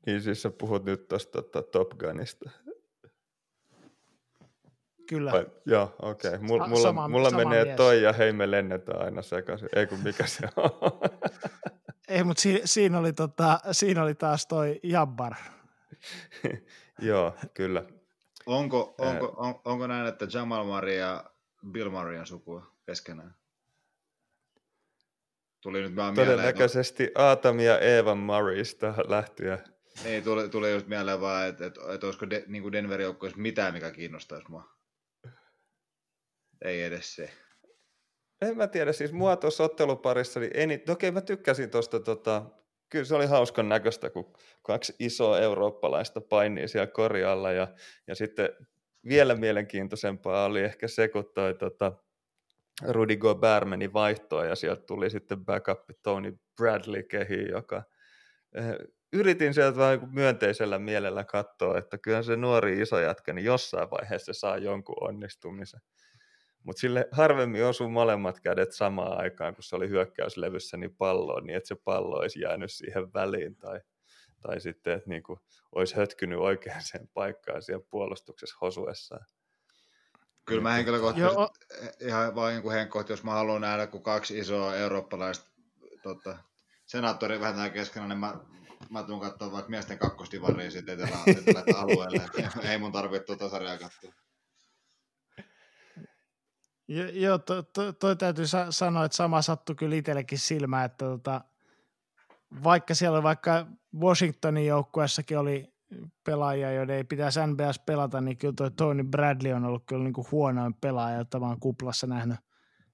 Niin siis sä puhut nyt tuosta tota, Top Gunista. Kyllä. Vai, joo, okei. Okay. Mulla, mulla, sama, mulla sama menee mies. toi ja hei me lennetään aina sekaisin. Ei kun mikä se on. Ei, mutta si, siinä, oli tota, siinä oli taas toi Jabbar. joo, kyllä. Onko, onko, on, onko näin, että Jamal Murray ja Bill Murray on sukua keskenään? Tuli nyt vaan Todennäköisesti mieleen, Aatam ja Evan Murraysta lähtien. Niin, tuli, tuli just mieleen vaan, että, että, että olisiko de, niin Denverin joukkueessa mitään, mikä kiinnostaisi mua. Ei edes se. En mä tiedä, siis mua tuossa otteluparissa, niin eni, okei mä tykkäsin tuosta, tota, kyllä se oli hauskan näköistä, kun kaksi isoa eurooppalaista painii siellä korjalla ja, ja sitten vielä mielenkiintoisempaa oli ehkä se, kun toi tota, Rudy Gobert meni vaihtoa ja sieltä tuli sitten backup Tony Bradley kehi, joka eh, yritin sieltä vähän niin myönteisellä mielellä katsoa, että kyllä se nuori iso jätkä, niin jossain vaiheessa se saa jonkun onnistumisen. Mutta sille harvemmin osuu molemmat kädet samaan aikaan, kun se oli hyökkäyslevyssä niin palloon, niin että se pallo olisi jäänyt siihen väliin tai, tai sitten, että niin kuin olisi hötkynyt oikeaan sen paikkaan siellä puolustuksessa hosuessaan. Kyllä mä henkilökohtaisesti Joo. ihan vain niin henkkohti, jos mä haluan nähdä, kun kaksi isoa eurooppalaista tota, senaattori vähän keskenään, niin mä, mä tuun katsoa vaikka miesten kakkostivaria sitten etelä, etelä alueelle. Ei mun tarvitse tuota sarjaa katsoa. Joo, to, to, toi täytyy sa- sanoa, että sama sattui kyllä itsellekin silmään, että tota, vaikka siellä vaikka Washingtonin joukkueessakin oli pelaajia, joiden ei pitäisi NBS pelata, niin kyllä toi Tony Bradley on ollut kyllä niin kuin huonoin pelaaja, jota mä oon kuplassa nähnyt,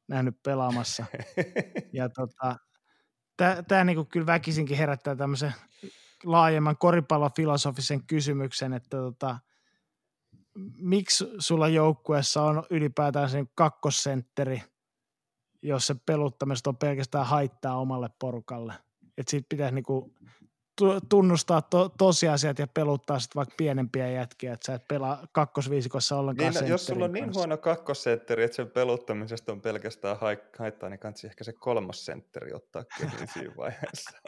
nähnyt pelaamassa. ja tota, tämä niin kyllä väkisinkin herättää tämmöisen laajemman koripallofilosofisen kysymyksen, että tota, miksi sulla joukkueessa on ylipäätään sen kakkosentteri, jos se peluttamista on pelkästään haittaa omalle porukalle. Että siitä pitäisi niinku tunnustaa to, tosiasiat ja peluttaa sitten vaikka pienempiä jätkiä, että sä et pelaa kakkosviisikossa ollenkaan niin, Jos sulla on niin huono kakkosentteri, että sen peluttamisesta on pelkästään haittaa, niin kansi ehkä se kolmosentteri ottaa kehiin siinä vaiheessa,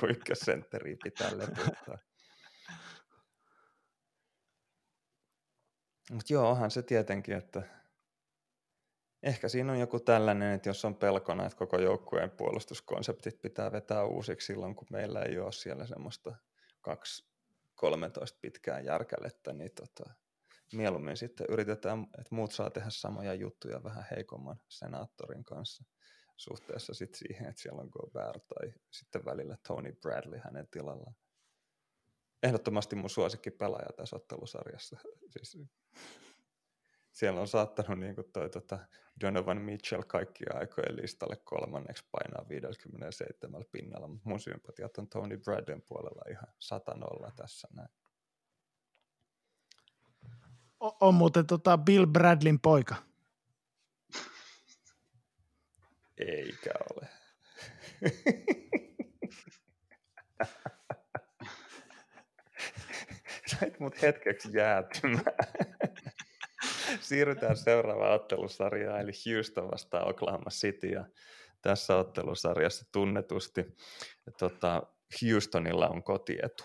kun ykkössentteri pitää leputtaa. Mutta joo, onhan se tietenkin, että ehkä siinä on joku tällainen, että jos on pelkona, että koko joukkueen puolustuskonseptit pitää vetää uusiksi silloin, kun meillä ei ole siellä semmoista 2-13 pitkää järkälettä, niin tota, mieluummin sitten yritetään, että muut saa tehdä samoja juttuja vähän heikomman senaattorin kanssa suhteessa sitten siihen, että siellä on Gobert tai sitten välillä Tony Bradley hänen tilallaan ehdottomasti mun suosikki pelaaja tässä ottelusarjassa. Siis, siellä on saattanut niin kuin toi, tota, Donovan Mitchell kaikkia aikojen listalle kolmanneksi painaa 57 pinnalla, mutta mun sympatiat on Tony Bradden puolella ihan satanolla tässä näin. O- on muuten tota Bill Bradlin poika. Eikä ole. sait mut hetkeksi jäätymään. Siirrytään seuraavaan ottelusarjaan, eli Houston vastaan Oklahoma City. Ja tässä ottelusarjassa tunnetusti tota, Houstonilla on kotietu.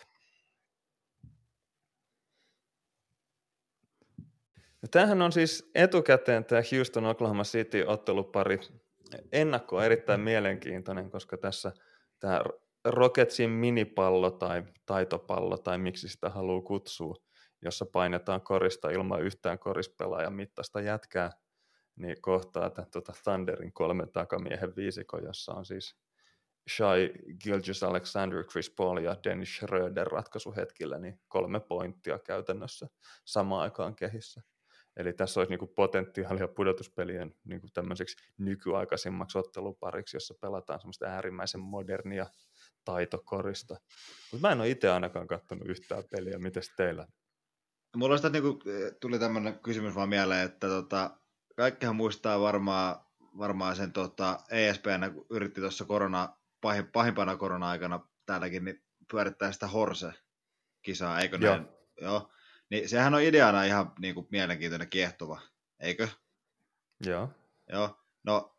Tämähän on siis etukäteen tämä Houston Oklahoma City ottelupari ennakko erittäin mielenkiintoinen, koska tässä tämä Rocketsin minipallo tai taitopallo tai miksi sitä haluaa kutsua, jossa painetaan korista ilman yhtään korispelaajan mittaista jätkää, niin kohtaa tämän tuota Thunderin kolmen takamiehen viisikon, jossa on siis Shai Gilgis Alexander, Chris Paul ja Dennis Schröder ratkaisuhetkillä, niin kolme pointtia käytännössä samaan aikaan kehissä. Eli tässä olisi niinku potentiaalia pudotuspelien niinku tämmöiseksi nykyaikaisimmaksi ottelupariksi, jossa pelataan semmoista äärimmäisen modernia taitokorista. Mutta mä en ole itse ainakaan katsonut yhtään peliä. Mites teillä? Mulla sitä, niinku, tuli tämmöinen kysymys vaan mieleen, että tota, kaikkihan muistaa varmaan, varmaan sen tota, ESPN, kun yritti tuossa korona, pahim, pahimpana korona-aikana täälläkin, niin pyörittää sitä Horse-kisaa, eikö Joo. näin? Joo. Niin sehän on ideana ihan niin kuin mielenkiintoinen kiehtova, eikö? Joo. Joo. No,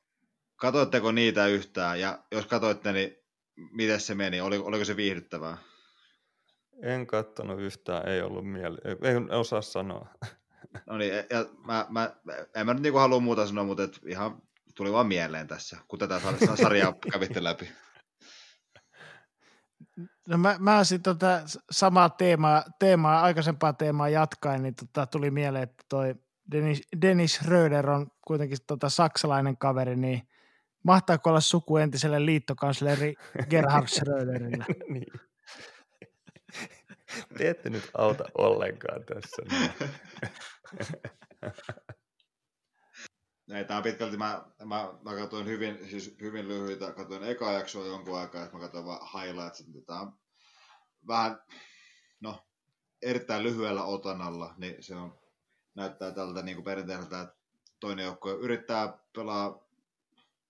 katoitteko niitä yhtään? Ja jos katoitte, niin miten se meni? Oli, oliko se viihdyttävää? En kattonut yhtään, ei ollut mieli, en osaa sanoa. No niin, ja mä, mä, en mä nyt niinku halua muuta sanoa, mutta et ihan tuli vaan mieleen tässä, kun tätä sarjaa kävitte läpi. No mä, mä sitten tota samaa teemaa, teemaa, aikaisempaa teemaa jatkaen, niin tota tuli mieleen, että toi Dennis, Dennis Röder on kuitenkin tota saksalainen kaveri, niin mahtaako olla suku entiselle liittokansleri Gerhard Schröderille? niin. Te ette nyt auta ollenkaan tässä. Ei, tämä on pitkälti, mä, mä, mä katsoin hyvin, siis hyvin lyhyitä, katsoin eka jaksoa jonkun aikaa, että mä katsoin vaan highlights, niin tämä on vähän, no, erittäin lyhyellä otanalla, niin se on, näyttää tältä niin kuin perinteiseltä, että toinen joukkue yrittää pelaa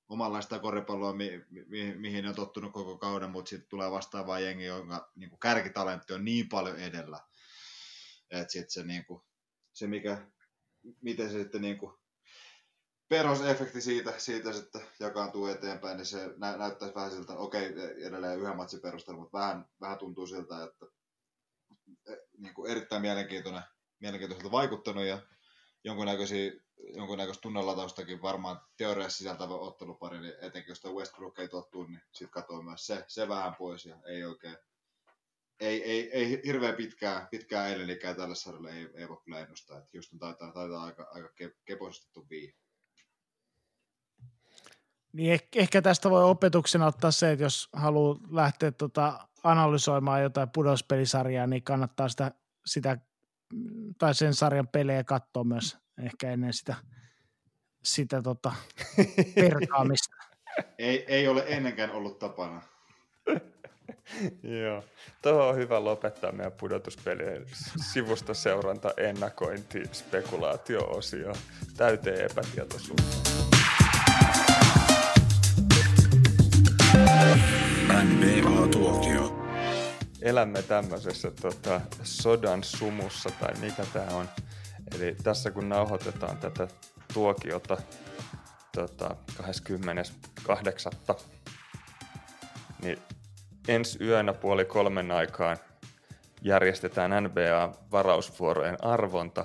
omanlaista koripalloa, mi, mi, mihin ne on tottunut koko kauden, mutta sitten tulee vastaava jengi, jonka niin kuin kärkitalentti on niin paljon edellä, että sitten se, niin kuin, se mikä, miten se sitten niin kuin, perusefekti siitä, siitä sitten jakaantuu eteenpäin, niin se nä, näyttäisi vähän siltä, okei, edelleen yhden matsin perusteella, mutta vähän, vähän tuntuu siltä, että e, niin kuin erittäin mielenkiintoinen, mielenkiintoiselta vaikuttanut ja jonkunnäköisiä jonkunnäköistä tunnelataustakin varmaan teoriassa sisältävä ottelupari, niin etenkin jos Westbrook ei tottuu, niin sitten katsoo myös se, se vähän pois ja ei oikein, ei, ei, ei hirveän pitkää, pitkää eilenikää tälle sarjalle ei, ei voi kyllä ennustaa, että Houston taitaa, taitaa aika, aika kepoisesti vii. Niin ehkä tästä voi opetuksena ottaa se, että jos haluaa lähteä tota analysoimaan jotain pudospelisarjaa, niin kannattaa sitä, sitä tai sen sarjan pelejä katsoa myös ehkä ennen sitä, sitä tota, perkaamista. ei, ei ole ennenkään ollut tapana. Joo. Tuohon on hyvä lopettaa meidän pudotuspelien sivusta seuranta, ennakointi, spekulaatio-osio täyteen epätietoisuutta. NBA-tuokio. Elämme tämmöisessä tota, sodan sumussa, tai mikä tämä on. Eli tässä kun nauhoitetaan tätä tuokiota tota, 28. niin ensi yönä puoli kolmen aikaan järjestetään NBA-varausvuorojen arvonta,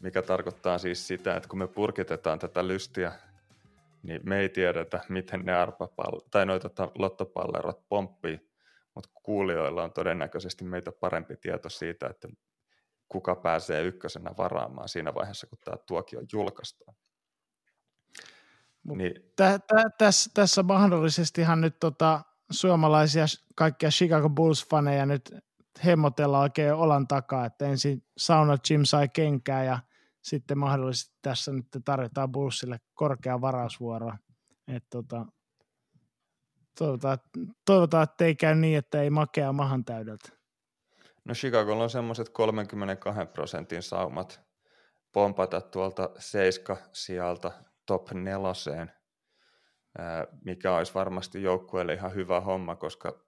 mikä tarkoittaa siis sitä, että kun me purkitetaan tätä lystiä niin me ei tiedetä, miten ne arpapall- tai noita tota, lottopallerot pomppii, mutta kuulijoilla on todennäköisesti meitä parempi tieto siitä, että kuka pääsee ykkösenä varaamaan siinä vaiheessa, kun tämä tuokio julkaistaan. Niin. Tä, tä, tässä, tässä mahdollisestihan nyt tota, suomalaisia kaikkia Chicago Bulls-faneja nyt hemmotellaan oikein olan takaa, että ensin Sauna Jim sai kenkää ja sitten mahdollisesti tässä nyt tarjotaan Bullsille korkea varausvuoro. Et tota, toivotaan, toivotaan, että ei käy niin, että ei makea mahan täydeltä. No Chicagolla on semmoiset 32 prosentin saumat pompata tuolta seiska sieltä top neloseen, mikä olisi varmasti joukkueelle ihan hyvä homma, koska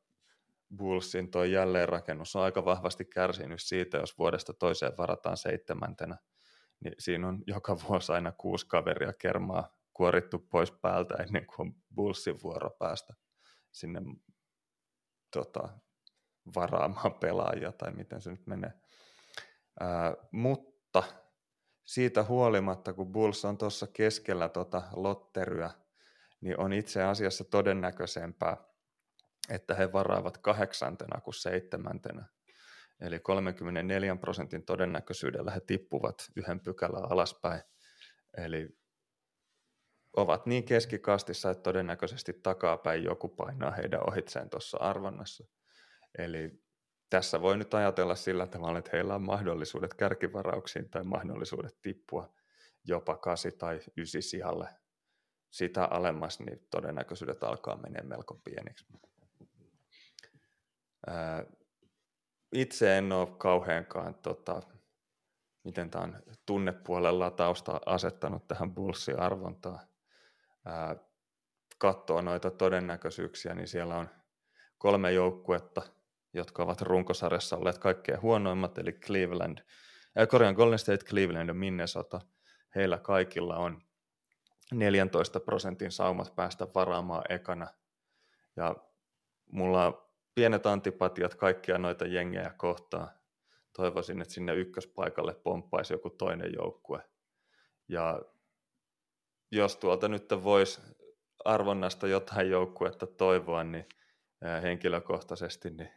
Bullsin tuo jälleenrakennus on aika vahvasti kärsinyt siitä, jos vuodesta toiseen varataan seitsemäntenä – niin siinä on joka vuosi aina kuusi kaveria kermaa kuorittu pois päältä ennen kuin on Bullsin vuoro päästä sinne tota, varaamaan pelaajia tai miten se nyt menee. Ää, mutta siitä huolimatta, kun Bulls on tuossa keskellä tota lotteryä, niin on itse asiassa todennäköisempää, että he varaavat kahdeksantena kuin seitsemäntenä Eli 34 prosentin todennäköisyydellä he tippuvat yhden pykälän alaspäin. Eli ovat niin keskikastissa, että todennäköisesti takapäin joku painaa heidän ohitseen tuossa arvonnassa. Eli tässä voi nyt ajatella sillä tavalla, että heillä on mahdollisuudet kärkivarauksiin tai mahdollisuudet tippua jopa kasi tai ysi sijalle. Sitä alemmas, niin todennäköisyydet alkaa mennä melko pieniksi itse en ole kauheankaan, tota, miten tämä on tunnepuolella tausta asettanut tähän Bullsin arvontaan. Ää, katsoo noita todennäköisyyksiä, niin siellä on kolme joukkuetta, jotka ovat runkosarjassa olleet kaikkein huonoimmat, eli Cleveland, äh, Korean Golden State, Cleveland ja Minnesota, heillä kaikilla on 14 prosentin saumat päästä varaamaan ekana. Ja mulla on pienet antipatiat kaikkia noita jengejä kohtaan. Toivoisin, että sinne ykköspaikalle pomppaisi joku toinen joukkue. Ja jos tuolta nyt voisi arvonnasta jotain joukkuetta toivoa, niin henkilökohtaisesti, niin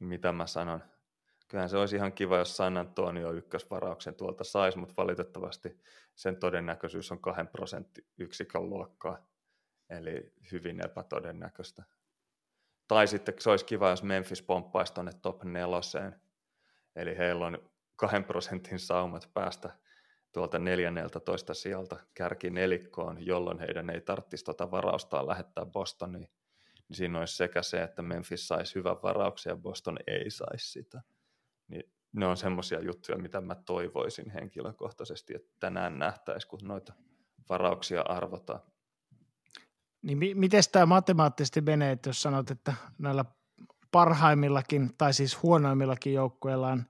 mitä mä sanon. Kyllähän se olisi ihan kiva, jos San Antonio ykkösvarauksen tuolta saisi, mutta valitettavasti sen todennäköisyys on kahden prosentti yksikön luokkaa, eli hyvin epätodennäköistä. Tai sitten se olisi kiva, jos Memphis pomppaisi tuonne top neloseen, eli heillä on kahden prosentin saumat päästä tuolta 14 sieltä kärki nelikkoon, jolloin heidän ei tarvitsisi tuota varaustaan lähettää Bostoniin. Niin siinä olisi sekä se, että Memphis saisi hyvän varauksen ja Boston ei saisi sitä. Niin ne on semmoisia juttuja, mitä mä toivoisin henkilökohtaisesti, että tänään nähtäisi, kun noita varauksia arvotaan. Niin mi- miten tämä matemaattisesti menee, että jos sanot, että näillä parhaimmillakin tai siis huonoimmillakin joukkueilla on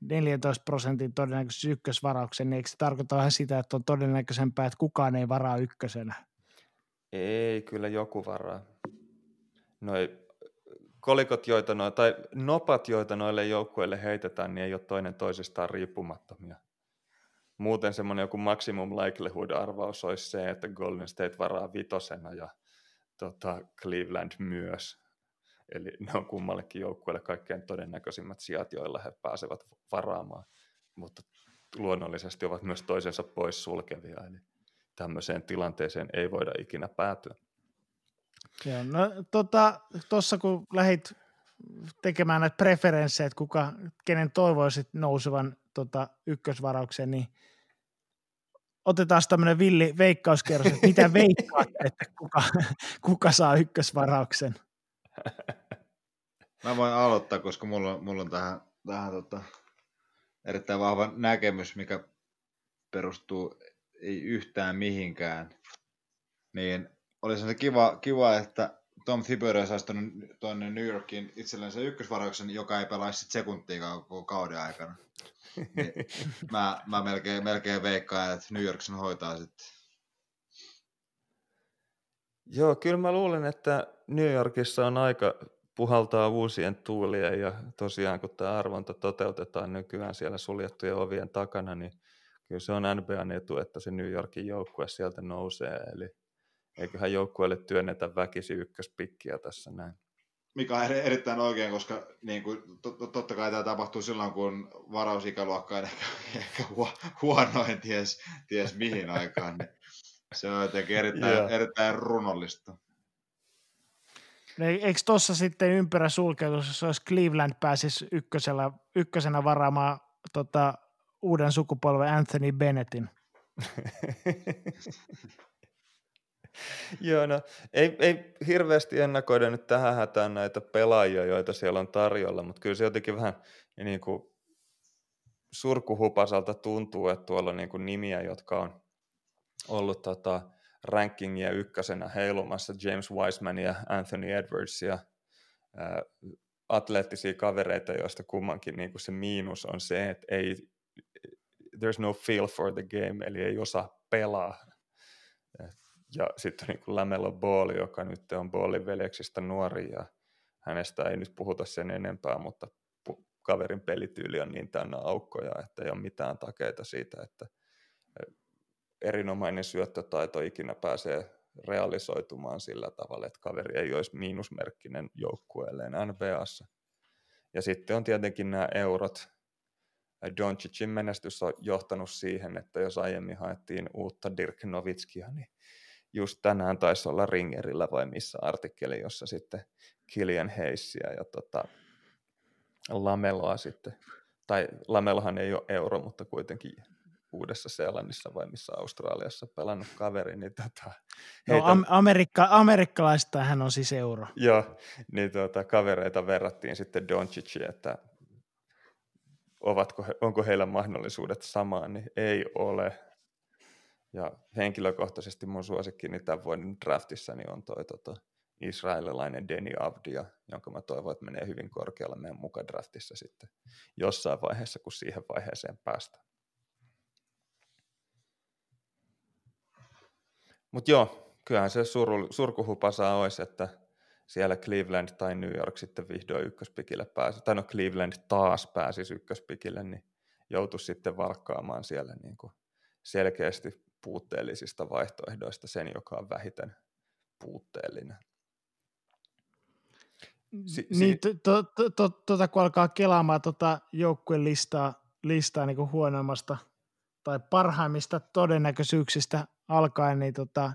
14 prosentin todennäköisyys ykkösvarauksen, niin eikö se tarkoita vähän sitä, että on todennäköisempää, että kukaan ei varaa ykkösenä? Ei, kyllä joku varaa. Noi kolikot, joita no, tai nopat, joita noille joukkueille heitetään, niin ei ole toinen toisistaan riippumattomia. Muuten semmoinen joku maximum likelihood-arvaus olisi se, että Golden State varaa vitosena ja tota, Cleveland myös. Eli ne on kummallekin joukkueelle kaikkein todennäköisimmät sijat, joilla he pääsevät varaamaan, mutta luonnollisesti ovat myös toisensa pois sulkevia, eli tämmöiseen tilanteeseen ei voida ikinä päätyä. Joo, no tuossa tota, kun lähit tekemään näitä preferenssejä, että kuka, kenen toivoisit nousevan tota, ykkösvaraukseen, niin otetaan tämmöinen villi veikkauskierros, että mitä veikkaat, että kuka, kuka saa ykkösvarauksen? Mä voin aloittaa, koska mulla on, mulla on tähän, tähän tota, erittäin vahva näkemys, mikä perustuu ei yhtään mihinkään. Niin olisi se kiva, kiva, että Tom Thibodeau saisi tuonne New Yorkin itselleen se ykkösvarauksen, joka ei pelaisi sekuntia koko kauden aikana. Niin mä, mä melkein, melkein veikkaan, että New York sen hoitaa sitten. Joo, kyllä mä luulen, että New Yorkissa on aika puhaltaa uusien tuulien ja tosiaan kun tämä arvonta toteutetaan nykyään siellä suljettujen ovien takana, niin kyllä se on NBAn etu, että se New Yorkin joukkue sieltä nousee, eli eiköhän joukkueelle työnnetä väkisi ykköspikkiä tässä näin. Mikä on erittäin oikein, koska niin kuin, totta kai tämä tapahtuu silloin, kun varausikäluokka on ehkä, ehkä huonoin ties, ties mihin aikaan, niin se on jotenkin erittäin, yeah. erittäin runollista. Eikö tuossa sitten ympärä sulkeutus, jos olisi Cleveland pääsisi ykkösellä, ykkösenä varaamaan tota, uuden sukupolven Anthony Bennettin? Joo, no ei, ei hirveästi ennakoida nyt tähän hätään näitä pelaajia, joita siellä on tarjolla, mutta kyllä se jotenkin vähän niin kuin surkuhupasalta tuntuu, että tuolla on niin kuin nimiä, jotka on ollut tota, rankingia ykkösenä heilumassa James Wiseman ja Anthony Edwardsia, ää, atleettisia kavereita, joista kummankin niin kuin se miinus on se, että ei, there's no feel for the game, eli ei osaa pelaa. Ja sitten niin kuin Lamelo Ball, joka nyt on Ballin veljeksistä nuori, ja hänestä ei nyt puhuta sen enempää, mutta kaverin pelityyli on niin täynnä aukkoja, että ei ole mitään takeita siitä, että erinomainen syöttötaito ikinä pääsee realisoitumaan sillä tavalla, että kaveri ei olisi miinusmerkkinen joukkueelleen NBAssa. Ja sitten on tietenkin nämä eurot. Doncicin menestys on johtanut siihen, että jos aiemmin haettiin uutta Dirk Novitskia, niin just tänään taisi olla Ringerillä vai missä artikkeli, jossa sitten Kilian Heissiä ja tota, Lameloa sitten, tai Lamelohan ei ole euro, mutta kuitenkin Uudessa Seelannissa vai missä Australiassa pelannut kaveri. Niin tota, no, heitä... am- Amerikka, amerikkalaista hän on siis euro. Joo, niin tota, kavereita verrattiin sitten Doncicin, että ovatko he, onko heillä mahdollisuudet samaan, niin ei ole. Ja henkilökohtaisesti mun suosikkini tämän vuoden draftissa niin on toi tota, israelilainen Deni Avdia, jonka mä toivon, että menee hyvin korkealle meidän mukadraftissa sitten jossain vaiheessa, kun siihen vaiheeseen päästään. Mutta joo, kyllähän se suru, surkuhupasaa olisi, että siellä Cleveland tai New York sitten vihdoin ykköspikille pääsi, tai no Cleveland taas pääsisi ykköspikille, niin joutuisi sitten valkkaamaan siellä niin kuin selkeästi puutteellisista vaihtoehdoista sen, joka on vähiten puutteellinen. Si- niin, to, to, to, tuota, kun alkaa kelaamaan tuota joukkueen listaa, listaa niin huonoimmasta tai parhaimmista todennäköisyyksistä alkaen, niin tota,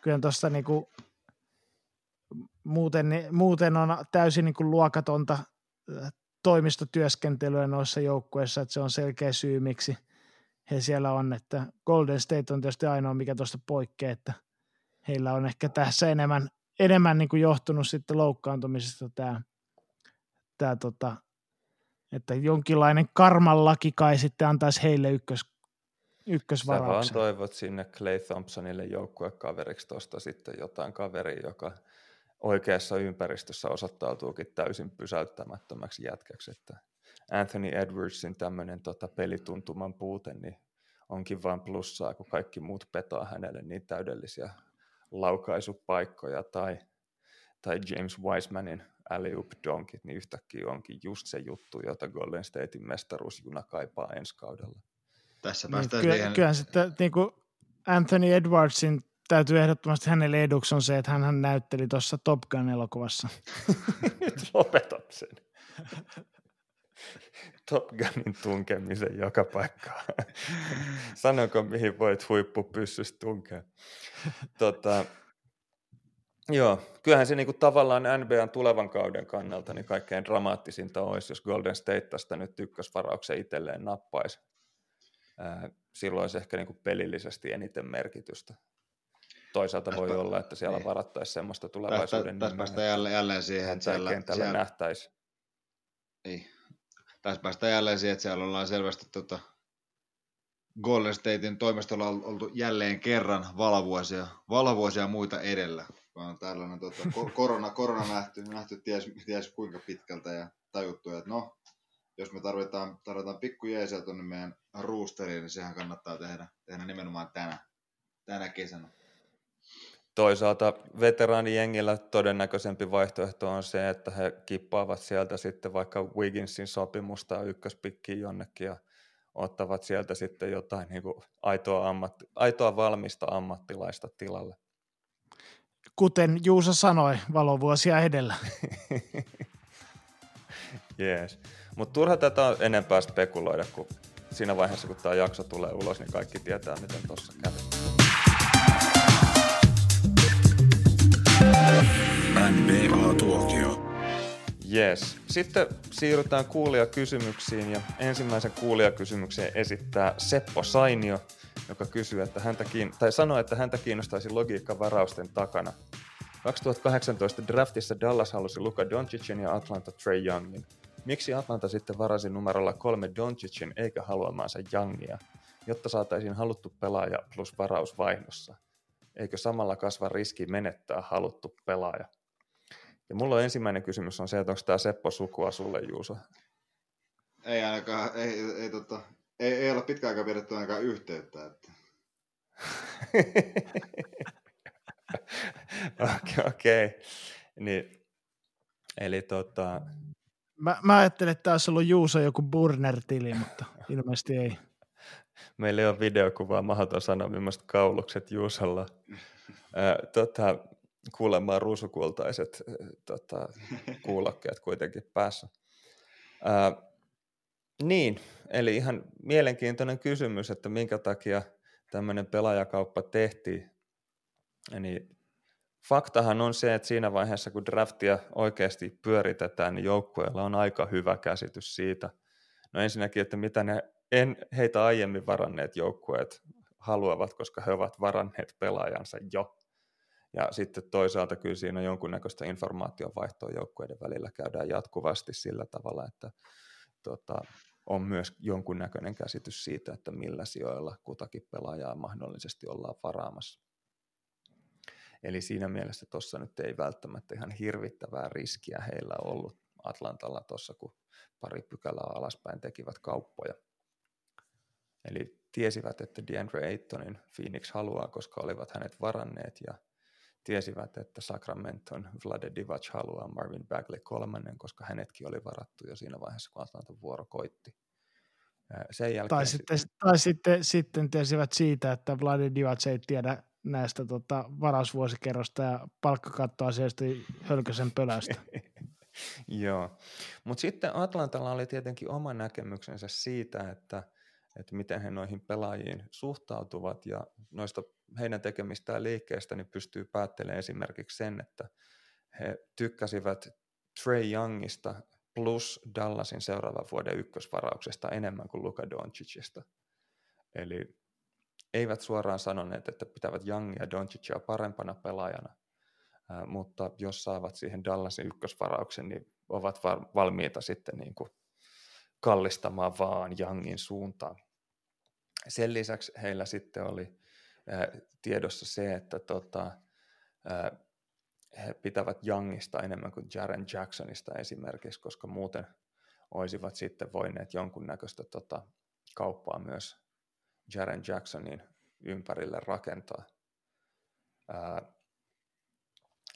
kyllä tuosta niin kuin, muuten, muuten on täysin niin kuin luokatonta äh, toimistotyöskentelyä noissa joukkueissa, että se on selkeä syy, miksi he siellä on, että Golden State on tietysti ainoa, mikä tuosta poikkeaa, että heillä on ehkä tässä enemmän, enemmän niin kuin johtunut sitten loukkaantumisesta tämä, tämä tota, että jonkinlainen karmanlaki kai sitten antaisi heille ykkös, ykkösvarauksen. Sä vaan toivot sinne Clay Thompsonille joukkuekaveriksi tuosta sitten jotain kaveria, joka oikeassa ympäristössä osoittautuukin täysin pysäyttämättömäksi jätkäksi, että Anthony Edwardsin tämmöinen tota, pelituntuman puute, niin onkin vain plussaa, kun kaikki muut petaa hänelle niin täydellisiä laukaisupaikkoja tai, tai James Wisemanin alley donkit, niin yhtäkkiä onkin just se juttu, jota Golden Statein mestaruusjuna kaipaa ensi kaudella. Tässä niin, päästään niin, kyllä, siihen. Kyllähän sitten niin kuin Anthony Edwardsin täytyy ehdottomasti hänelle eduksi on se, että hän näytteli tuossa Top Gun-elokuvassa. Nyt lopetat sen. Top Gunin tunkemisen joka paikkaan. Sanonko, mihin voit huippupyssystä tunkea. Tota, joo, kyllähän se niinku tavallaan NBAn tulevan kauden kannalta niin kaikkein dramaattisinta olisi, jos Golden State tästä nyt ykkösvarauksen itselleen nappaisi. Silloin olisi ehkä niinku pelillisesti eniten merkitystä. Toisaalta voi tästä, olla, että siellä niin. varattaisiin semmoista tulevaisuuden Tässä päästään jälleen, jälleen siihen, että siellä, siellä nähtäisiin. Niin. Tässä päästään jälleen siihen, että siellä ollaan selvästi tota, Golden Statein toimistolla oltu jälleen kerran valvuosia, valvuosia muita edellä. Vaan tällainen tota, korona, korona nähty, nähty ties, ties kuinka pitkältä ja tajuttu, että no, jos me tarvitaan, tarvitaan pikku jeesiä tuonne meidän roosteriin, niin sehän kannattaa tehdä, tehdä nimenomaan tänä, tänä kesänä. Toisaalta veteraanijengillä todennäköisempi vaihtoehto on se, että he kippaavat sieltä sitten vaikka Wigginsin sopimusta ykköspikkiin jonnekin ja ottavat sieltä sitten jotain niin kuin aitoa, ammatti, aitoa valmista ammattilaista tilalle. Kuten Juuso sanoi, valovuosia edellä. Jees. Mutta turha tätä on enempää spekuloida, kun siinä vaiheessa, kun tämä jakso tulee ulos, niin kaikki tietää, miten tuossa kävi. NBA-tuokio. Yes. Sitten siirrytään kuulijakysymyksiin ja ensimmäisen kuulijakysymyksen esittää Seppo Sainio, joka kysyy, että häntä kiin- tai sanoi, että häntä kiinnostaisi logiikka varausten takana. 2018 draftissa Dallas halusi Luka Doncicin ja Atlanta Trey Youngin. Miksi Atlanta sitten varasi numerolla kolme Doncicin eikä haluamaansa Youngia, jotta saataisiin haluttu pelaaja plus varaus vaihdossa? eikö samalla kasva riski menettää haluttu pelaaja? Ja mulla on ensimmäinen kysymys on se, että onko tämä Seppo sukua sulle, Juuso? Ei ainakaan, ei, ei, ei, tota, ei, ei ole pitkä aika pidetty ainakaan yhteyttä. Että. Okei, okei. Okay. Niin, eli tota... Mä, mä ajattelin, että tämä olisi ollut Juuso joku Burner-tili, mutta ilmeisesti ei meillä ei ole videokuvaa, mahdoton sanoa, millaiset kaulukset Juusolla. Ää, tota, kuulemaan ruusukultaiset tota, kuulokkeet kuitenkin päässä. Ää, niin, eli ihan mielenkiintoinen kysymys, että minkä takia tämmöinen pelaajakauppa tehtiin. Niin faktahan on se, että siinä vaiheessa, kun draftia oikeasti pyöritetään, niin joukkueella on aika hyvä käsitys siitä. No ensinnäkin, että mitä ne en heitä aiemmin varanneet joukkueet haluavat, koska he ovat varanneet pelaajansa jo. Ja sitten toisaalta kyllä siinä on jonkunnäköistä informaatiovaihtoa joukkueiden välillä käydään jatkuvasti sillä tavalla, että tota, on myös jonkunnäköinen käsitys siitä, että millä sijoilla kutakin pelaajaa mahdollisesti ollaan varaamassa. Eli siinä mielessä tuossa nyt ei välttämättä ihan hirvittävää riskiä heillä ollut Atlantalla tuossa, kun pari pykälää alaspäin tekivät kauppoja. Eli tiesivät, että DeAndre Aytonin Phoenix haluaa, koska olivat hänet varanneet ja tiesivät, että Sacramenton Vlade Divac haluaa Marvin Bagley kolmannen, koska hänetkin oli varattu jo siinä vaiheessa, kun Atlantan vuoro koitti. Sen jälkeen tai, sitten, tai sitten, sitten tiesivät siitä, että Vlade Divac ei tiedä näistä tota, varausvuosikerrosta ja palkkakattoasioista hölkösen pölästä. Joo, mutta sitten Atlantalla oli tietenkin oma näkemyksensä siitä, että, että miten he noihin pelaajiin suhtautuvat ja noista heidän tekemistään liikkeistä niin pystyy päättelemään esimerkiksi sen, että he tykkäsivät Trey Youngista plus Dallasin seuraavan vuoden ykkösvarauksesta enemmän kuin Luka Doncicista. Eli eivät suoraan sanoneet, että pitävät Youngia Doncicia parempana pelaajana, mutta jos saavat siihen Dallasin ykkösvarauksen, niin ovat valmiita sitten niin kuin kallistamaan vaan Youngin suuntaan. Sen lisäksi heillä sitten oli tiedossa se, että tota, he pitävät Youngista enemmän kuin Jaren Jacksonista esimerkiksi, koska muuten olisivat sitten voineet jonkunnäköistä tota, kauppaa myös Jaren Jacksonin ympärille rakentaa. Ää,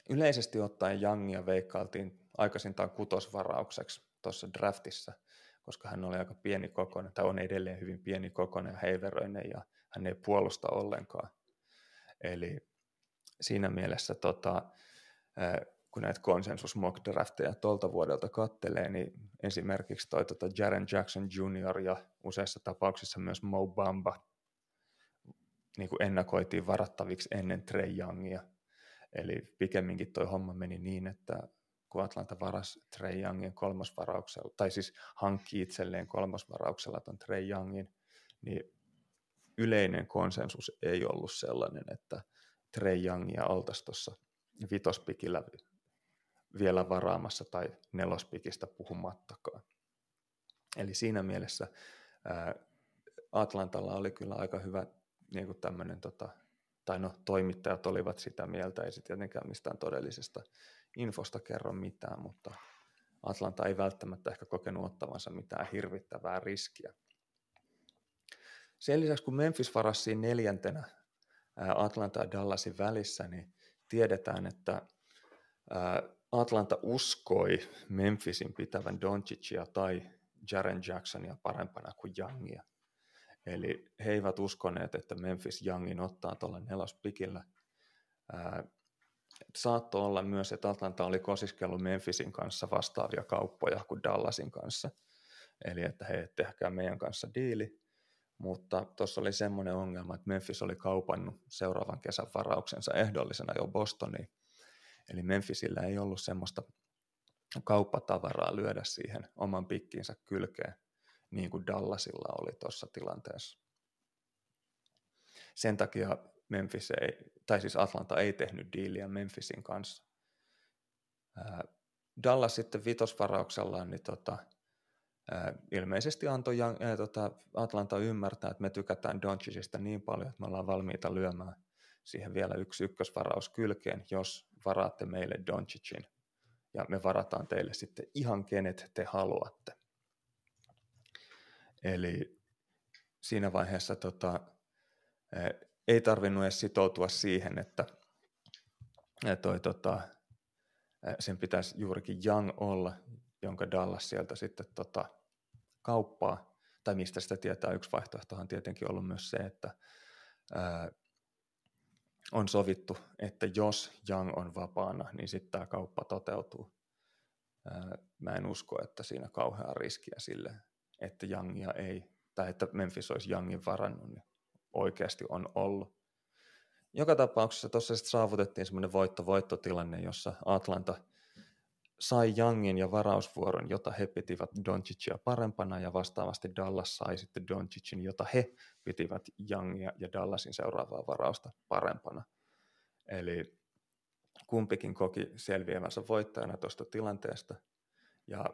yleisesti ottaen Youngia veikkailtiin aikaisintaan kutosvaraukseksi tuossa draftissa, koska hän oli aika pieni kokoinen, tai on edelleen hyvin pieni kokoinen ja heiveröinen, ja hän ei puolusta ollenkaan. Eli siinä mielessä tota, kun näitä konsensus mock drafteja tuolta vuodelta kattelee, niin esimerkiksi toi tota Jaren Jackson Jr. ja useissa tapauksissa myös Mo Bamba niin kuin ennakoitiin varattaviksi ennen Trey Youngia. Eli pikemminkin toi homma meni niin, että kun Atlanta varas Trey Youngin kolmosvarauksella, tai siis hankki itselleen kolmosvarauksella ton Trey Youngin, niin yleinen konsensus ei ollut sellainen, että Trey Youngia oltaisiin tuossa vitospikillä vielä varaamassa tai nelospikistä puhumattakaan. Eli siinä mielessä Atlantalla oli kyllä aika hyvä niin kuin tämmöinen, tota, tai no toimittajat olivat sitä mieltä, ei se tietenkään mistään todellisesta infosta kerro mitään, mutta Atlanta ei välttämättä ehkä kokenut ottavansa mitään hirvittävää riskiä. Sen lisäksi kun Memphis varasi neljäntenä Atlanta ja Dallasin välissä, niin tiedetään, että Atlanta uskoi Memphisin pitävän Doncicia tai Jaren Jacksonia parempana kuin Youngia. Eli he eivät uskoneet, että Memphis Youngin ottaa tuolla nelospikillä. Saattoi olla myös, että Atlanta oli kosiskellut Memphisin kanssa vastaavia kauppoja kuin Dallasin kanssa. Eli että he tehkää meidän kanssa diili, mutta tuossa oli semmoinen ongelma, että Memphis oli kaupannut seuraavan kesän varauksensa ehdollisena jo Bostoniin. Eli Memphisillä ei ollut semmoista kauppatavaraa lyödä siihen oman pikkinsä kylkeen, niin kuin Dallasilla oli tuossa tilanteessa. Sen takia Memphis ei, tai siis Atlanta ei tehnyt diiliä Memphisin kanssa. Dallas sitten vitosvarauksellaan niin tota, ilmeisesti antoi ää, tota, Atlanta ymmärtää, että me tykätään Doncicista niin paljon, että me ollaan valmiita lyömään siihen vielä yksi ykkösvaraus kylkeen, jos varaatte meille Doncicin. Ja me varataan teille sitten ihan kenet te haluatte. Eli siinä vaiheessa tota, ei tarvinnut edes sitoutua siihen, että toi, tota, sen pitäisi juurikin Young olla, jonka Dallas sieltä sitten tota, kauppaa, tai mistä sitä tietää, yksi vaihtoehtohan tietenkin ollut myös se, että on sovittu, että jos Young on vapaana, niin sitten tämä kauppa toteutuu. Mä en usko, että siinä kauhean riskiä sille, että Youngia ei, tai että Memphis olisi Youngin varannut, niin oikeasti on ollut. Joka tapauksessa tuossa saavutettiin semmoinen voitto-voittotilanne, jossa Atlanta – sai Youngin ja varausvuoron, jota he pitivät Doncicia parempana, ja vastaavasti Dallas sai sitten Doncicin, jota he pitivät Youngia ja Dallasin seuraavaa varausta parempana. Eli kumpikin koki selviävänsä voittajana tuosta tilanteesta. Ja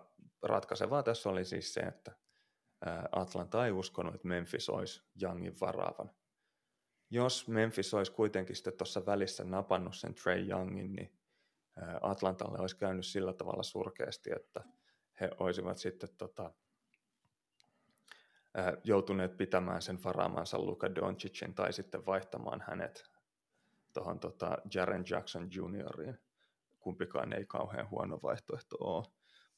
ratkaisevaa tässä oli siis se, että Atlanta ei uskonut, että Memphis olisi Youngin varaavan. jos Memphis olisi kuitenkin sitten tuossa välissä napannut sen Trey Youngin, niin Atlantalle olisi käynyt sillä tavalla surkeasti, että he olisivat sitten tota, joutuneet pitämään sen varaamansa Luka Doncicin tai sitten vaihtamaan hänet tuohon tota Jaren Jackson Junioriin. Kumpikaan ei kauhean huono vaihtoehto ole,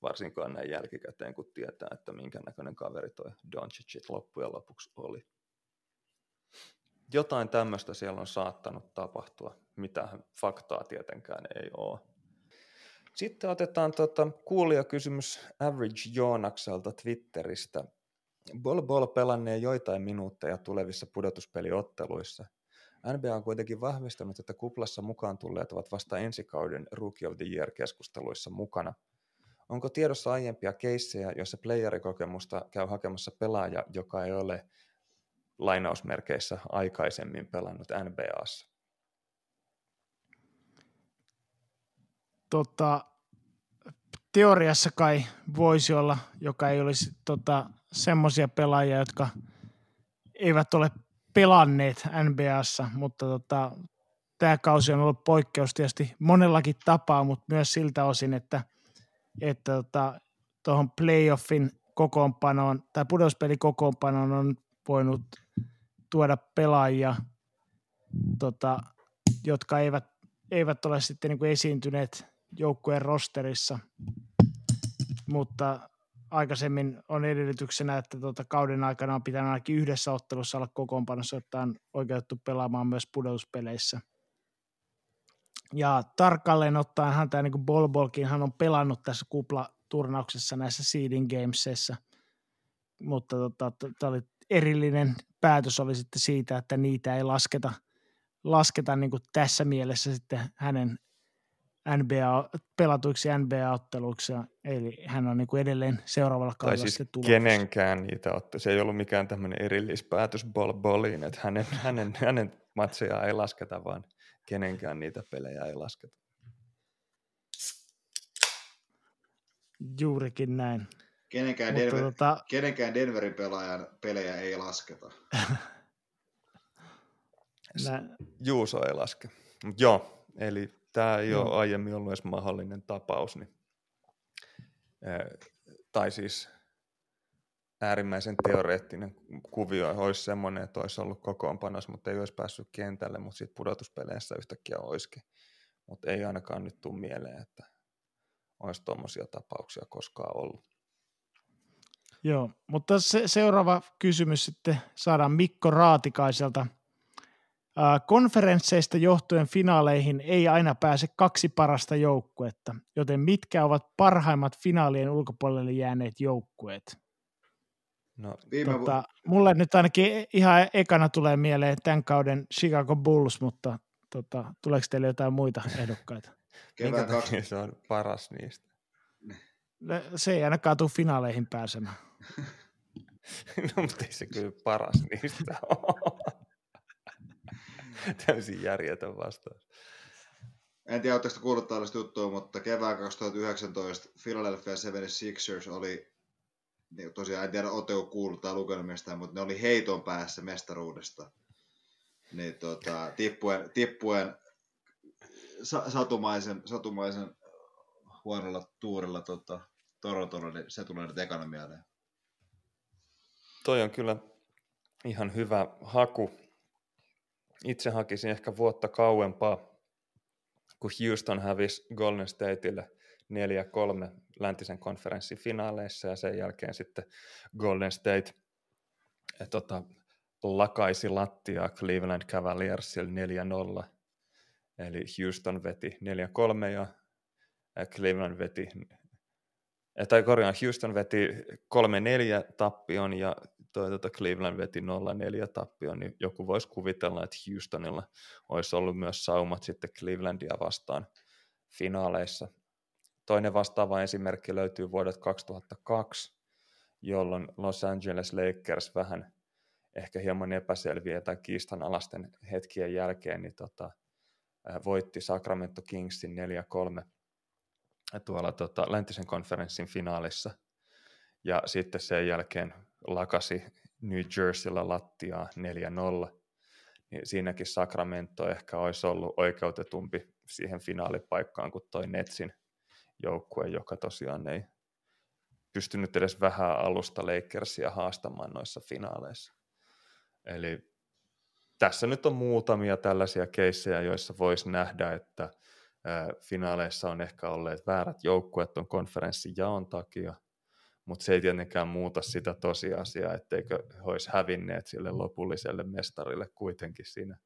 varsinkaan näin jälkikäteen, kun tietää, että minkä näköinen kaveri toi Doncic loppujen lopuksi oli. Jotain tämmöistä siellä on saattanut tapahtua, mitä faktaa tietenkään ei ole. Sitten otetaan tota, kuulijakysymys Average Joonakselta Twitteristä. Bol Bol pelannee joitain minuutteja tulevissa pudotuspeliotteluissa. NBA on kuitenkin vahvistanut, että kuplassa mukaan tulleet ovat vasta ensi kauden Rookie of the Year-keskusteluissa mukana. Onko tiedossa aiempia keissejä, joissa playerikokemusta käy hakemassa pelaaja, joka ei ole lainausmerkeissä aikaisemmin pelannut NBAssa? Tota, teoriassa kai voisi olla, joka ei olisi tota, semmoisia pelaajia, jotka eivät ole pelanneet NBAssa, mutta tota, tämä kausi on ollut poikkeus tietysti monellakin tapaa, mutta myös siltä osin, että että tota, playoffin kokoonpanoon tai pudotuspelikokoonpanoon on voinut tuoda pelaajia, tota, jotka eivät, eivät ole sitten niin kuin esiintyneet joukkueen rosterissa, mutta aikaisemmin on edellytyksenä, että tuota kauden aikana on pitänyt ainakin yhdessä ottelussa olla kokoonpanossa, että on oikeutettu pelaamaan myös pudotuspeleissä. Ja tarkalleen ottaen hän tämä niin Bolbolkin, hän on pelannut tässä kuplaturnauksessa näissä seeding gamesissa, mutta tota, tämä oli erillinen päätös oli sitten siitä, että niitä ei lasketa, lasketa niin kuin tässä mielessä sitten hänen NBA, pelatuiksi NBA-otteluiksi, eli hän on niin kuin edelleen seuraavalla kaudella tai siis kenenkään niitä otte. Se ei ollut mikään tämmöinen erillispäätös Bol Boliin, että hänen, hänen, hänen matseja ei lasketa, vaan kenenkään niitä pelejä ei lasketa. Juurikin näin. Kenenkään, Mutta Denver, tota... kenenkään Denverin pelaajan pelejä ei lasketa. Nä... Juuso ei laske. Mut joo, eli tämä ei no. ole aiemmin ollut edes mahdollinen tapaus. Niin, tai siis äärimmäisen teoreettinen kuvio olisi semmoinen, että olisi ollut kokoonpanos, mutta ei olisi päässyt kentälle, mutta sitten pudotuspeleissä yhtäkkiä olisikin. Mutta ei ainakaan nyt tule mieleen, että olisi tuommoisia tapauksia koskaan ollut. Joo, mutta se, seuraava kysymys sitten saadaan Mikko Raatikaiselta. Konferensseista johtuen finaaleihin ei aina pääse kaksi parasta joukkuetta, joten mitkä ovat parhaimmat finaalien ulkopuolelle jääneet joukkueet? No, tota, mulle nyt ainakin ihan ekana tulee mieleen tämän kauden Chicago Bulls, mutta tota, tuleeko teille jotain muita ehdokkaita? Minkä takia se on paras niistä? Se ei ainakaan tule finaaleihin pääsemään. no, mutta ei se kyllä paras niistä ole. Täysin järjetön vastaus. En tiedä, oletteko kuullut tällaista juttua, mutta kevään 2019 Philadelphia 76ers oli, niin tosiaan en tiedä, oletteko kuullut tai lukenut mistään, mutta ne oli heiton päässä mestaruudesta. Niin, tota, tippuen, tippuen satumaisen, satumaisen huonolla tuurilla tota, Torontolla, niin se tulee nyt ekana mieleen. Toi on kyllä ihan hyvä haku. Itse hakisin ehkä vuotta kauempaa, kun Houston hävisi Golden Stateille 4-3 läntisen konferenssin finaaleissa ja sen jälkeen sitten Golden State et, tota, lakaisi lattiaa Cleveland Cavaliersille 4-0. Eli Houston veti 4-3 ja Cleveland veti, tai korjaan, Houston veti 3-4 tappion ja toi tota Cleveland veti 0-4 tappion, niin joku voisi kuvitella, että Houstonilla olisi ollut myös saumat sitten Clevelandia vastaan finaaleissa. Toinen vastaava esimerkki löytyy vuodet 2002, jolloin Los Angeles Lakers vähän ehkä hieman epäselviä tai kiistanalaisten hetkien jälkeen niin tota, voitti Sacramento Kingsin 4-3 tuolla tota, läntisen konferenssin finaalissa. Ja sitten sen jälkeen lakasi New Jerseyllä lattiaa 4-0. niin siinäkin Sacramento ehkä olisi ollut oikeutetumpi siihen finaalipaikkaan kuin toi Netsin joukkue, joka tosiaan ei pystynyt edes vähän alusta Lakersia haastamaan noissa finaaleissa. Eli tässä nyt on muutamia tällaisia keissejä, joissa voisi nähdä, että finaaleissa on ehkä olleet väärät joukkueet ton konferenssin jaon takia, mutta se ei tietenkään muuta sitä tosiasiaa, etteikö he olisi hävinneet sille lopulliselle mestarille kuitenkin siinä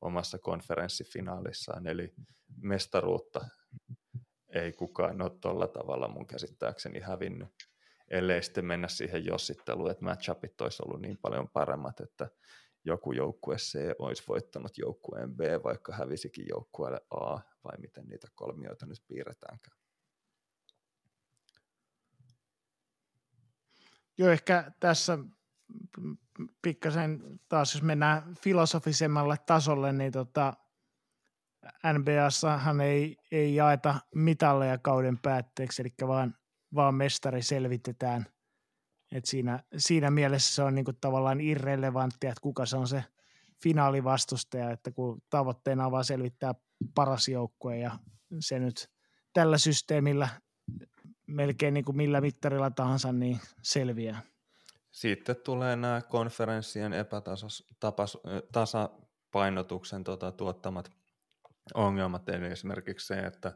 omassa konferenssifinaalissaan. Eli mestaruutta ei kukaan ole tuolla tavalla mun käsittääkseni hävinnyt, ellei sitten mennä siihen jossitteluun, että matchupit olisi ollut niin paljon paremmat, että joku joukkue C olisi voittanut joukkueen B, vaikka hävisikin joukkueelle A, vai miten niitä kolmioita nyt piirretäänkään. Joo, ehkä tässä pikkasen taas, jos mennään filosofisemmalle tasolle, niin tota, NBAssahan ei, ei jaeta mitalleja kauden päätteeksi, eli vaan, vaan mestari selvitetään – et siinä, siinä mielessä se on niinku tavallaan irrelevanttia, että kuka se on se finaalivastustaja, että kun tavoitteena on vaan selvittää paras joukkue ja se nyt tällä systeemillä melkein niin kuin millä mittarilla tahansa niin selviää. Sitten tulee nämä konferenssien epätasapainotuksen tota, tuottamat ongelmat, eli esimerkiksi se, että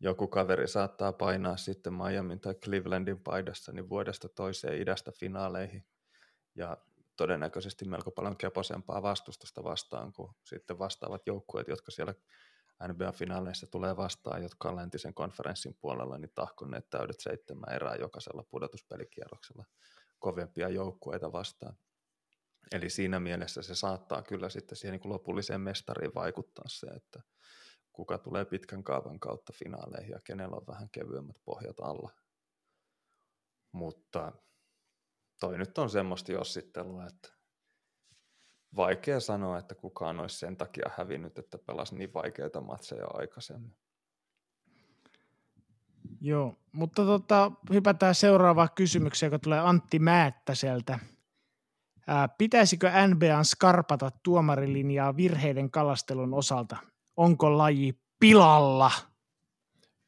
joku kaveri saattaa painaa sitten Miamin tai Clevelandin paidassa niin vuodesta toiseen idästä finaaleihin ja todennäköisesti melko paljon keposempaa vastustusta vastaan kuin sitten vastaavat joukkueet, jotka siellä NBA-finaaleissa tulee vastaan, jotka on läntisen konferenssin puolella, niin tahkonneet täydet seitsemän erää jokaisella pudotuspelikierroksella kovempia joukkueita vastaan. Eli siinä mielessä se saattaa kyllä sitten siihen niin kuin lopulliseen mestariin vaikuttaa se, että kuka tulee pitkän kaavan kautta finaaleihin ja kenellä on vähän kevyemmät pohjat alla. Mutta toi nyt on semmoista jossittelua, että vaikea sanoa, että kukaan olisi sen takia hävinnyt, että pelasi niin vaikeita matseja aikaisemmin. Joo, mutta tota, hypätään seuraavaan kysymykseen, joka tulee Antti Määttäseltä. Ää, pitäisikö NBAn skarpata tuomarilinjaa virheiden kalastelun osalta? onko laji pilalla?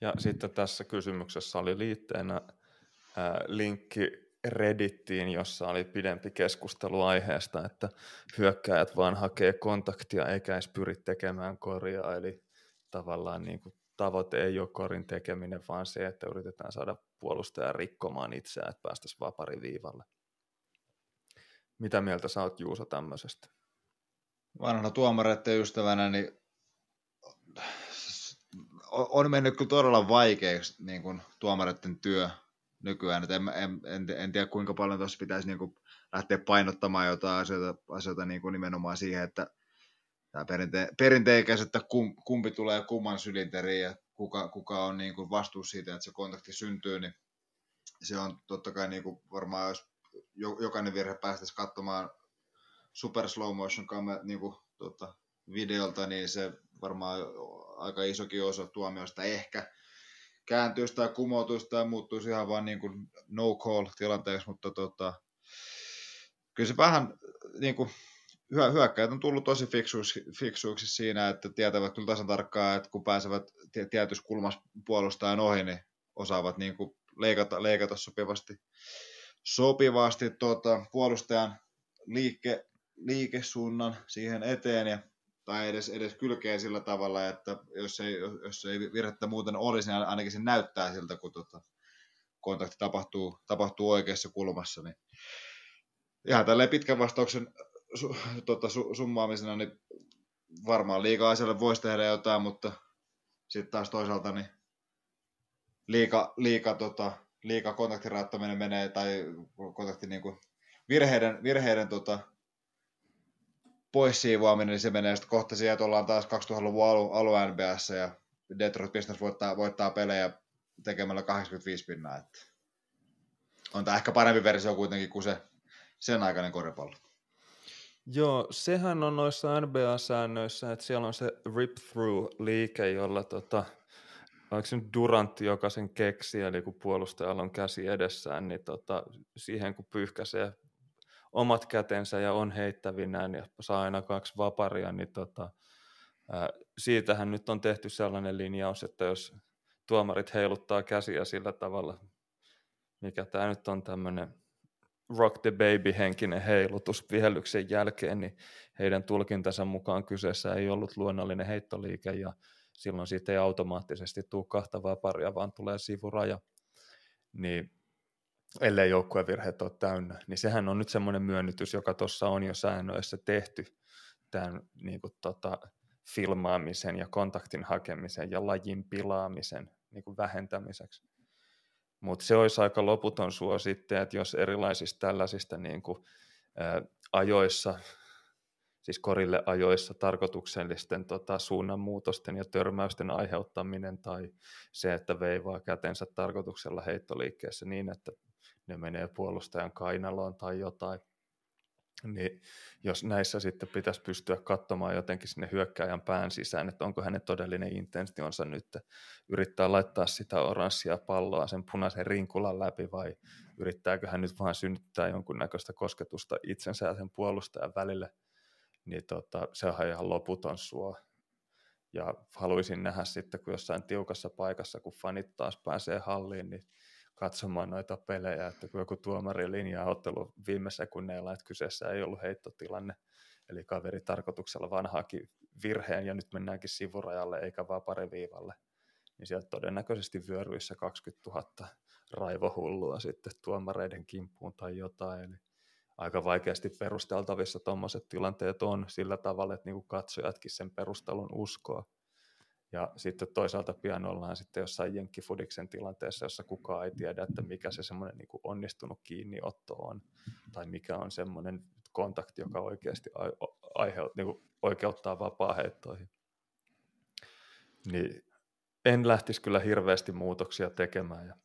Ja sitten tässä kysymyksessä oli liitteenä ää, linkki Reddittiin, jossa oli pidempi keskustelu aiheesta, että hyökkäjät vaan hakee kontaktia eikä edes pyri tekemään korjaa, eli tavallaan niin kuin tavoite ei ole korin tekeminen, vaan se, että yritetään saada puolustaja rikkomaan itseään, että päästäisiin vapariviivalle. Mitä mieltä sä oot Juuso tämmöisestä? Vanhana tuomareiden ystävänä, niin on mennyt kyllä todella vaikeaksi niin kuin tuomareiden työ nykyään. En, en, en, en, tiedä kuinka paljon tuossa pitäisi niin kuin lähteä painottamaan jotain asioita, asioita niin kuin nimenomaan siihen, että tämä perinte, perinteikäs, että kum, kumpi tulee kumman sylinteriin ja kuka, kuka on niin kuin vastuus siitä, että se kontakti syntyy, niin se on totta kai niin kuin varmaan, jos jokainen virhe päästäisiin katsomaan super slow motion kamer, niin kuin, tota, videolta, niin se varmaan aika isokin osa tuomioista ehkä kääntyisi tai kumoutuisi tai muuttuisi ihan vaan niin kuin no call tilanteeksi, mutta tota, kyllä se vähän niin kuin, hyökkäjät on tullut tosi fiksuiksi, fiksuiksi siinä, että tietävät kyllä tasan tarkkaan, että kun pääsevät tietyssä kulmassa puolustajan ohi, niin osaavat niin kuin leikata, leikata sopivasti, sopivasti tuota, puolustajan liike, liikesuunnan siihen eteen ja tai edes, edes kylkeen sillä tavalla, että jos ei, jos ei virhettä muuten olisi, niin ainakin se näyttää siltä, kun tota, kontakti tapahtuu, tapahtuu oikeassa kulmassa. Niin ihan tälleen pitkän vastauksen su, tota, su, summaamisena, niin varmaan liikaa asialle voisi tehdä jotain, mutta sitten taas toisaalta niin liika, liika, tota, liika kontaktin menee, tai kontakti niin kuin virheiden, virheiden tota, pois siivoaminen, niin se menee sitten kohta siihen, että ollaan taas 2000-luvun alu, alu NBS ja Detroit Pistons voittaa, voittaa pelejä tekemällä 85 pinnaa. Että on tämä ehkä parempi versio kuitenkin kuin se sen aikainen koripallo. Joo, sehän on noissa NBA-säännöissä, että siellä on se rip-through-liike, jolla tota, onko se nyt Durantti, joka sen keksi, eli kun puolustajalla on käsi edessään, niin tota, siihen kun pyyhkäisee omat kätensä ja on heittävinään ja saa aina kaksi vaparia, niin tota, ää, siitähän nyt on tehty sellainen linjaus, että jos tuomarit heiluttaa käsiä sillä tavalla, mikä tämä nyt on tämmöinen rock the baby henkinen heilutus vihellyksen jälkeen, niin heidän tulkintansa mukaan kyseessä ei ollut luonnollinen heittoliike ja silloin siitä ei automaattisesti tule kahta vaparia, vaan tulee sivuraja. Niin ellei joukkuevirheet ole täynnä, niin sehän on nyt semmoinen myönnytys, joka tuossa on jo säännöissä tehty tämän niin kuin, tota, filmaamisen ja kontaktin hakemisen ja lajin pilaamisen niin kuin vähentämiseksi. Mutta se olisi aika loputon suo sitten, että jos erilaisista tällaisista niin kuin, ä, ajoissa, siis korille ajoissa tarkoituksellisten tota, suunnanmuutosten ja törmäysten aiheuttaminen tai se, että veivaa kätensä tarkoituksella heittoliikkeessä niin, että ne menee puolustajan kainaloon tai jotain, niin jos näissä sitten pitäisi pystyä katsomaan jotenkin sinne hyökkääjän pään sisään, että onko hänen todellinen intentionsa nyt yrittää laittaa sitä oranssia palloa sen punaisen rinkulan läpi vai yrittääkö hän nyt vain synnyttää jonkunnäköistä kosketusta itsensä ja sen puolustajan välille, niin tota, se on ihan loputon suo. Ja haluaisin nähdä sitten, kun jossain tiukassa paikassa, kun fanit taas pääsee halliin, niin katsomaan noita pelejä, että kun joku tuomari linjaa ottelu viime sekunneilla, että kyseessä ei ollut heittotilanne, eli kaveri tarkoituksella vanhaakin virheen ja nyt mennäänkin sivurajalle eikä vaan pariviivalle, niin sieltä todennäköisesti vyöryissä 20 000 raivohullua sitten tuomareiden kimppuun tai jotain, eli aika vaikeasti perusteltavissa tuommoiset tilanteet on sillä tavalla, että niin katsojatkin sen perustelun uskoo. Ja sitten toisaalta pian ollaan sitten jossain jenkkifudiksen tilanteessa, jossa kukaan ei tiedä, että mikä se semmoinen niin onnistunut kiinniotto on, tai mikä on semmoinen kontakti, joka oikeasti aiheut, niin kuin oikeuttaa vapaa-heittoihin. Niin en lähtisi kyllä hirveästi muutoksia tekemään. Ja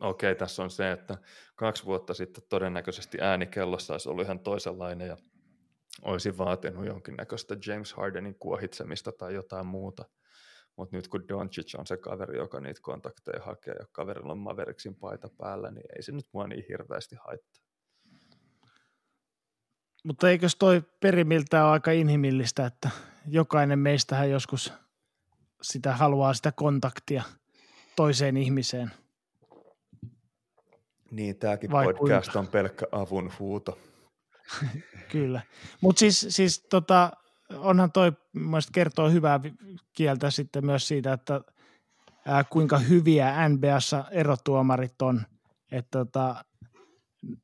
okei, tässä on se, että kaksi vuotta sitten todennäköisesti äänikellossa olisi ollut ihan toisenlainen ja olisi vaatinut jonkinnäköistä James Hardenin kuohitsemista tai jotain muuta. Mutta nyt kun Doncic on se kaveri, joka niitä kontakteja hakee ja kaverilla on Maveriksin paita päällä, niin ei se nyt mua niin hirveästi haittaa. Mutta eikös toi perimiltä ole aika inhimillistä, että jokainen meistähän joskus sitä haluaa sitä kontaktia toiseen ihmiseen. Niin, tämäkin Vai podcast kuinka? on pelkkä avun huuto. Kyllä. Mutta siis, siis tota, onhan toi mielestäni kertoo hyvää kieltä sitten myös siitä, että ää, kuinka hyviä NBAssa erotuomarit on. Että tota,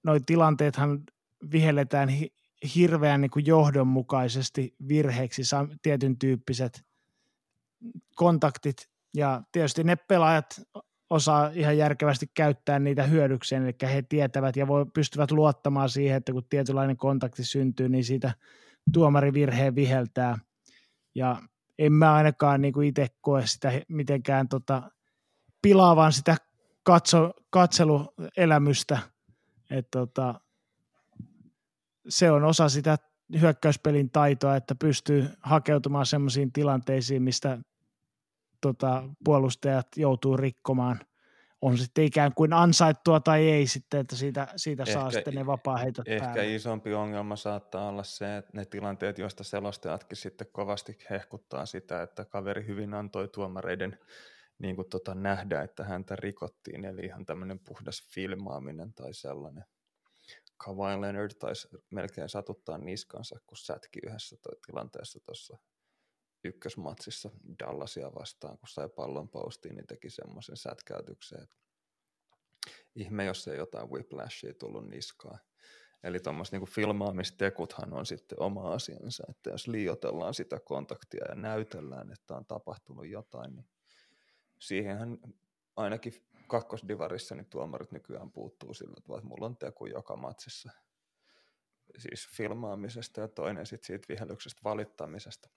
noi tilanteethan vihelletään hi- hirveän niin kuin johdonmukaisesti virheeksi, tietyn tyyppiset kontaktit ja tietysti ne pelaajat osaa ihan järkevästi käyttää niitä hyödykseen, eli he tietävät ja voi, pystyvät luottamaan siihen, että kun tietynlainen kontakti syntyy, niin siitä tuomari virheen viheltää. Ja en mä ainakaan niin kuin itse koe sitä mitenkään tota, pilaavan sitä katso, katseluelämystä. Et tota, se on osa sitä hyökkäyspelin taitoa, että pystyy hakeutumaan sellaisiin tilanteisiin, mistä tota, puolustajat joutuu rikkomaan. On sitten ikään kuin ansaittua tai ei sitten, että siitä, siitä ehkä, saa sitten ne vapaa-heitot Ehkä päälle. isompi ongelma saattaa olla se, että ne tilanteet, joista selostajatkin sitten kovasti hehkuttaa sitä, että kaveri hyvin antoi tuomareiden niin kuin tota, nähdä, että häntä rikottiin, eli ihan tämmöinen puhdas filmaaminen tai sellainen. Kawhi Leonard taisi melkein satuttaa niskansa, kun sätki yhdessä tilanteessa tuossa ykkösmatsissa Dallasia vastaan, kun sai pallon postiin, niin teki semmoisen sätkäytyksen, että ihme, jos ei jotain whiplashia tullut niskaan. Eli tuommoiset niin filmaamistekuthan on sitten oma asiansa, että jos liiotellaan sitä kontaktia ja näytellään, että on tapahtunut jotain, niin siihenhän ainakin kakkosdivarissa niin tuomarit nykyään puuttuu sillä tavalla, että mulla on teku joka matsissa siis filmaamisesta ja toinen sitten siitä vihellyksestä valittamisesta.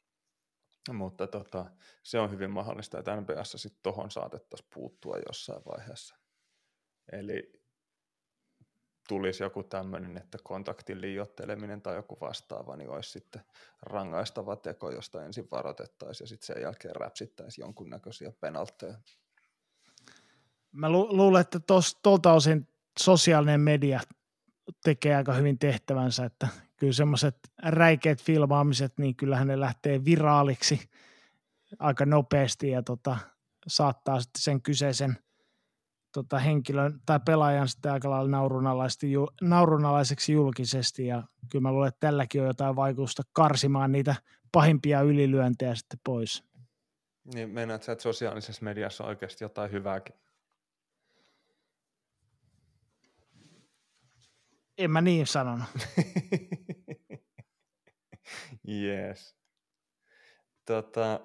Mutta tota, se on hyvin mahdollista, että NBS sitten tuohon saatettaisiin puuttua jossain vaiheessa. Eli tulisi joku tämmöinen, että kontaktin liiotteleminen tai joku vastaava, niin olisi sitten rangaistava teko, josta ensin varoitettaisiin ja sitten sen jälkeen räpsittäisiin jonkunnäköisiä penaltteja. Mä lu- luulen, että tuolta osin sosiaalinen media tekee aika hyvin tehtävänsä, että kyllä semmoiset räikeät filmaamiset, niin kyllähän ne lähtee viraaliksi aika nopeasti ja tota, saattaa sitten sen kyseisen tota, henkilön tai pelaajan sitten aika lailla naurunalaiseksi julkisesti ja kyllä mä luulen, että tälläkin on jotain vaikutusta karsimaan niitä pahimpia ylilyöntejä sitten pois. Niin meinaat että sosiaalisessa mediassa on oikeasti jotain hyvääkin? En mä niin sanonut. yes. Tota,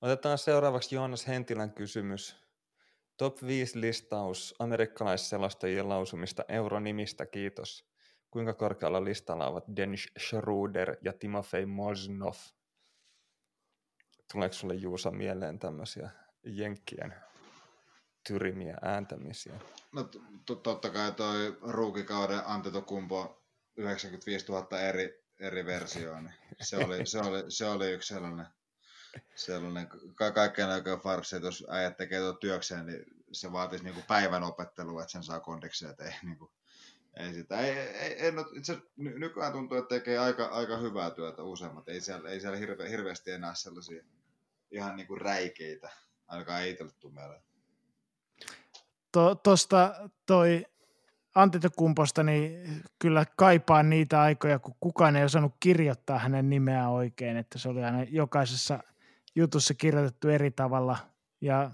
otetaan seuraavaksi Joonas Hentilän kysymys. Top 5 listaus amerikkalaisselostajien lausumista euronimistä, kiitos. Kuinka korkealla listalla ovat Dennis Schroeder ja Timofey Mosnov? Tuleeko sulle Juusa mieleen tämmöisiä jenkkien tyrimiä ääntämisiä? No totta kai toi ruukikauden Antetokumpo 95 000 eri, eri versioon, niin se oli, se, oli, se oli yksi sellainen, sellainen ka- kaikkeen aikaan farsi, että jos äijät tekee tuota työkseen, niin se vaatisi niinku päivän opettelua, että sen saa kondiksia, että ei, niinku, ei sitä. Ei, ei, no, itse nykyään tuntuu, että tekee aika, aika hyvää työtä useammat. Ei siellä, ei siellä hirve, hirveästi enää sellaisia ihan niinku räikeitä, ainakaan ei itselle tule mieleen to, toi Antetokumposta, niin kyllä kaipaan niitä aikoja, kun kukaan ei osannut kirjoittaa hänen nimeään oikein, että se oli aina jokaisessa jutussa kirjoitettu eri tavalla. Ja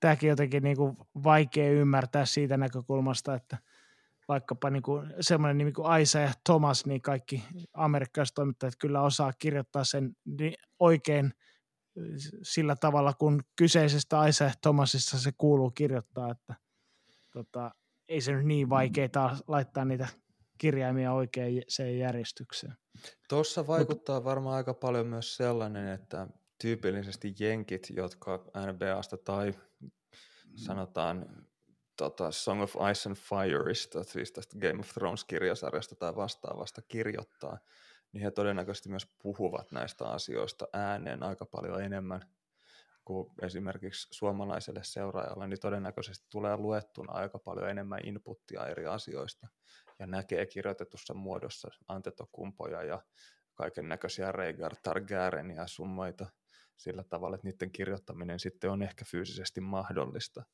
tämäkin jotenkin niin kuin vaikea ymmärtää siitä näkökulmasta, että vaikkapa niin kuin semmoinen nimi kuin Isaiah Thomas, niin kaikki amerikkalaiset toimittajat kyllä osaa kirjoittaa sen oikein sillä tavalla, kun kyseisestä Isaiah Thomasista se kuuluu kirjoittaa, että tota, ei se nyt niin vaikeaa laittaa niitä kirjaimia oikein sen järjestykseen. Tuossa vaikuttaa Mut, varmaan aika paljon myös sellainen, että tyypillisesti jenkit, jotka NBAsta tai sanotaan tota, Song of Ice and Fireista, siis tästä Game of Thrones-kirjasarjasta tai vastaavasta kirjoittaa, niin he todennäköisesti myös puhuvat näistä asioista ääneen aika paljon enemmän kuin esimerkiksi suomalaiselle seuraajalle, niin todennäköisesti tulee luettuna aika paljon enemmän inputtia eri asioista ja näkee kirjoitetussa muodossa antetokumpoja ja kaiken näköisiä Rhaegar Targaryenia summaita sillä tavalla, että niiden kirjoittaminen sitten on ehkä fyysisesti mahdollista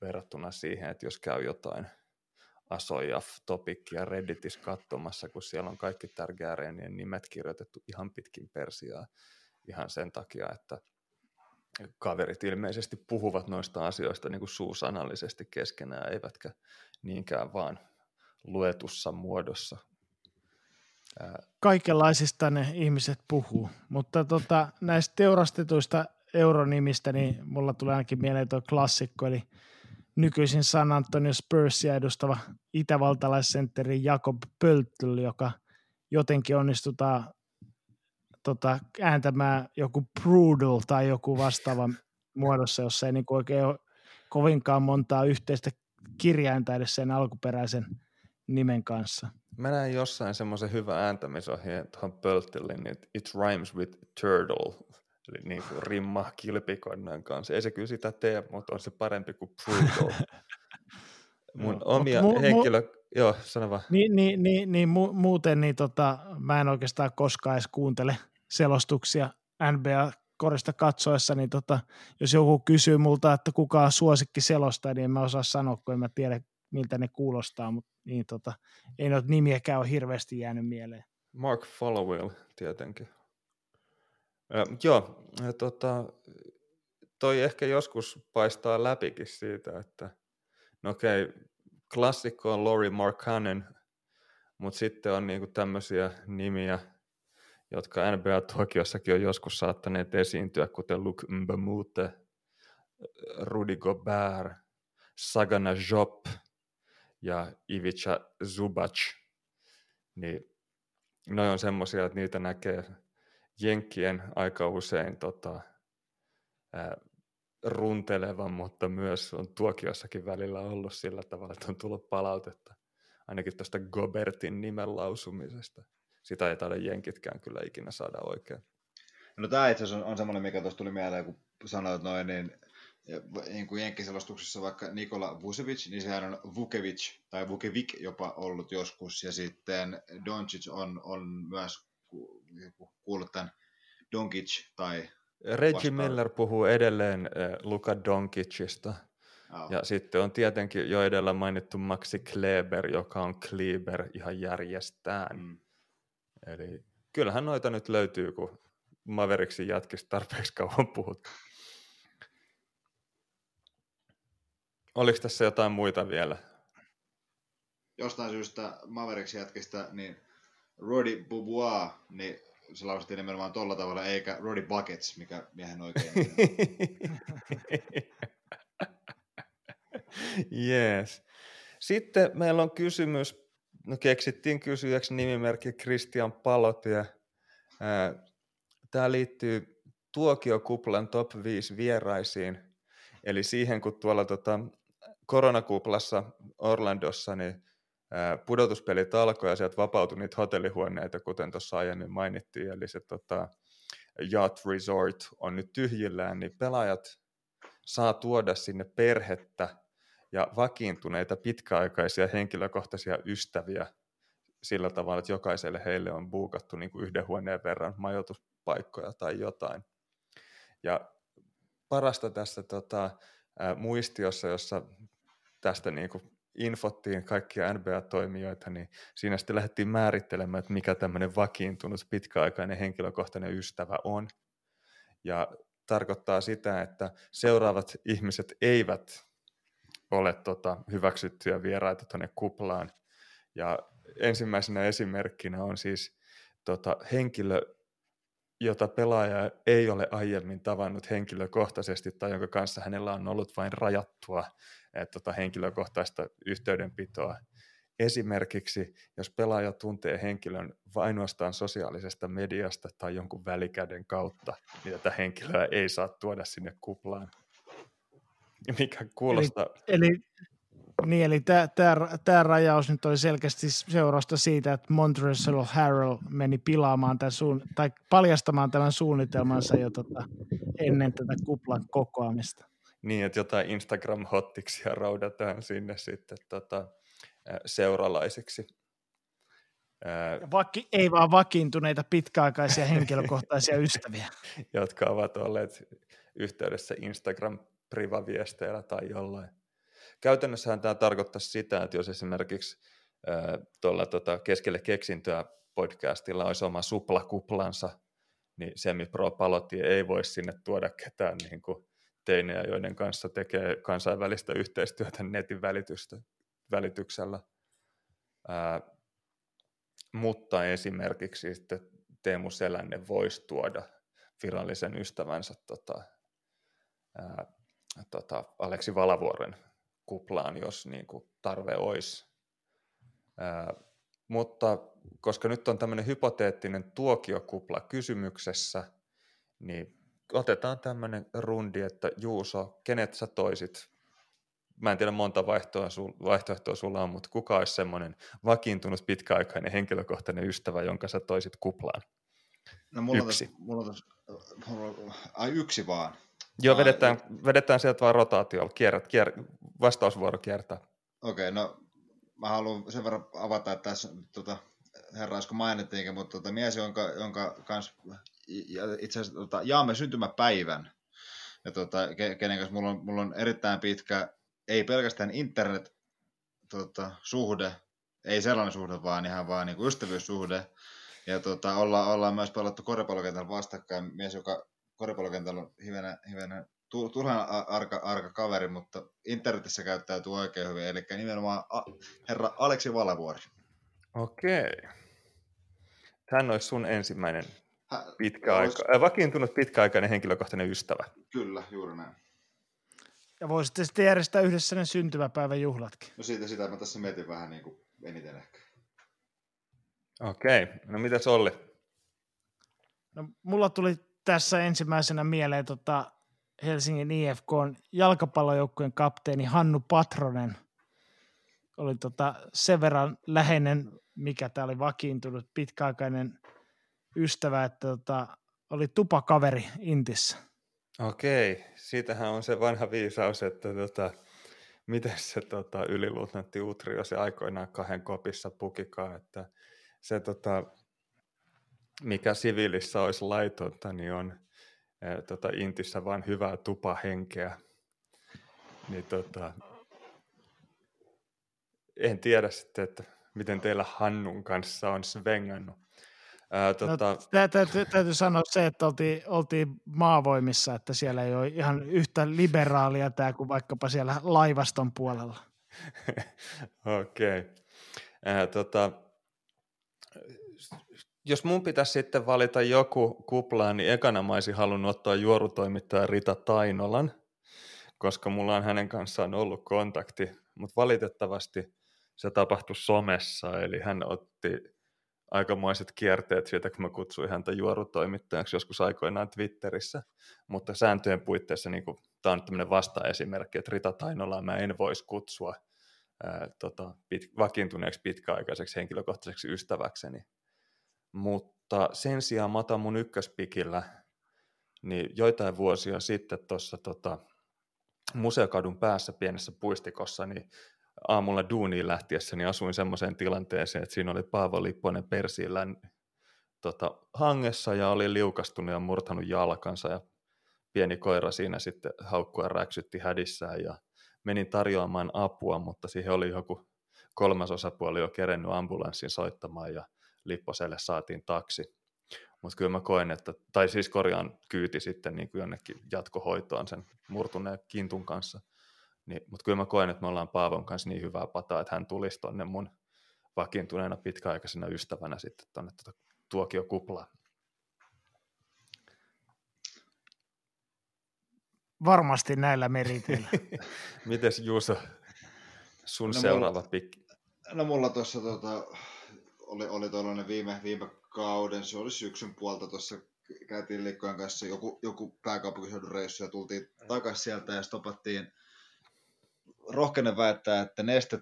verrattuna siihen, että jos käy jotain Asojaf-topikkia Redditissä katsomassa, kun siellä on kaikki Targaryenien nimet kirjoitettu ihan pitkin persiaa ihan sen takia, että kaverit ilmeisesti puhuvat noista asioista niin kuin suusanallisesti keskenään, eivätkä niinkään vaan luetussa muodossa. Kaikenlaisista ne ihmiset puhuu, mutta tota, näistä teurastetuista euronimistä, niin mulla tulee ainakin mieleen tuo klassikko, eli nykyisin San Antonio Spursia edustava itävaltalaisentteri Jakob Pöltl, joka jotenkin onnistutaan tota, ääntämään joku Prudel tai joku vastaava muodossa, jossa ei niin oikein ole kovinkaan montaa yhteistä kirjainta edes sen alkuperäisen nimen kanssa. Mä näin jossain semmoisen hyvän ääntämisohjeen tuohon Pölttelin, niin it rhymes with turtle, eli niin kuin rimma kilpikonnan kanssa. Ei se kyllä sitä tee, mutta on se parempi kuin Prudel. Mun no, omia mu- henkilö... Mu- Joo, sano vaan. Niin, niin, niin, niin mu- muuten niin tota, mä en oikeastaan koskaan edes kuuntele selostuksia NBA-korista katsoessa, niin tota, jos joku kysyy multa, että kuka on suosikki selostaja, niin en mä osaa sanoa, kun en mä tiedä, miltä ne kuulostaa, mutta niin tota, ei noita nimiäkään ole hirveästi jäänyt mieleen. Mark Followell tietenkin. Ja, joo, ja tota, toi ehkä joskus paistaa läpikin siitä, että no okei, klassikko on Laurie Markkanen, mutta sitten on niinku tämmöisiä nimiä, jotka NBA-tuokiossakin on joskus saattaneet esiintyä, kuten Luke Mbamute, Rudy Gobert, Sagana Job ja Ivica Zubac. Niin ne on semmoisia, että niitä näkee jenkkien aika usein tota, ää, runtelevan, mutta myös on tuokiossakin välillä ollut sillä tavalla, että on tullut palautetta ainakin tuosta Gobertin nimen lausumisesta sitä ei taida jenkitkään kyllä ikinä saada oikein. No tämä itse asiassa on, on semmoinen, mikä tuossa tuli mieleen, kun sanoit noin, niin niin kuin jenkkiselostuksessa vaikka Nikola Vucevic, niin sehän on Vukevic tai Vukevic jopa ollut joskus, ja sitten Doncic on, on myös kuullut tämän Doncic tai Reggie vastaan. Miller puhuu edelleen äh, Luka Doncicista. Joo. Ja sitten on tietenkin jo edellä mainittu Maxi Kleber, joka on Kleber ihan järjestään. Mm. Eli kyllähän noita nyt löytyy, kun Maveriksin jätkistä tarpeeksi kauan puhuttu. Oliko tässä jotain muita vielä? Jostain syystä Mavericks jätkistä, niin Roddy Bobois, niin se lausuttiin nimenomaan tolla tavalla, eikä Roddy Buckets, mikä miehen oikein. Jees. Sitten meillä on kysymys, no keksittiin kysyjäksi nimimerkki Christian Palotie. Tämä liittyy Tuokiokuplan top 5 vieraisiin, eli siihen kun tuolla tota, koronakuplassa Orlandossa niin pudotuspelit alkoi ja sieltä vapautui niitä hotellihuoneita, kuten tuossa aiemmin mainittiin, eli se tota, Yacht Resort on nyt tyhjillään, niin pelaajat saa tuoda sinne perhettä ja vakiintuneita pitkäaikaisia henkilökohtaisia ystäviä sillä tavalla, että jokaiselle heille on buukattu niin kuin yhden huoneen verran majoituspaikkoja tai jotain. Ja parasta tässä tota, ää, muistiossa, jossa tästä niin kuin infottiin kaikkia NBA-toimijoita, niin siinä sitten lähdettiin määrittelemään, että mikä tämmöinen vakiintunut pitkäaikainen henkilökohtainen ystävä on. Ja tarkoittaa sitä, että seuraavat ihmiset eivät ole tota, hyväksyttyjä vieraita tuonne kuplaan. Ja ensimmäisenä esimerkkinä on siis tota, henkilö, jota pelaaja ei ole aiemmin tavannut henkilökohtaisesti tai jonka kanssa hänellä on ollut vain rajattua et, tota, henkilökohtaista yhteydenpitoa. Esimerkiksi, jos pelaaja tuntee henkilön ainoastaan sosiaalisesta mediasta tai jonkun välikäden kautta, niin tätä henkilöä ei saa tuoda sinne kuplaan. Mikä kuulostaa... Eli, niin, eli tämä rajaus nyt oli selkeästi seurausta siitä, että Montrezl Harrell meni pilaamaan tämän suun, tai paljastamaan tämän suunnitelmansa jo tota, ennen tätä kuplan kokoamista. Niin, että jotain Instagram-hottiksia raudataan sinne sitten tota, seuralaisiksi. Vaki, ei vaan vakiintuneita pitkäaikaisia henkilökohtaisia ystäviä. Jotka ovat olleet yhteydessä Instagram privaviesteillä tai jollain. Käytännössähän tämä tarkoittaa sitä, että jos esimerkiksi tuolla tota, keskelle keksintöä podcastilla olisi oma suplakuplansa, niin Semi Pro Palotti ei voi sinne tuoda ketään niin kuin teinejä, joiden kanssa tekee kansainvälistä yhteistyötä netin välitystä, välityksellä. Ää, mutta esimerkiksi sitten Teemu Selänne voisi tuoda virallisen ystävänsä tota, ää, tota, Aleksi Valavuoren kuplaan, jos niin kuin tarve olisi. Ää, mutta koska nyt on tämmöinen hypoteettinen tuokiokupla kysymyksessä, niin otetaan tämmöinen rundi, että Juuso, kenet sä toisit? Mä en tiedä monta vaihtoehtoa, sulla on, mutta kuka olisi semmoinen vakiintunut pitkäaikainen henkilökohtainen ystävä, jonka sä toisit kuplaan? No mulla Yksi. On, tässä- mulla on, tässä- mulla ai yksi vaan. Joo, vedetään, vedetään sieltä vaan rotaatiolla, kierrät, kier, vastausvuoro kiertää. Okei, no mä haluan sen verran avata, että tässä tota, herra äsken mainittiinkin, mutta tota, mies, jonka, jonka kanssa itse asiassa tota, jaamme syntymäpäivän, ja tota, ke, kenen kanssa mulla on, mulla on erittäin pitkä, ei pelkästään internet tota, suhde, ei sellainen suhde, vaan ihan vaan niin kuin ystävyyssuhde. Ja tota, olla, ollaan myös pelattu koripallokentällä vastakkain. Mies, joka koripallokentällä on hivenen, hivenen tu- turhan arka, arka kaveri, mutta internetissä käyttäytyy oikein hyvin. Eli nimenomaan a, herra Aleksi Valavuori. Okei. Hän olisi sun ensimmäinen Hä, pitkä olis- aika, äh, vakiintunut pitkäaikainen henkilökohtainen ystävä. Kyllä, juuri näin. Ja voisitte sitten järjestää yhdessä ne syntymäpäivän juhlatkin. No siitä sitä mä tässä mietin vähän niin kuin eniten ehkä. Okei, no mitäs Olli? No, mulla tuli tässä ensimmäisenä mieleen tota Helsingin IFK jalkapallojoukkueen kapteeni Hannu Patronen. Oli tota sen verran läheinen, mikä tämä oli vakiintunut, pitkäaikainen ystävä, että tota, oli tupakaveri Intissä. Okei, siitähän on se vanha viisaus, että tota, miten se tota, yliluutnantti Utrio se aikoinaan kahden kopissa pukikaan, että se tota, mikä siviilissä olisi laitonta, niin on ää, tota, Intissä vain hyvää tupahenkeä. Niin tota, en tiedä sitten, että miten teillä Hannun kanssa on svengannut. Ää, tota... no, täytyy, täytyy sanoa se, että oltiin, oltiin maavoimissa, että siellä ei ole ihan yhtä liberaalia tämä kuin vaikkapa siellä laivaston puolella. Okei. Okay. tota, jos mun pitäisi sitten valita joku kuplaan, niin ekana mä olisin halunnut ottaa juorutoimittaja Rita Tainolan, koska mulla on hänen kanssaan ollut kontakti, mutta valitettavasti se tapahtui somessa, eli hän otti aikamoiset kierteet siitä, kun mä kutsuin häntä juorutoimittajaksi joskus aikoinaan Twitterissä, mutta sääntöjen puitteissa niin tämä on tämmöinen vasta-esimerkki, että Rita Tainolaa mä en voisi kutsua ää, tota, pit, vakiintuneeksi pitkäaikaiseksi henkilökohtaiseksi ystäväkseni. Mutta sen sijaan mä otan mun ykköspikillä, niin joitain vuosia sitten tuossa tota, Museokadun päässä pienessä puistikossa, niin aamulla duuniin lähtiessä niin asuin semmoiseen tilanteeseen, että siinä oli Paavo Lipponen Persiillä tota, hangessa ja oli liukastunut ja murtanut jalkansa ja pieni koira siinä sitten haukkua räksytti hädissään ja menin tarjoamaan apua, mutta siihen oli joku kolmas osapuoli jo kerennyt ambulanssin soittamaan ja Lipposelle saatiin taksi. Mutta kyllä mä koen, että, tai siis korjaan kyyti sitten niin kuin jonnekin jatkohoitoon sen murtuneen kintun kanssa – niin, mutta kyllä mä koen, että me ollaan Paavon kanssa niin hyvää pataa, että hän tulisi tonne mun vakiintuneena pitkäaikaisena ystävänä sitten tuonne tuota tuokiokuplaan. Varmasti näillä meriteillä. Mites Juuso, sun no seuraava mulla, pikki? No mulla tuossa tota, oli, oli tuollainen viime, viime kauden, se oli syksyn puolta tuossa käytiin liikkojen kanssa joku, joku pääkaupunkiseudun reissu ja tultiin takaisin sieltä ja stopattiin rohkenen väittää, että Neste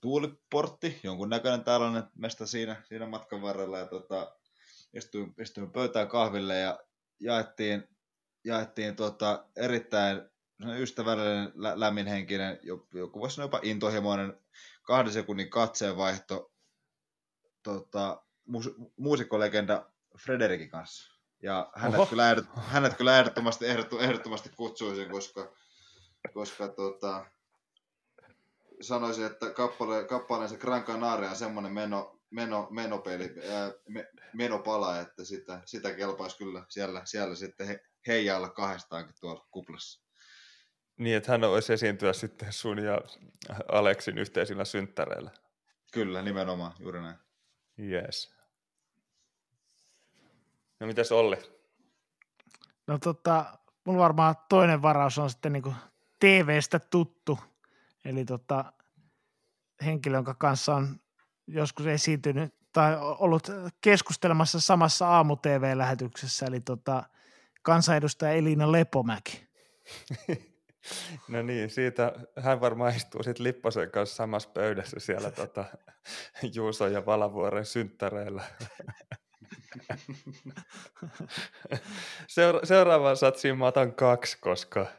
tuuliportti, jonkun näköinen tällainen mesta siinä, siinä matkan varrella ja tota, istuin, istuin pöytään kahville ja jaettiin, jaettiin tota, erittäin ystävällinen, lä- lämminhenkinen, joku voisi sanoa jopa intohimoinen kahden sekunnin katseenvaihto tota, muus- muusikkolegenda Frederikin kanssa. Ja hänet kyllä, ehdot, hänet kyllä ehdottomasti, ehdottomasti kutsuisin, koska, koska tota, sanoisin, että kappale, kappaleen se Gran Canaria on semmoinen meno, meno, menopeli, ää, me, menopala, että sitä, sitä kelpaisi kyllä siellä, siellä sitten he, heijailla kahdestaankin tuolla kuplassa. Niin, että hän voisi esiintyä sitten sun ja Aleksin yhteisillä synttäreillä. Kyllä, nimenomaan, juuri näin. Yes. No mitäs Olli? No tota, mun varmaan toinen varaus on sitten niinku TV-stä tuttu – Eli tota, henkilö, jonka kanssa on joskus esiintynyt tai ollut keskustelemassa samassa aamu-tv-lähetyksessä, eli tota, kansanedustaja Elina Lepomäki. No niin, siitä hän varmaan istuu sitten Lipposen kanssa samassa pöydässä siellä tota, Juuso ja Valavuoren synttäreillä. Seura- seuraavaan satsiin mä otan kaksi, koska –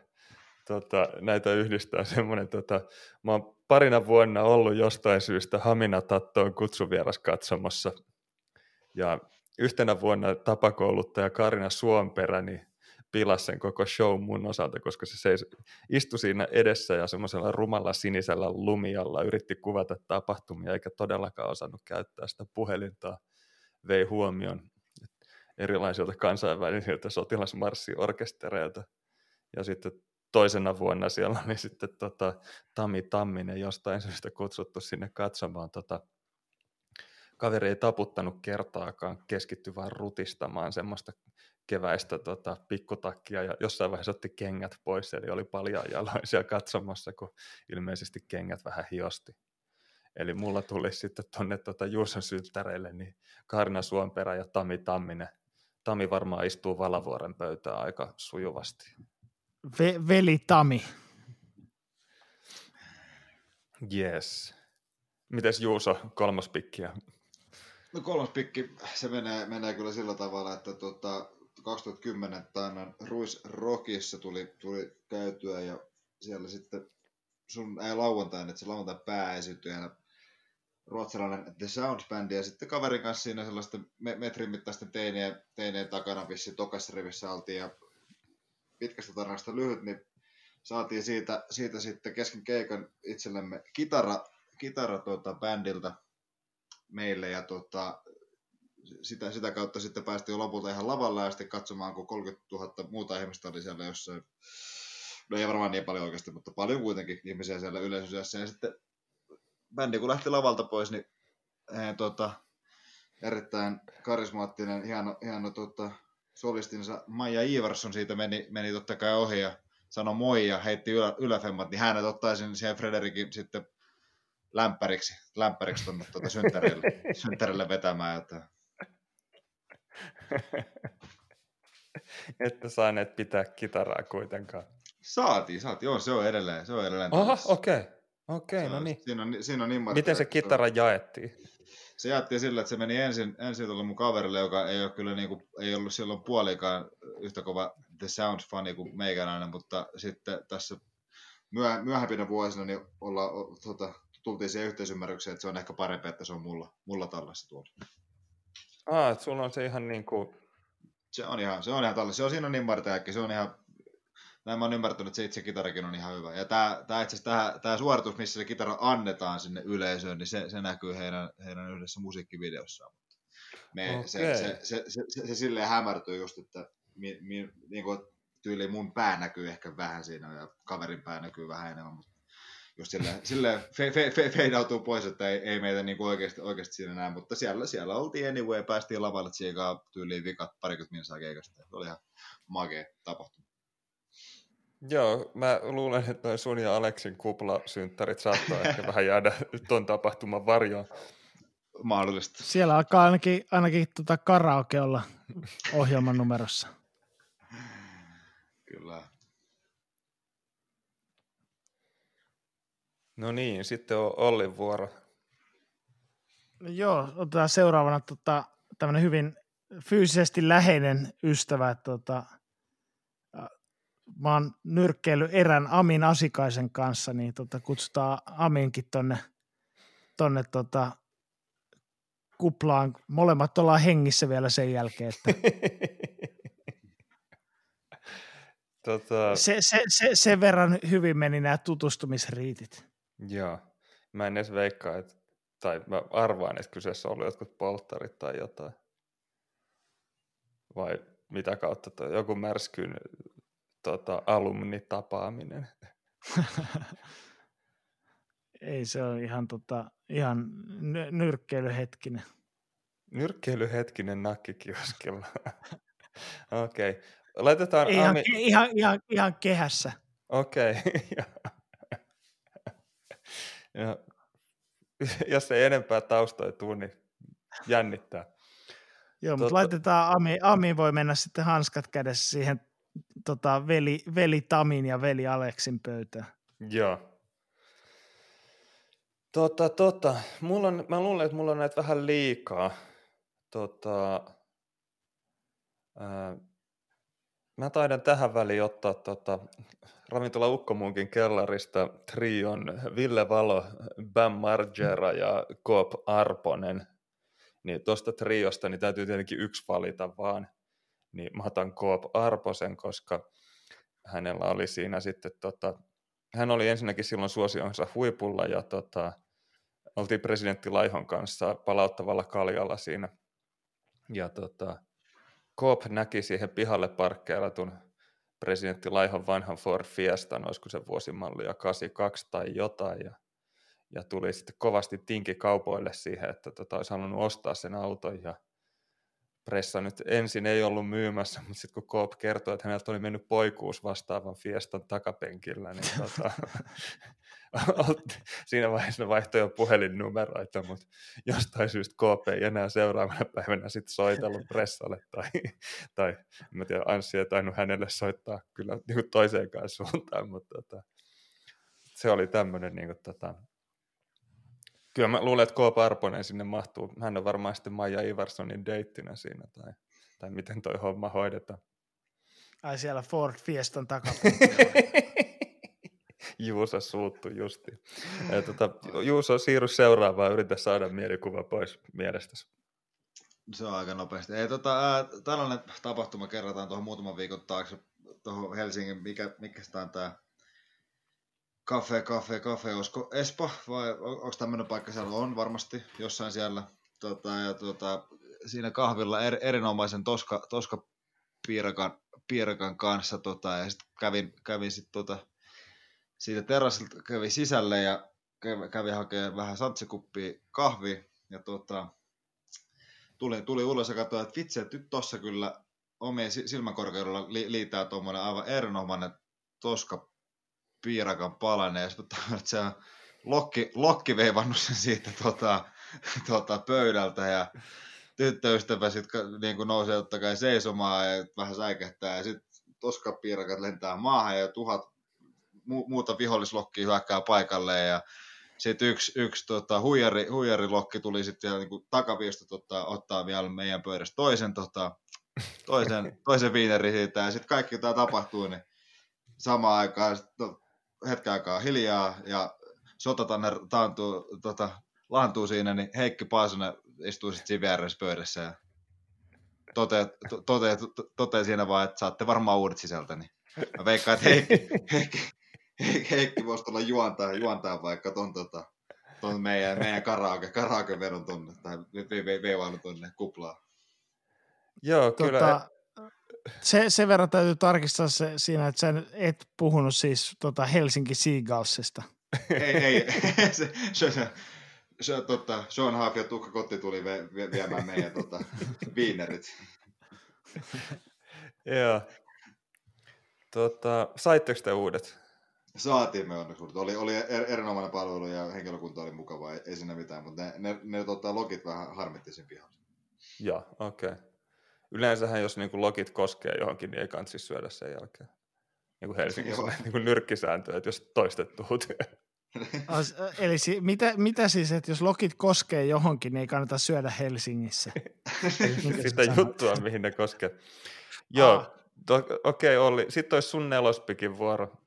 tota, näitä yhdistää semmoinen, tota, mä oon parina vuonna ollut jostain syystä Haminatattoon kutsuvieras katsomassa ja yhtenä vuonna tapakouluttaja Karina Suomperä niin pilasi sen koko show mun osalta, koska se seis, istui siinä edessä ja semmoisella rumalla sinisellä lumialla yritti kuvata tapahtumia, eikä todellakaan osannut käyttää sitä puhelinta, vei huomion erilaisilta kansainvälisiltä sotilasmarssiorkestereilta. Ja sitten toisena vuonna siellä oli sitten tota, Tami Tamminen jostain syystä kutsuttu sinne katsomaan. Tota, kaveri ei taputtanut kertaakaan, keskittyi vaan rutistamaan semmoista keväistä tota, pikkutakkia ja jossain vaiheessa otti kengät pois, eli oli paljon jaloisia katsomassa, kun ilmeisesti kengät vähän hiosti. Eli mulla tuli sitten tuonne tota Juuson sylttäreille niin Karina Suomperä ja Tami Tamminen. Tami varmaan istuu Valavuoren pöytään aika sujuvasti. Ve- veli Tami. Yes. Mites Juuso, kolmas pikkiä? No kolmas pikki, se menee, menee kyllä sillä tavalla, että tota, 2010 taannan Ruis Rockissa tuli, tuli käytyä ja siellä sitten sun, ei lauantaina, että se lauantain pääesiintyjänä ruotsalainen The Sounds Band ja sitten kaverin kanssa siinä sellaisten metrin mittaisten teineen, teineen takana vissi tokassa rivissä oltiin ja pitkästä tarinasta lyhyt, niin saatiin siitä, siitä sitten kesken keikan itsellemme kitara, kitara tuota, bändiltä meille ja tuota, sitä, sitä kautta sitten päästiin lopulta ihan lavalle ja sitten katsomaan, kun 30 000 muuta ihmistä oli siellä jossain, no ei varmaan niin paljon oikeasti, mutta paljon kuitenkin ihmisiä siellä yleisössä. Ja sitten bändi kun lähti lavalta pois, niin he, tota, erittäyn karismaattinen, hieno, hieno tota, solistinsa Maija Ivarsson siitä meni, meni totta kai ohi ja sanoi moi ja heitti ylä, yläfemmat, niin hänet ottaisin siihen Frederikin sitten lämpäriksi, lämpäriksi tuonne tuota synttärille, synttärille vetämään. Että... Ette saaneet pitää kitaraa kuitenkaan. Saatiin, saatiin. Joo, se on edelleen. Se on edelleen Aha, okei. Okay. Okei, okay, no niin. Siinä on, siinä on niin Miten se kitara jaettiin? Se jaettiin sillä, että se meni ensin, ensin tuolle mun kaverille, joka ei, ole kyllä niin kuin, ei ollut silloin puolikaan yhtä kova The Sound-fani kuin meikäläinen, mutta sitten tässä myö, myöhempinä vuosina niin olla, tota, tultiin siihen yhteisymmärrykseen, että se on ehkä parempi, että se on mulla, mulla tallessa tuolla. Ah, että sulla on se ihan niin kuin... Se on ihan, se on ihan tallessa. Se on siinä niin martajäkki, se on ihan näin mä oon ymmärtänyt, että se itse kitarakin on ihan hyvä. Ja tämä, tämä itse asiassa tämä, suoritus, missä se kitara annetaan sinne yleisöön, niin se, se näkyy heidän, heidän yhdessä musiikkivideossaan. Me, okay. se, se, se, se, se, se, silleen hämärtyy just, että mi, mi, niin kuin tyyli mun pää näkyy ehkä vähän siinä ja kaverin pää näkyy vähän enemmän, mutta just silleen, silleen fe, fe, fe, feidautuu pois, että ei, ei meitä niin kuin oikeasti, oikeasti siinä näe, mutta siellä, siellä oltiin anyway, päästiin lavalle tsiikaa tyyliin vikat parikymmentä minsaa keikasta. Se oli ihan makea tapahtuma. Joo, mä luulen, että noin sun ja Aleksin kuplasynttärit saattaa ehkä vähän jäädä tuon tapahtuman varjoon. Mahdollista. Siellä alkaa ainakin, ainakin tota karaoke olla ohjelman numerossa. Kyllä. No niin, sitten on Ollin vuoro. Joo, otetaan seuraavana tota, tämmöinen hyvin fyysisesti läheinen ystävä, tota, mä oon nyrkkeily erän Amin Asikaisen kanssa, niin tota, kutsutaan Aminkin tonne, tonne tota, kuplaan. Molemmat ollaan hengissä vielä sen jälkeen. Että tota... se, se, se, sen verran hyvin meni nämä tutustumisriitit. Joo. Mä en edes veikkaa, että, tai mä arvaan, että kyseessä oli jotkut polttarit tai jotain. Vai mitä kautta toi, joku märskyn tota, alumnitapaaminen. Ei se ole ihan, tota, ihan nyrkkeilyhetkinen. Nyrkkeilyhetkinen nakkikioskilla. Okei. Okay. Laitetaan ihan, Ami... ihan, ihan, ihan kehässä. Okei. Okay. Ja, jos ei enempää taustoja tule, niin jännittää. Joo, mutta laitetaan Ami, Ami voi mennä sitten hanskat kädessä siihen tota, veli, veli Tamin ja veli Aleksin pöytään. Joo. Tota, tota, mulla on, mä luulen, että mulla on näitä vähän liikaa. Tota, ää, mä taidan tähän väliin ottaa tota, ravintola Ukkomuunkin kellarista trion Ville Valo, Bam Margera ja Koop Arponen. Niin tuosta triosta niin täytyy tietenkin yksi valita vaan niin mä otan Koop Arposen, koska hänellä oli siinä sitten, tota, hän oli ensinnäkin silloin suosionsa huipulla ja tota, oltiin presidentti Laihon kanssa palauttavalla kaljalla siinä. Ja tota, Koop näki siihen pihalle parkkeeratun presidentti Laihon vanhan Ford Fiesta, olisiko se vuosimallia 82 tai jotain, ja, ja tuli sitten kovasti tinki kaupoille siihen, että tota, olisi halunnut ostaa sen auton, ja Pressa nyt ensin ei ollut myymässä, mutta sitten kun Coop kertoi, että häneltä oli mennyt poikuus vastaavan Fiestan takapenkillä, niin tota, siinä vaiheessa ne vaihtoi jo puhelinnumeroita, mutta jostain syystä Coop ei enää seuraavana päivänä sitten soitellut pressalle, tai, tai en mä tiedä, Anssi ei tainnut hänelle soittaa kyllä niin toiseenkaan suuntaan, mutta tota, se oli tämmöinen niin kuin, tota, Kyllä mä luulen, että K. Parponen sinne mahtuu. Hän on varmaan sitten Maija Ivarssonin deittinä siinä. Tai Tai miten toi homma hoidetaan. Ai siellä Ford Fiestan takana. Juuso suuttu justi. Tota, Juuso, siirry seuraavaan, yritä saada mielikuva pois mielestäsi. Se on aika nopeasti. Ei, tota, ää, tällainen tapahtuma kerrotaan tuohon muutaman viikon taakse tuohon Helsingin, mikä, mikä sitä on tämä Cafe, Cafe, Cafe, olisiko Espa vai onko tämmöinen paikka siellä? On varmasti jossain siellä. Tota, ja tota, siinä kahvilla er, erinomaisen toska, toska piirakan, piirakan kanssa tota, ja sitten kävin, kävin sit, tota, siitä terassilta kävin sisälle ja kävin hakemaan vähän satsikuppia kahvia ja tota, tuli, tuli ulos ja katsoin, että vitsi, että nyt tossa kyllä omien silmäkorkeudella li, liitää tuommoinen aivan erinomainen toska piirakan palanen, ja sitten se on lokki, lokki veivannut sen siitä tota, tota, pöydältä, ja tyttöystävä sitten niin nousee totta kai seisomaan ja vähän säikähtää, ja sitten toska piirakat lentää maahan, ja tuhat mu- muuta vihollislokkia hyökkää paikalle, ja sitten yksi, yksi tota, huijari, huijarilokki tuli sitten niin takaviosta tota, ottaa vielä meidän pöydästä toisen, tota, toisen, toisen viineri siitä, ja sitten kaikki tämä tapahtuu, niin samaan aikaan sit, no, hetken aikaa hiljaa, ja sotatanne taantuu, tota, laantuu siinä, niin Heikki Paasonen istuu sitten siinä vieressä pöydässä, ja toteaa tote, tote, tote siinä vaan, että saatte varmaan uudet sisältä, niin mä veikkaan, että Heikki, Heikki, Heikki voisi tulla juontaa, juontaa vaikka ton, tota, ton meidän, meidän karaoke, karaoke vedon tonne, tai veivailun tonne kuplaan. Joo, kyllä. Tota, se, sen verran täytyy tarkistaa se siinä, että sä et puhunut siis tota Helsinki Seagullsista. ei, ei, se, se, se, se, tota, Sean Haaf ja Tukka Kotti tuli vie, vie, viemään meidän tota, viinerit. Joo. Tota, saitteko te uudet? Saatiin me onneksi. Oli, oli er, erinomainen palvelu ja henkilökunta oli mukavaa, ei, ei siinä mitään, mutta ne, ne, ne tota, logit vähän harmitti sen pihan. Joo, okei. Okay. Yleensähän jos niin kuin logit koskee johonkin, niin ei kansi syödä sen jälkeen. Niin kuin Helsingissä on niin kuin nyrkkisääntö, että jos toistet tuhut. Eli si- mitä, mitä siis, että jos lokit koskee johonkin, niin ei kannata syödä Helsingissä? Sitä juttua, mihin ne koskee. Joo, to- okei okay, Olli. Sitten olisi sun nelospikin vuoro.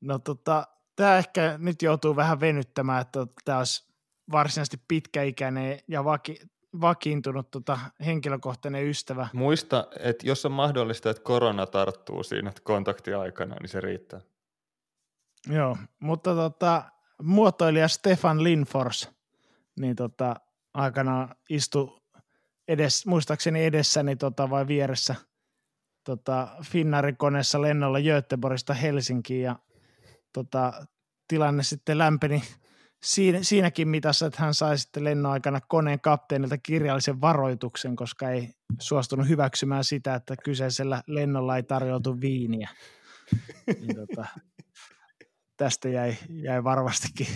No tota, tämä ehkä nyt joutuu vähän venyttämään, että tämä olisi varsinaisesti pitkäikäinen ja vaki, vakiintunut tota, henkilökohtainen ystävä. Muista, että jos on mahdollista, että korona tarttuu siinä kontaktiaikana, niin se riittää. Joo, mutta tota, muotoilija Stefan Linfors, niin tota, aikana istui edes, muistaakseni edessäni tota, vai vieressä tota, Finnarikoneessa lennolla Göteborgista Helsinkiin ja tota, tilanne sitten lämpeni siinä, siinäkin mitassa, että hän sai sitten lennon aikana koneen kapteenilta kirjallisen varoituksen, koska ei suostunut hyväksymään sitä, että kyseisellä lennolla ei tarjoutu viiniä. niin tota, tästä jäi, jäi varmastikin.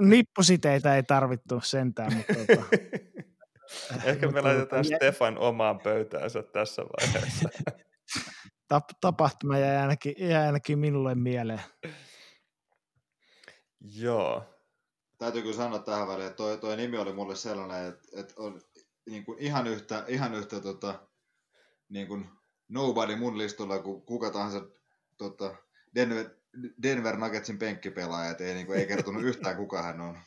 Nippusiteitä ei tarvittu sentään, mutta tota, Ehkä me laitetaan Stefan omaan pöytäänsä tässä vaiheessa. Tapahtuma jäi ainakin, jäi ainakin minulle mieleen. Joo. Täytyy kyllä sanoa tähän väliin, että toi, toi nimi oli mulle sellainen, että, että on niin kuin ihan yhtä, ihan yhtä tota, niin kuin nobody mun listalla kuin kuka tahansa tota, Denver, Denver Nuggetsin penkkipelaaja, että ei, niin kuin, ei kertonut yhtään kuka hän on.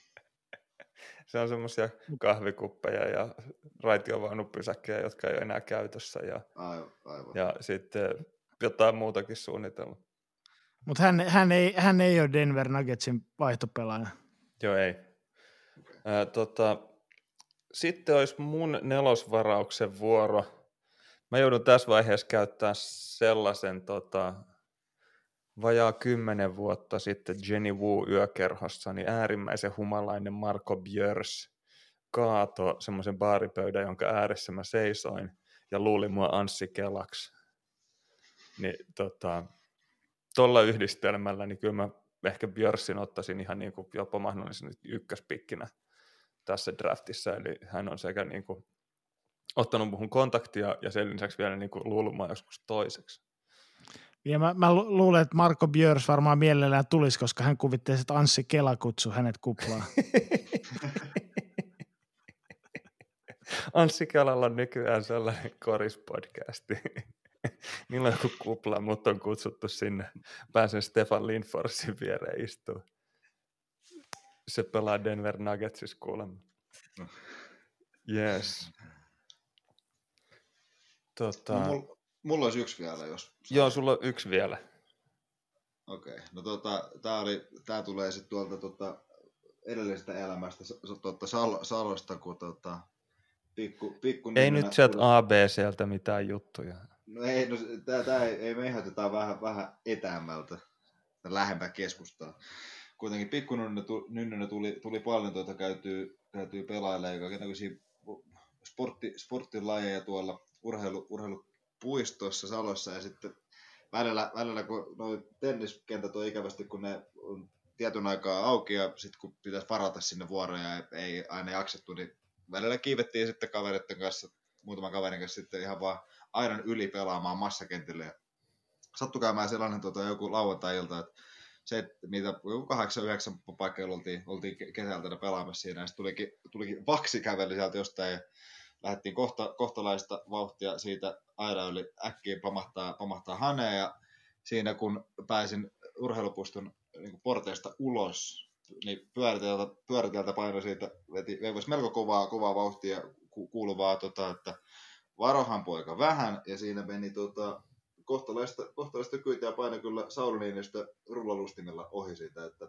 Se on semmoisia kahvikuppeja ja raitiovaunupysäkkejä, jotka ei ole enää käytössä ja, aivan, aivan. ja sitten jotain muutakin suunnitella. Mutta hän, hän, ei, hän ei ole Denver Nuggetsin vaihtopelaaja. Joo, ei. Ää, tota, sitten olisi mun nelosvarauksen vuoro. Mä joudun tässä vaiheessa käyttämään sellaisen tota, vajaa kymmenen vuotta sitten Jenny Wu yökerhossa, niin äärimmäisen humalainen Marko Björs kaato semmoisen baaripöydän, jonka ääressä mä seisoin ja luulin mua Anssi Kelaksi. Niin tota, tuolla yhdistelmällä, niin kyllä mä ehkä Björsin ottaisin ihan niin kuin jopa mahdollisen ykköspikkinä tässä draftissa, eli hän on sekä niin kuin ottanut muuhun kontaktia ja sen lisäksi vielä niin kuin luulumaan joskus toiseksi. Ja mä, mä luulen, että Marko Björs varmaan mielellään tulisi, koska hän kuvittelee, että Anssi Kela kutsui hänet kuplaan. Anssi Kelalla on nykyään sellainen korispodcasti. Niillä on joku kupla, mutta on kutsuttu sinne. Pääsen Stefan Lindforsin viereen istua. Se pelaa Denver Nuggetsissa kuulemma. Yes. Tota... No, mulla, mulla olisi yksi vielä, jos... Joo, sulla on yksi vielä. Okei, okay. no tota, tää, oli, tää tulee sitten tuolta tota, edellisestä elämästä tota, Sal, Salosta, kun tota, pikku, pikku Ei nyt sieltä ABCltä mitään juttuja. No ei, no tää, tää ei, ei me ihan vähän, vähän etäämmältä, lähempää keskustaa. Kuitenkin pikkunynnynä tuli, tuli paljon tuota käytyy, käytyy pelailemaan kaikenlaisia sportti, sporttilajeja tuolla urheilu, urheilupuistossa Salossa ja sitten välillä, välillä kun noi tenniskentät on ikävästi, kun ne on tietyn aikaa auki ja sitten kun pitäisi varata sinne vuoroja ja ei aina jaksettu, niin välillä kiivettiin sitten kaveritten kanssa, muutaman kaverin kanssa sitten ihan vaan aidan yli pelaamaan massakentille. Ja sattui käymään sellainen tota, joku lauantai-ilta, että se, mitä kahdeksan, yhdeksän paikkaa oltiin, oltiin kesältä pelaamassa siinä, ja sitten tulikin, tulikin vaksi käveli sieltä jostain, ja lähdettiin kohta, kohtalaista vauhtia siitä aina yli äkkiä pamahtaa, pamahtaa haneen, ja siinä kun pääsin urheilupuiston niin porteista ulos, niin pyöriteltä, pyöriteltä paino siitä, veti, veti melko kovaa, kovaa vauhtia ku, kuuluvaa, tota, että varohan poika vähän, ja siinä meni tota, kohtalaista, kohtalaista kyytiä paino kyllä Sauli Niinistö rullalustimilla ohi siitä, että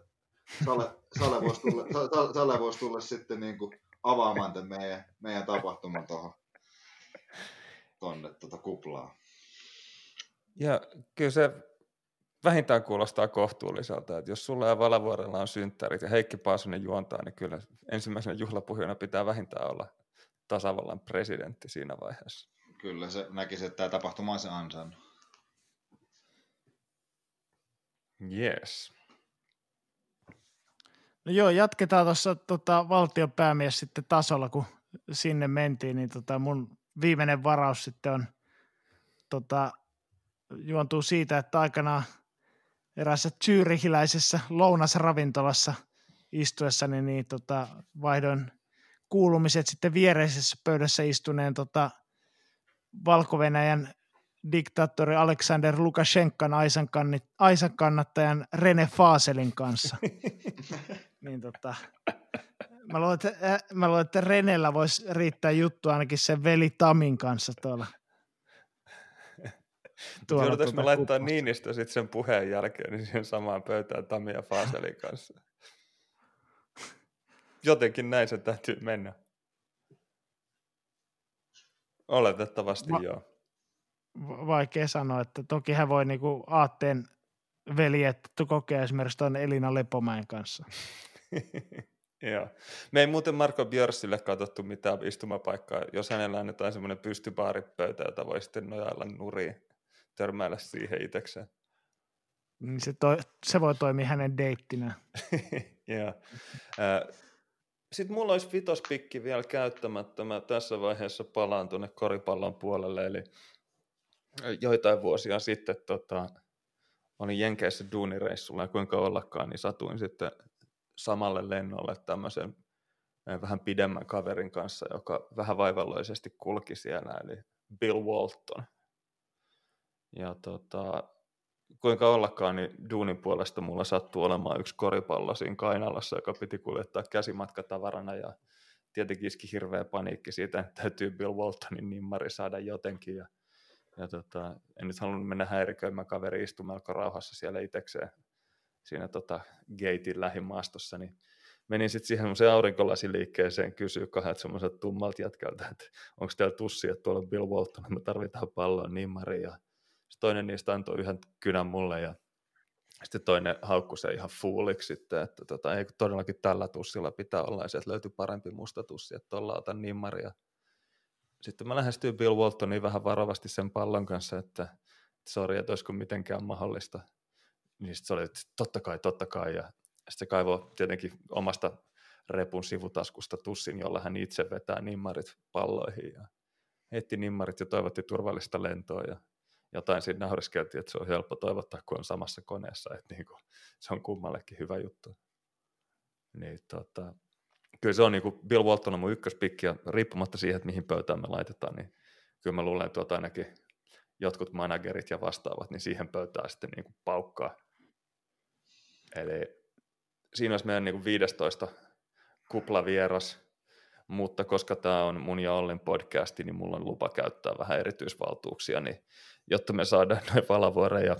Sale, Sale, voisi tulla, Sale tulla sitten niin kuin avaamaan tämän meidän, meidän tapahtuman tuohon tuonne tuota kuplaa. Ja kyllä se vähintään kuulostaa kohtuulliselta, että jos sulla ja Valavuorella on synttärit ja Heikki Paasonen juontaa, niin kyllä ensimmäisenä juhlapuhjana pitää vähintään olla tasavallan presidentti siinä vaiheessa. Kyllä se näkisi, että tämä tapahtuma on se ansainnut. Yes. No joo, jatketaan tuossa tota, valtiopäämies sitten tasolla, kun sinne mentiin, niin tota, mun viimeinen varaus sitten on tota, juontuu siitä, että aikanaan erässä tyyrihiläisessä lounasravintolassa istuessani niin tota, vaihdoin kuulumiset sitten viereisessä pöydässä istuneen tota, valko diktaattori Aleksander Lukashenkan Aisan, kannattajan Rene Faselin kanssa. niin tota, mä luulen, että, äh, mä luulen, että Renellä voisi riittää juttu ainakin sen veli Tamin kanssa tuolla. tuolla Joudutaanko tuota me laittaa kuppasta. Niinistö sitten sen puheen jälkeen niin siihen samaan pöytään Tamin ja Faselin kanssa? Jotenkin näin se täytyy mennä. Oletettavasti Ma- joo vaikea sanoa, että toki hän voi niinku aatteen veljet kokea esimerkiksi tuon Elina Lepomäen kanssa. Joo. Me ei muuten Marko Björsille katsottu mitään istumapaikkaa. Jos hänellä annetaan semmoinen pystybaaripöytä, jota voi sitten nojailla nuriin, törmäillä siihen itsekseen. Niin se, toi, se voi toimia hänen deittinä. Joo. Sitten mulla olisi vitospikki vielä käyttämättä. Mä tässä vaiheessa palaan tuonne koripallon puolelle, eli joitain vuosia sitten tota, olin Jenkeissä duunireissulla ja kuinka ollakaan, niin satuin sitten samalle lennolle tämmöisen eh, vähän pidemmän kaverin kanssa, joka vähän vaivalloisesti kulki siellä, eli Bill Walton. Ja tota, kuinka ollakaan, niin duunin puolesta mulla sattuu olemaan yksi koripallo siinä Kainalassa, joka piti kuljettaa käsimatkatavarana ja tietenkin iski hirveä paniikki siitä, että täytyy Bill Waltonin nimmari saada jotenkin ja ja tota, en nyt halunnut mennä häiriköimään kaveri istumaan rauhassa siellä itsekseen siinä tota, gatein lähimaastossa, niin menin sitten siihen semmoiseen aurinkolasiliikkeeseen kysyä kahdelta semmoiselta tummalta jätkältä, että onko teillä tussi, että tuolla Bill Walton, me tarvitaan palloa nimmari, ja toinen niistä antoi yhden kynän mulle, ja sitten toinen haukkui se ihan fuuliksi sitten, että tota, ei todellakin tällä tussilla pitää olla, ja löytyi parempi musta tussi, että tuolla otan nimmari, ja sitten mä lähestyin Bill Waltoniin vähän varovasti sen pallon kanssa, että sori, että olisiko mitenkään mahdollista. Niin sitten se oli, että totta kai, totta kai. Ja sitten se kaivoi tietenkin omasta repun sivutaskusta tussin, jolla hän itse vetää nimmarit palloihin. Ja heitti nimmarit ja toivotti turvallista lentoa. Ja jotain siinä nauriskeltiin, että se on helppo toivottaa, kun on samassa koneessa. Että niin kuin, se on kummallekin hyvä juttu. Niin, tota, kyllä se on niin kuin Bill Walton on mun ykköspikki ja riippumatta siihen, että mihin pöytään me laitetaan, niin kyllä mä luulen, että ainakin jotkut managerit ja vastaavat, niin siihen pöytään sitten niin kuin paukkaa. Eli siinä olisi meidän niin kuin 15 kuplavieras, mutta koska tämä on mun ja Ollin podcasti, niin mulla on lupa käyttää vähän erityisvaltuuksia, niin jotta me saadaan noin Valavuoren ja,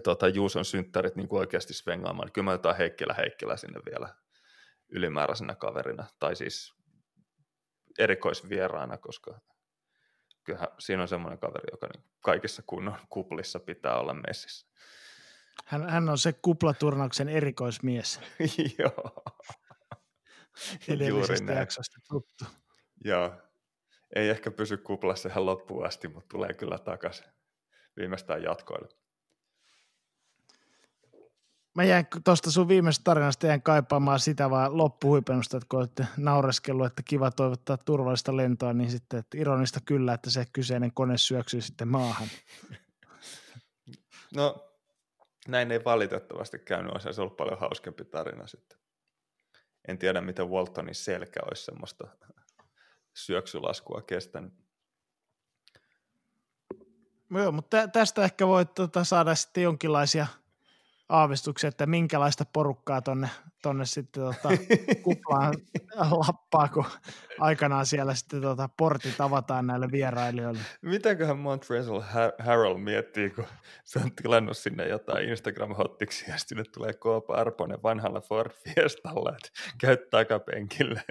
tuota, Juuson synttärit niin kuin oikeasti svengaamaan, niin kyllä mä otetaan Heikkilä Heikkilä sinne vielä ylimääräisenä kaverina, tai siis erikoisvieraana, koska kyllähän siinä on semmoinen kaveri, joka niin kaikissa kunnon kuplissa pitää olla messissä. Hän, hän on se kuplaturnauksen erikoismies. Joo. Edellisestä jaksosta tuttu. Joo. Ei ehkä pysy kuplassa ihan loppuun asti, mutta tulee kyllä takaisin viimeistään jatkoille. Mä jäin tuosta sun viimeisestä tarinasta jäin kaipaamaan sitä vaan loppuhuipennusta, että kun olette naureskellut, että kiva toivottaa turvallista lentoa, niin sitten että ironista kyllä, että se kyseinen kone syöksyy sitten maahan. No, näin ei valitettavasti käynyt, olisi ollut paljon hauskempi tarina sitten. En tiedä, miten Waltonin selkä olisi semmoista syöksylaskua kestänyt. Joo, mutta tästä ehkä voit tota, saada sitten jonkinlaisia – aavistuksen, että minkälaista porukkaa tonne, tonne sitten tota, kuplaan lappaa, kun aikanaan siellä sitten tota, portit avataan näille vierailijoille. Mitäköhän Montrezl Harold miettii, kun se on tilannut sinne jotain Instagram-hottiksi ja sinne tulee Koopa Arponen vanhalla Ford Fiestalla, että käy takapenkille.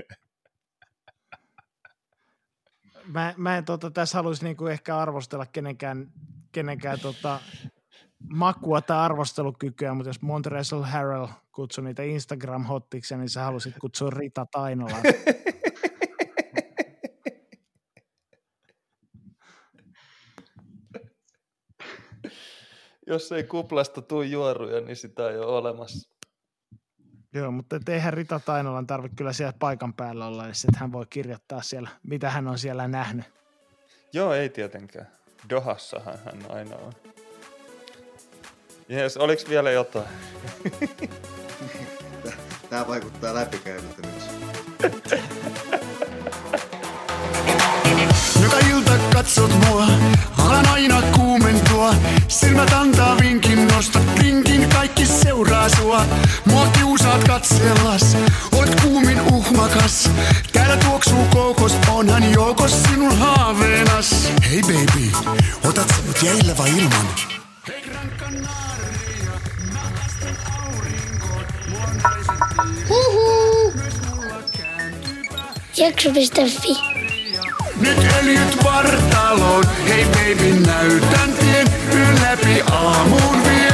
Mä, mä en tota, tässä haluaisi niinku ehkä arvostella kenenkään, kenenkään tota, makua tai arvostelukykyä, mutta jos Montrezl Harrell kutsui niitä Instagram-hottiksi, niin sä halusit kutsua Rita Tainola. jos ei kuplasta tuu juoruja, niin sitä ei ole olemassa. Joo, mutta eihän Rita Tainolan tarvitse kyllä siellä paikan päällä olla, niin että hän voi kirjoittaa siellä, mitä hän on siellä nähnyt. Joo, ei tietenkään. Dohassahan hän aina on. Jes, oliks vielä jotain? Tää vaikuttaa läpikäyvältä myös. Joka ilta katsot mua, alan aina kuumentua. Silmät antaa vinkin, nosta rinkin, kaikki seuraa sua. Mua kiusaat katsellas, oot kuumin uhmakas. Täällä tuoksuu koukos, onhan joukos sinun haaveenas. Hei baby, otat sä mut jäillä vai ilman? Hei Huhu. Jakso.fi. Nyt öljyt vartaloon, hei baby näytän tien, yön läpi aamuun vien.